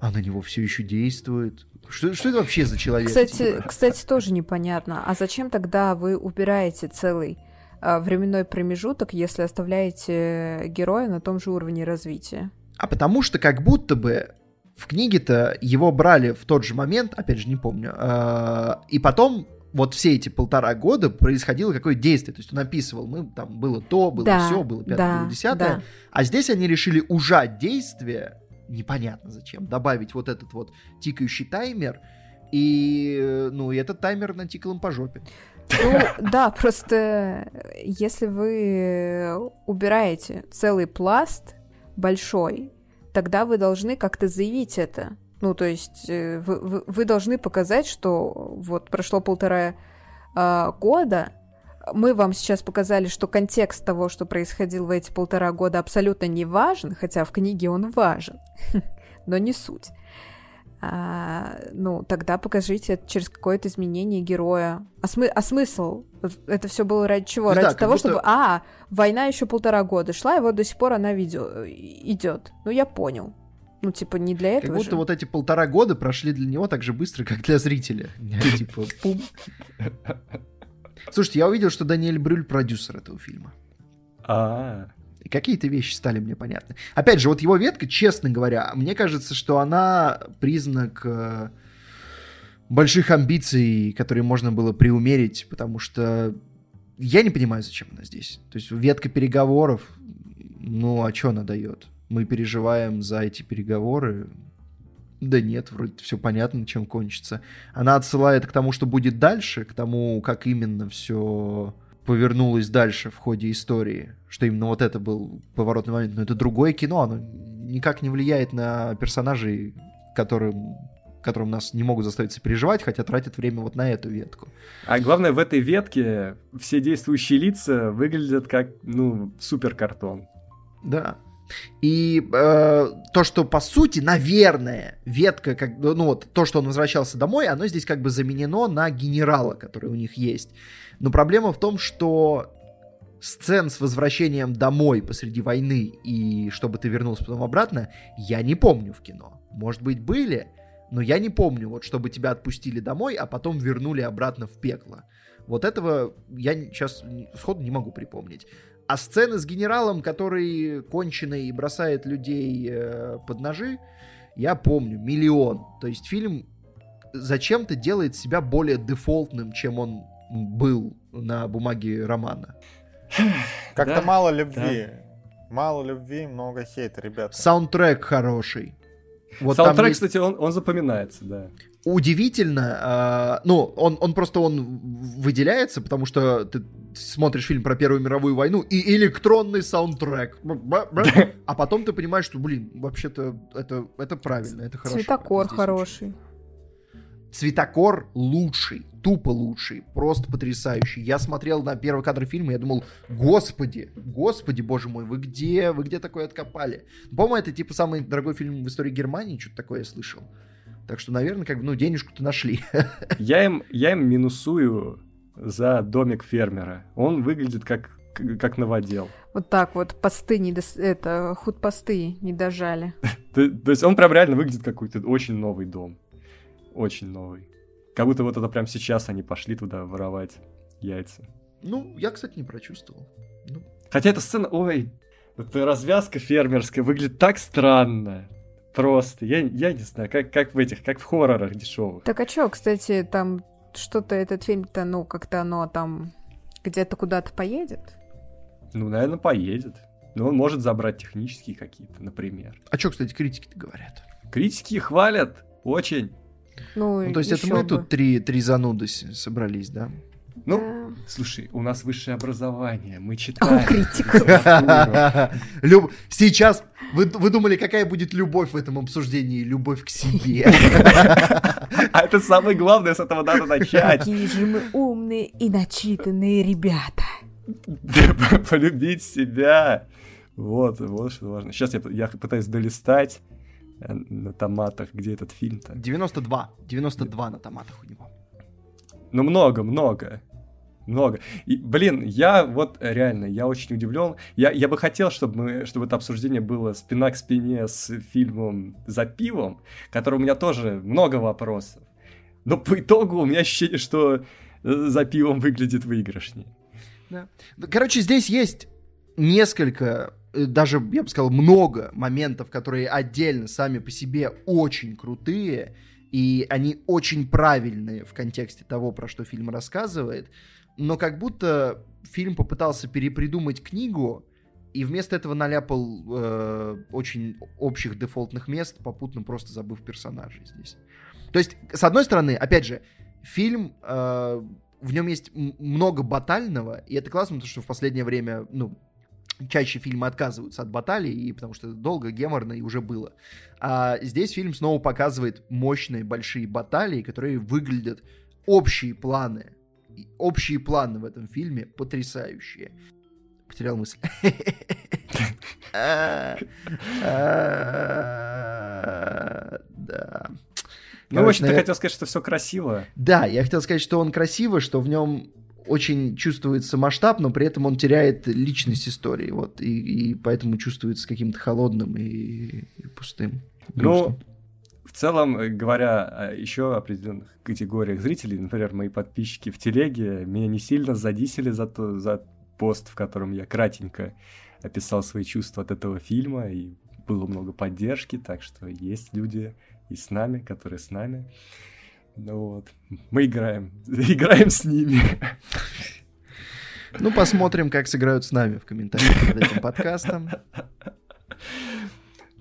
а на него все еще действует. Что, что это вообще за человек? Кстати, типа? кстати, тоже непонятно. А зачем тогда вы убираете целый э, временной промежуток, если оставляете героя на том же уровне развития? А потому что как будто бы в книге-то его брали в тот же момент, опять же, не помню, э, и потом вот все эти полтора года происходило какое действие. То есть он описывал, мы там было то, было да, все, было пятое, да, было десятое. Да. А здесь они решили ужать действие, непонятно зачем, добавить вот этот вот тикающий таймер, и, ну, и этот таймер натикал им по жопе. Ну, да, просто если вы убираете целый пласт большой, тогда вы должны как-то заявить это. Ну, то есть э, вы, вы, вы должны показать, что вот прошло полтора э, года, мы вам сейчас показали, что контекст того, что происходило в эти полтора года, абсолютно не важен, хотя в книге он важен, но не суть а, ну, тогда покажите это через какое-то изменение героя. А, смы- а смысл? Это все было ради чего? Ну, ради да, того, будто... чтобы... А, война еще полтора года шла, и вот до сих пор она видео... идет. Ну, я понял. Ну, типа, не для этого Как будто же. вот эти полтора года прошли для него так же быстро, как для зрителя. Типа, пум. Слушайте, я увидел, что Даниэль Брюль продюсер этого фильма. А, и какие-то вещи стали мне понятны. Опять же, вот его ветка, честно говоря, мне кажется, что она признак э, больших амбиций, которые можно было приумерить, потому что я не понимаю, зачем она здесь. То есть ветка переговоров, ну а что она дает? Мы переживаем за эти переговоры. Да нет, вроде все понятно, чем кончится. Она отсылает к тому, что будет дальше, к тому, как именно все повернулось дальше в ходе истории, что именно вот это был поворотный момент, но это другое кино, оно никак не влияет на персонажей, которым которым нас не могут заставить сопереживать, хотя тратят время вот на эту ветку. А главное, в этой ветке все действующие лица выглядят как, ну, супер картон. Да. И э, то, что по сути, наверное, ветка, как, ну вот то, что он возвращался домой, оно здесь как бы заменено на генерала, который у них есть. Но проблема в том, что сцен с возвращением домой посреди войны и чтобы ты вернулся потом обратно, я не помню в кино. Может быть, были, но я не помню, вот чтобы тебя отпустили домой, а потом вернули обратно в пекло. Вот этого я сейчас сходу не могу припомнить. А сцены с генералом, который конченый и бросает людей э, под ножи, я помню, миллион. То есть фильм зачем-то делает себя более дефолтным, чем он был на бумаге романа. Как-то да, мало любви. Да. Мало любви, много хейта, ребята. Саундтрек хороший. Вот Саундтрек, есть... кстати, он, он запоминается, да. Удивительно, э, ну, он, он просто он выделяется, потому что ты смотришь фильм про Первую мировую войну и электронный саундтрек. А потом ты понимаешь, что, блин, вообще-то это, это правильно, это хорошо. Цветокор хороший. Цветокор лучший, тупо лучший, просто потрясающий. Я смотрел на первый кадр фильма, я думал, господи, господи, боже мой, вы где, вы где такое откопали? По-моему, это типа самый дорогой фильм в истории Германии, что-то такое я слышал. Так что, наверное, как бы, ну, денежку-то нашли. Я им, я им минусую за домик фермера. Он выглядит как как новодел. Вот так вот, посты не дос... это, худ-посты не дожали. то, то есть он прям реально выглядит как какой-то очень новый дом. Очень новый. Как будто вот это прям сейчас они пошли туда воровать яйца. Ну, я, кстати, не прочувствовал. Ну. Хотя эта сцена, ой, эта развязка фермерская выглядит так странно. Просто, я, я не знаю, как, как в этих, как в хоррорах дешевых. Так а чё, кстати, там что-то этот фильм-то, ну, как-то оно там где-то куда-то поедет? Ну, наверное, поедет. Но он может забрать технические какие-то, например. А что, кстати, критики-то говорят? Критики хвалят очень. Ну, ну то есть это мы бы. тут три, три зануды собрались, да? Ну, да. слушай, у нас высшее образование, мы читаем. А критик. Люб... Сейчас вы, вы думали, какая будет любовь в этом обсуждении? Любовь к себе. А это самое главное, с этого надо начать. Какие же мы умные и начитанные ребята. Полюбить себя. Вот, вот что важно. Сейчас я, я пытаюсь долистать э, на томатах, где этот фильм-то. 92. 92 на томатах у него. Ну, много, много. Много. И, блин, я вот реально, я очень удивлен. Я, я бы хотел, чтобы, мы, чтобы это обсуждение было спина к спине с фильмом «За пивом», который у меня тоже много вопросов. Но по итогу у меня ощущение, что э, «За пивом» выглядит выигрышнее. Да. Короче, здесь есть несколько, э, даже, я бы сказал, много моментов, которые отдельно сами по себе очень крутые, и они очень правильные в контексте того, про что фильм рассказывает, но как будто фильм попытался перепридумать книгу, и вместо этого наляпал э, очень общих дефолтных мест, попутно просто забыв персонажей здесь. То есть, с одной стороны, опять же, фильм, э, в нем есть много батального, и это классно, потому что в последнее время, ну, чаще фильмы отказываются от баталий, и потому что долго, геморно и уже было. А здесь фильм снова показывает мощные большие баталии, которые выглядят общие планы. Общие планы в этом фильме потрясающие. Потерял мысль. Да. Ну, в общем, ты хотел сказать, что все красиво. Да, я хотел сказать, что он красиво, что в нем очень чувствуется масштаб, но при этом он теряет личность истории, вот, и, и поэтому чувствуется каким-то холодным и, и пустым. Ну, в целом, э, говоря о еще определенных категориях зрителей, например, мои подписчики в телеге меня не сильно задисили за, то, за пост, в котором я кратенько описал свои чувства от этого фильма, и было много поддержки, так что есть люди и с нами, которые с нами. Ну вот. Мы играем. Играем с ними. Ну, посмотрим, как сыграют с нами в комментариях под этим подкастом.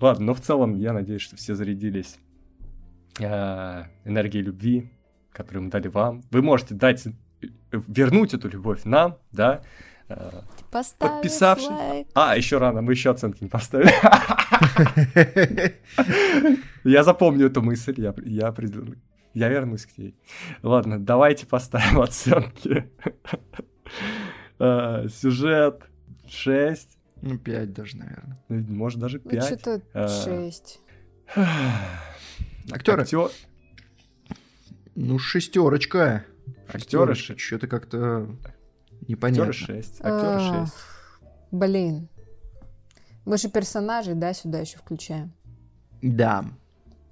Ладно, но в целом я надеюсь, что все зарядились э, энергией любви, которую мы дали вам. Вы можете дать, вернуть эту любовь нам, да, э, подписавшись. Лайк. А, еще рано, мы еще оценки не поставили. Я запомню эту мысль, я, я определенно я вернусь к ней. Ладно, давайте поставим оценки. А, сюжет 6. Ну, 5 даже, наверное. Может, даже 5. Ну, что-то 6. Актеры. Актер... Ну, шестерочка. Актеры Что-то как-то непонятно. Актеры 6. Актеры 6. Блин. Мы же персонажей, да, сюда еще включаем? Да.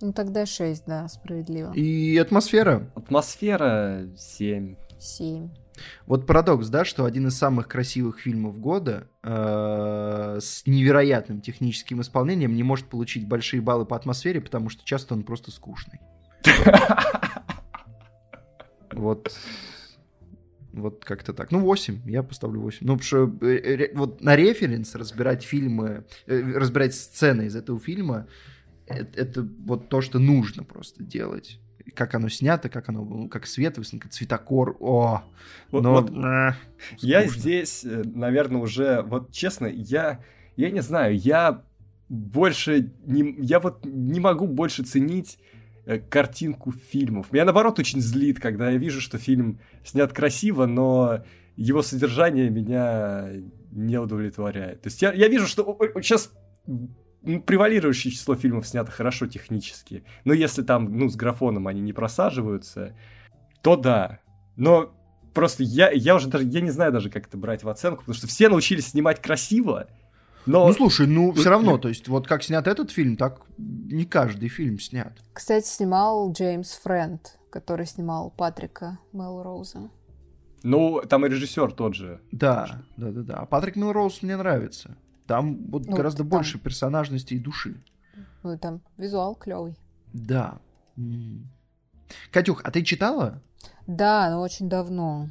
Ну тогда 6, да, справедливо. И атмосфера? Атмосфера 7. 7. Вот парадокс, да, что один из самых красивых фильмов года э, с невероятным техническим исполнением не может получить большие баллы по атмосфере, потому что часто он просто скучный. Вот. Вот как-то так. Ну, 8. Я поставлю 8. Ну, потому что э, вот на референс разбирать фильмы, э, разбирать сцены из этого фильма, это, это вот то, что нужно просто делать. Как оно снято, как оно, как свет, как цветокор, о, вот, но, вот, э, я здесь, э, наверное, уже, вот честно, я, я не знаю, я больше, не, я вот не могу больше ценить э, картинку фильмов. Меня, наоборот, очень злит, когда я вижу, что фильм снят красиво, но его содержание меня не удовлетворяет. То есть я, я вижу, что сейчас превалирующее число фильмов снято хорошо технически. Но если там, ну, с графоном они не просаживаются, то да. Но просто я, я уже даже, я не знаю даже, как это брать в оценку, потому что все научились снимать красиво, но... Ну, слушай, ну, все равно, то есть, вот как снят этот фильм, так не каждый фильм снят. Кстати, снимал Джеймс Френд, который снимал Патрика Мелроуза. Ну, там и режиссер тот же. Да, да, да, да. А Патрик Мелроуз мне нравится. Там вот ну, гораздо там... больше персонажности и души. Ну, там визуал клевый. Да. Катюх, а ты читала? Да, но очень давно.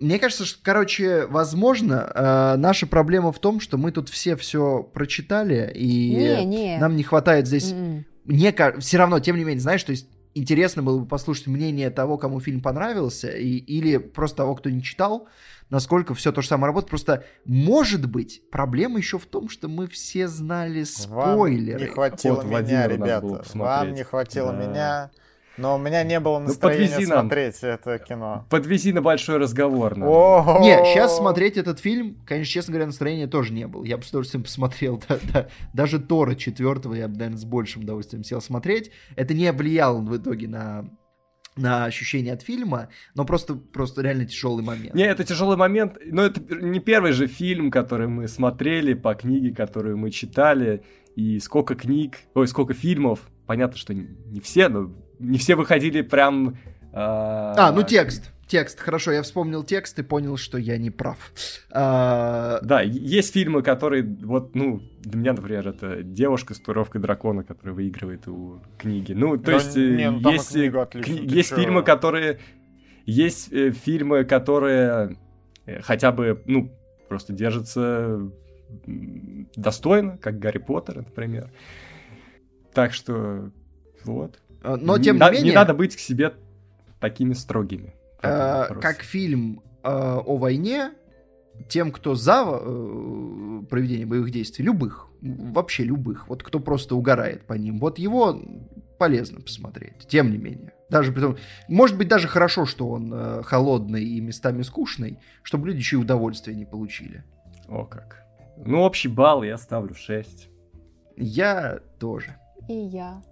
Мне кажется, что, короче, возможно, э, наша проблема в том, что мы тут все все прочитали, и не, не. нам не хватает здесь... Mm-mm. Мне все равно, тем не менее, знаешь, то есть интересно было бы послушать мнение того, кому фильм понравился, и, или просто того, кто не читал, насколько все то же самое работает. Просто, может быть, проблема еще в том, что мы все знали спойлеры. Вам не хватило вот, меня, ребята. Вам не хватило да. меня. Но у меня не было ну, настроения ну, смотреть нам. это кино. Подвези на большой разговор. Не, сейчас смотреть этот фильм, конечно, честно говоря, настроения тоже не было. Я бы с удовольствием посмотрел. Да, да, даже Тора четвертого я бы, наверное, с большим удовольствием сел смотреть. Это не влияло в итоге на на ощущение от фильма, но просто, просто реально тяжелый момент. Не, это тяжелый момент, но это не первый же фильм, который мы смотрели по книге, которую мы читали, и сколько книг, ой, сколько фильмов, понятно, что не все, но не все выходили прям... Э, а, ну текст. Текст, хорошо, я вспомнил текст и понял, что я не прав. А... Да, есть фильмы, которые, вот, ну, для меня, например, это девушка с туровкой дракона, которая выигрывает у книги. Ну, то да, есть, не, ну, есть, кни- есть фильмы, которые, есть э, фильмы, которые э, хотя бы, ну, просто держатся достойно, как Гарри Поттер, например. Так что, вот. Э, но тем не, не менее... Не надо быть к себе такими строгими. Э, как фильм э, о войне, тем, кто за э, проведение боевых действий, любых, вообще любых, вот кто просто угорает по ним, вот его полезно посмотреть, тем не менее. Даже при том, может быть, даже хорошо, что он э, холодный и местами скучный, чтобы люди еще и удовольствие не получили. О как. Ну, общий балл я ставлю 6. Я тоже. И я.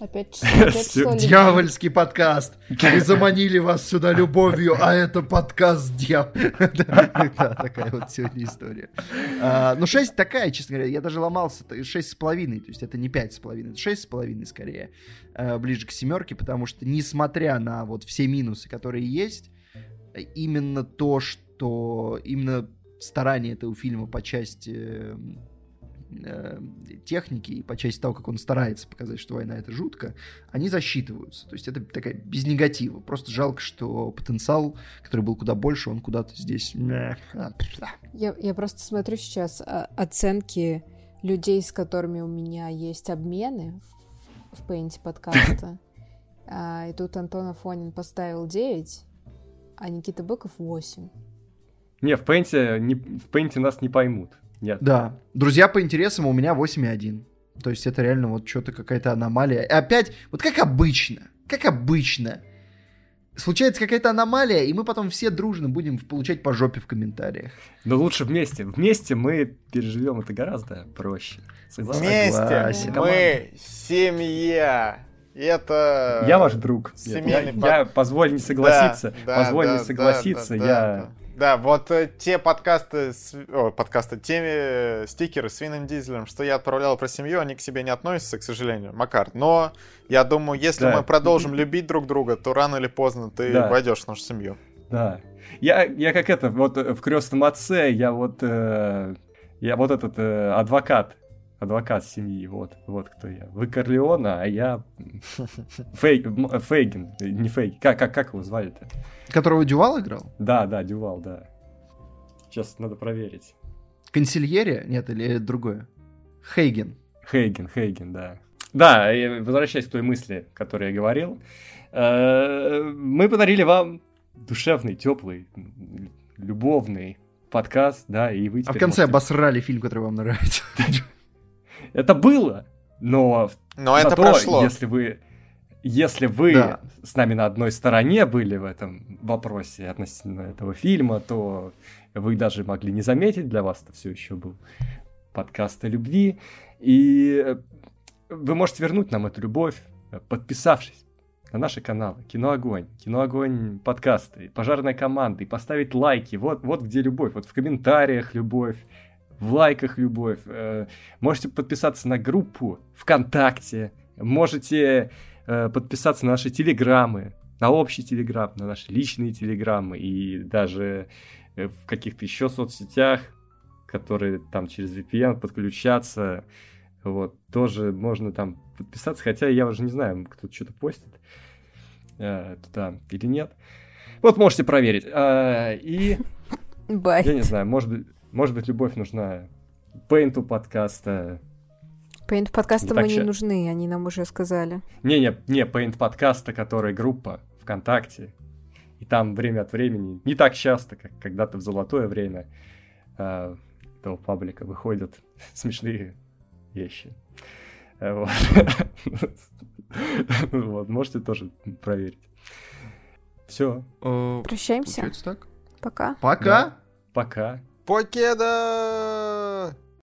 Опять, Дьявольский подкаст. Мы заманили вас сюда любовью, а это подкаст дьявол. Да, такая вот сегодня история. А, ну, 6 такая, честно говоря. Я даже ломался. 6 с половиной. То есть это не 5 с половиной, это 6 с половиной скорее. А, ближе к семерке, потому что несмотря на вот все минусы, которые есть, именно то, что именно старание этого фильма по части э, техники и по части того, как он старается показать, что война это жутко, они засчитываются. То есть это такая без негатива. Просто жалко, что потенциал, который был куда больше, он куда-то здесь... Я, я просто смотрю сейчас а, оценки людей, с которыми у меня есть обмены в, в пейнте подкаста. А, и тут Антон Афонин поставил 9, а Никита Быков 8. Не, в пейнте, не, в пейнте нас не поймут. Нет. Да. Друзья по интересам у меня 8,1. То есть это реально вот что-то какая-то аномалия. И опять, вот как обычно, как обычно, случается какая-то аномалия, и мы потом все дружно будем получать по жопе в комментариях. Но лучше вместе. Вместе мы переживем это гораздо проще. Согласен? Вместе Согласен. мы семья. Это... Я ваш друг. Я, я, позволь не согласиться. Да, позволь да, не согласиться. Да, да, я... Да, да, вот э, те подкасты, с, о, подкасты, те э, стикеры с Вином Дизелем, что я отправлял про семью, они к себе не относятся, к сожалению, Макар. Но я думаю, если да. мы продолжим любить друг друга, то рано или поздно ты да. войдешь в нашу семью. Да. Я, я как это, вот э, в крестном отце, я вот, э, я вот этот э, адвокат, адвокат семьи, вот, вот кто я. Вы Корлеона, а я Фейг, Фейгин, не Фейгин, как, как, как его звали-то? Которого Дювал играл? Да, да, Дювал, да. Сейчас надо проверить. Консильерия? Нет, или другое? Хейген. Хейген, Хейген, да. Да, возвращаясь к той мысли, которую я говорил, э, мы подарили вам душевный, теплый, любовный подкаст, да, и вы А в конце можете... обосрали фильм, который вам нравится. Это было, но... Но это прошло. Если вы если вы да. с нами на одной стороне были в этом вопросе относительно этого фильма, то вы даже могли не заметить, для вас это все еще был подкаст о любви. И вы можете вернуть нам эту любовь, подписавшись на наши каналы. Киноогонь, Киноогонь подкасты, пожарная команда, и поставить лайки. Вот, вот где любовь. Вот в комментариях любовь, в лайках любовь. Э, можете подписаться на группу ВКонтакте. Можете э, подписаться на наши телеграммы, на общий телеграм, на наши личные телеграммы и даже э, в каких-то еще соцсетях, которые там через VPN подключаться. Вот, тоже можно там подписаться, хотя я уже не знаю, кто-то что-то постит э, туда или нет. Вот можете проверить. Э, и Байт. я не знаю, может быть, может быть, любовь нужна Пейнту подкаста. Paint подкаста мы не нужны, они нам уже сказали. Не-не, не, Paint подкаста, который группа ВКонтакте. И там время от времени, не так часто, как когда-то в золотое время э, этого паблика выходят смешные вещи. Э, Вот. Вот, можете тоже проверить. Все, Э, Прощаемся. Получается так. Пока. Porque é da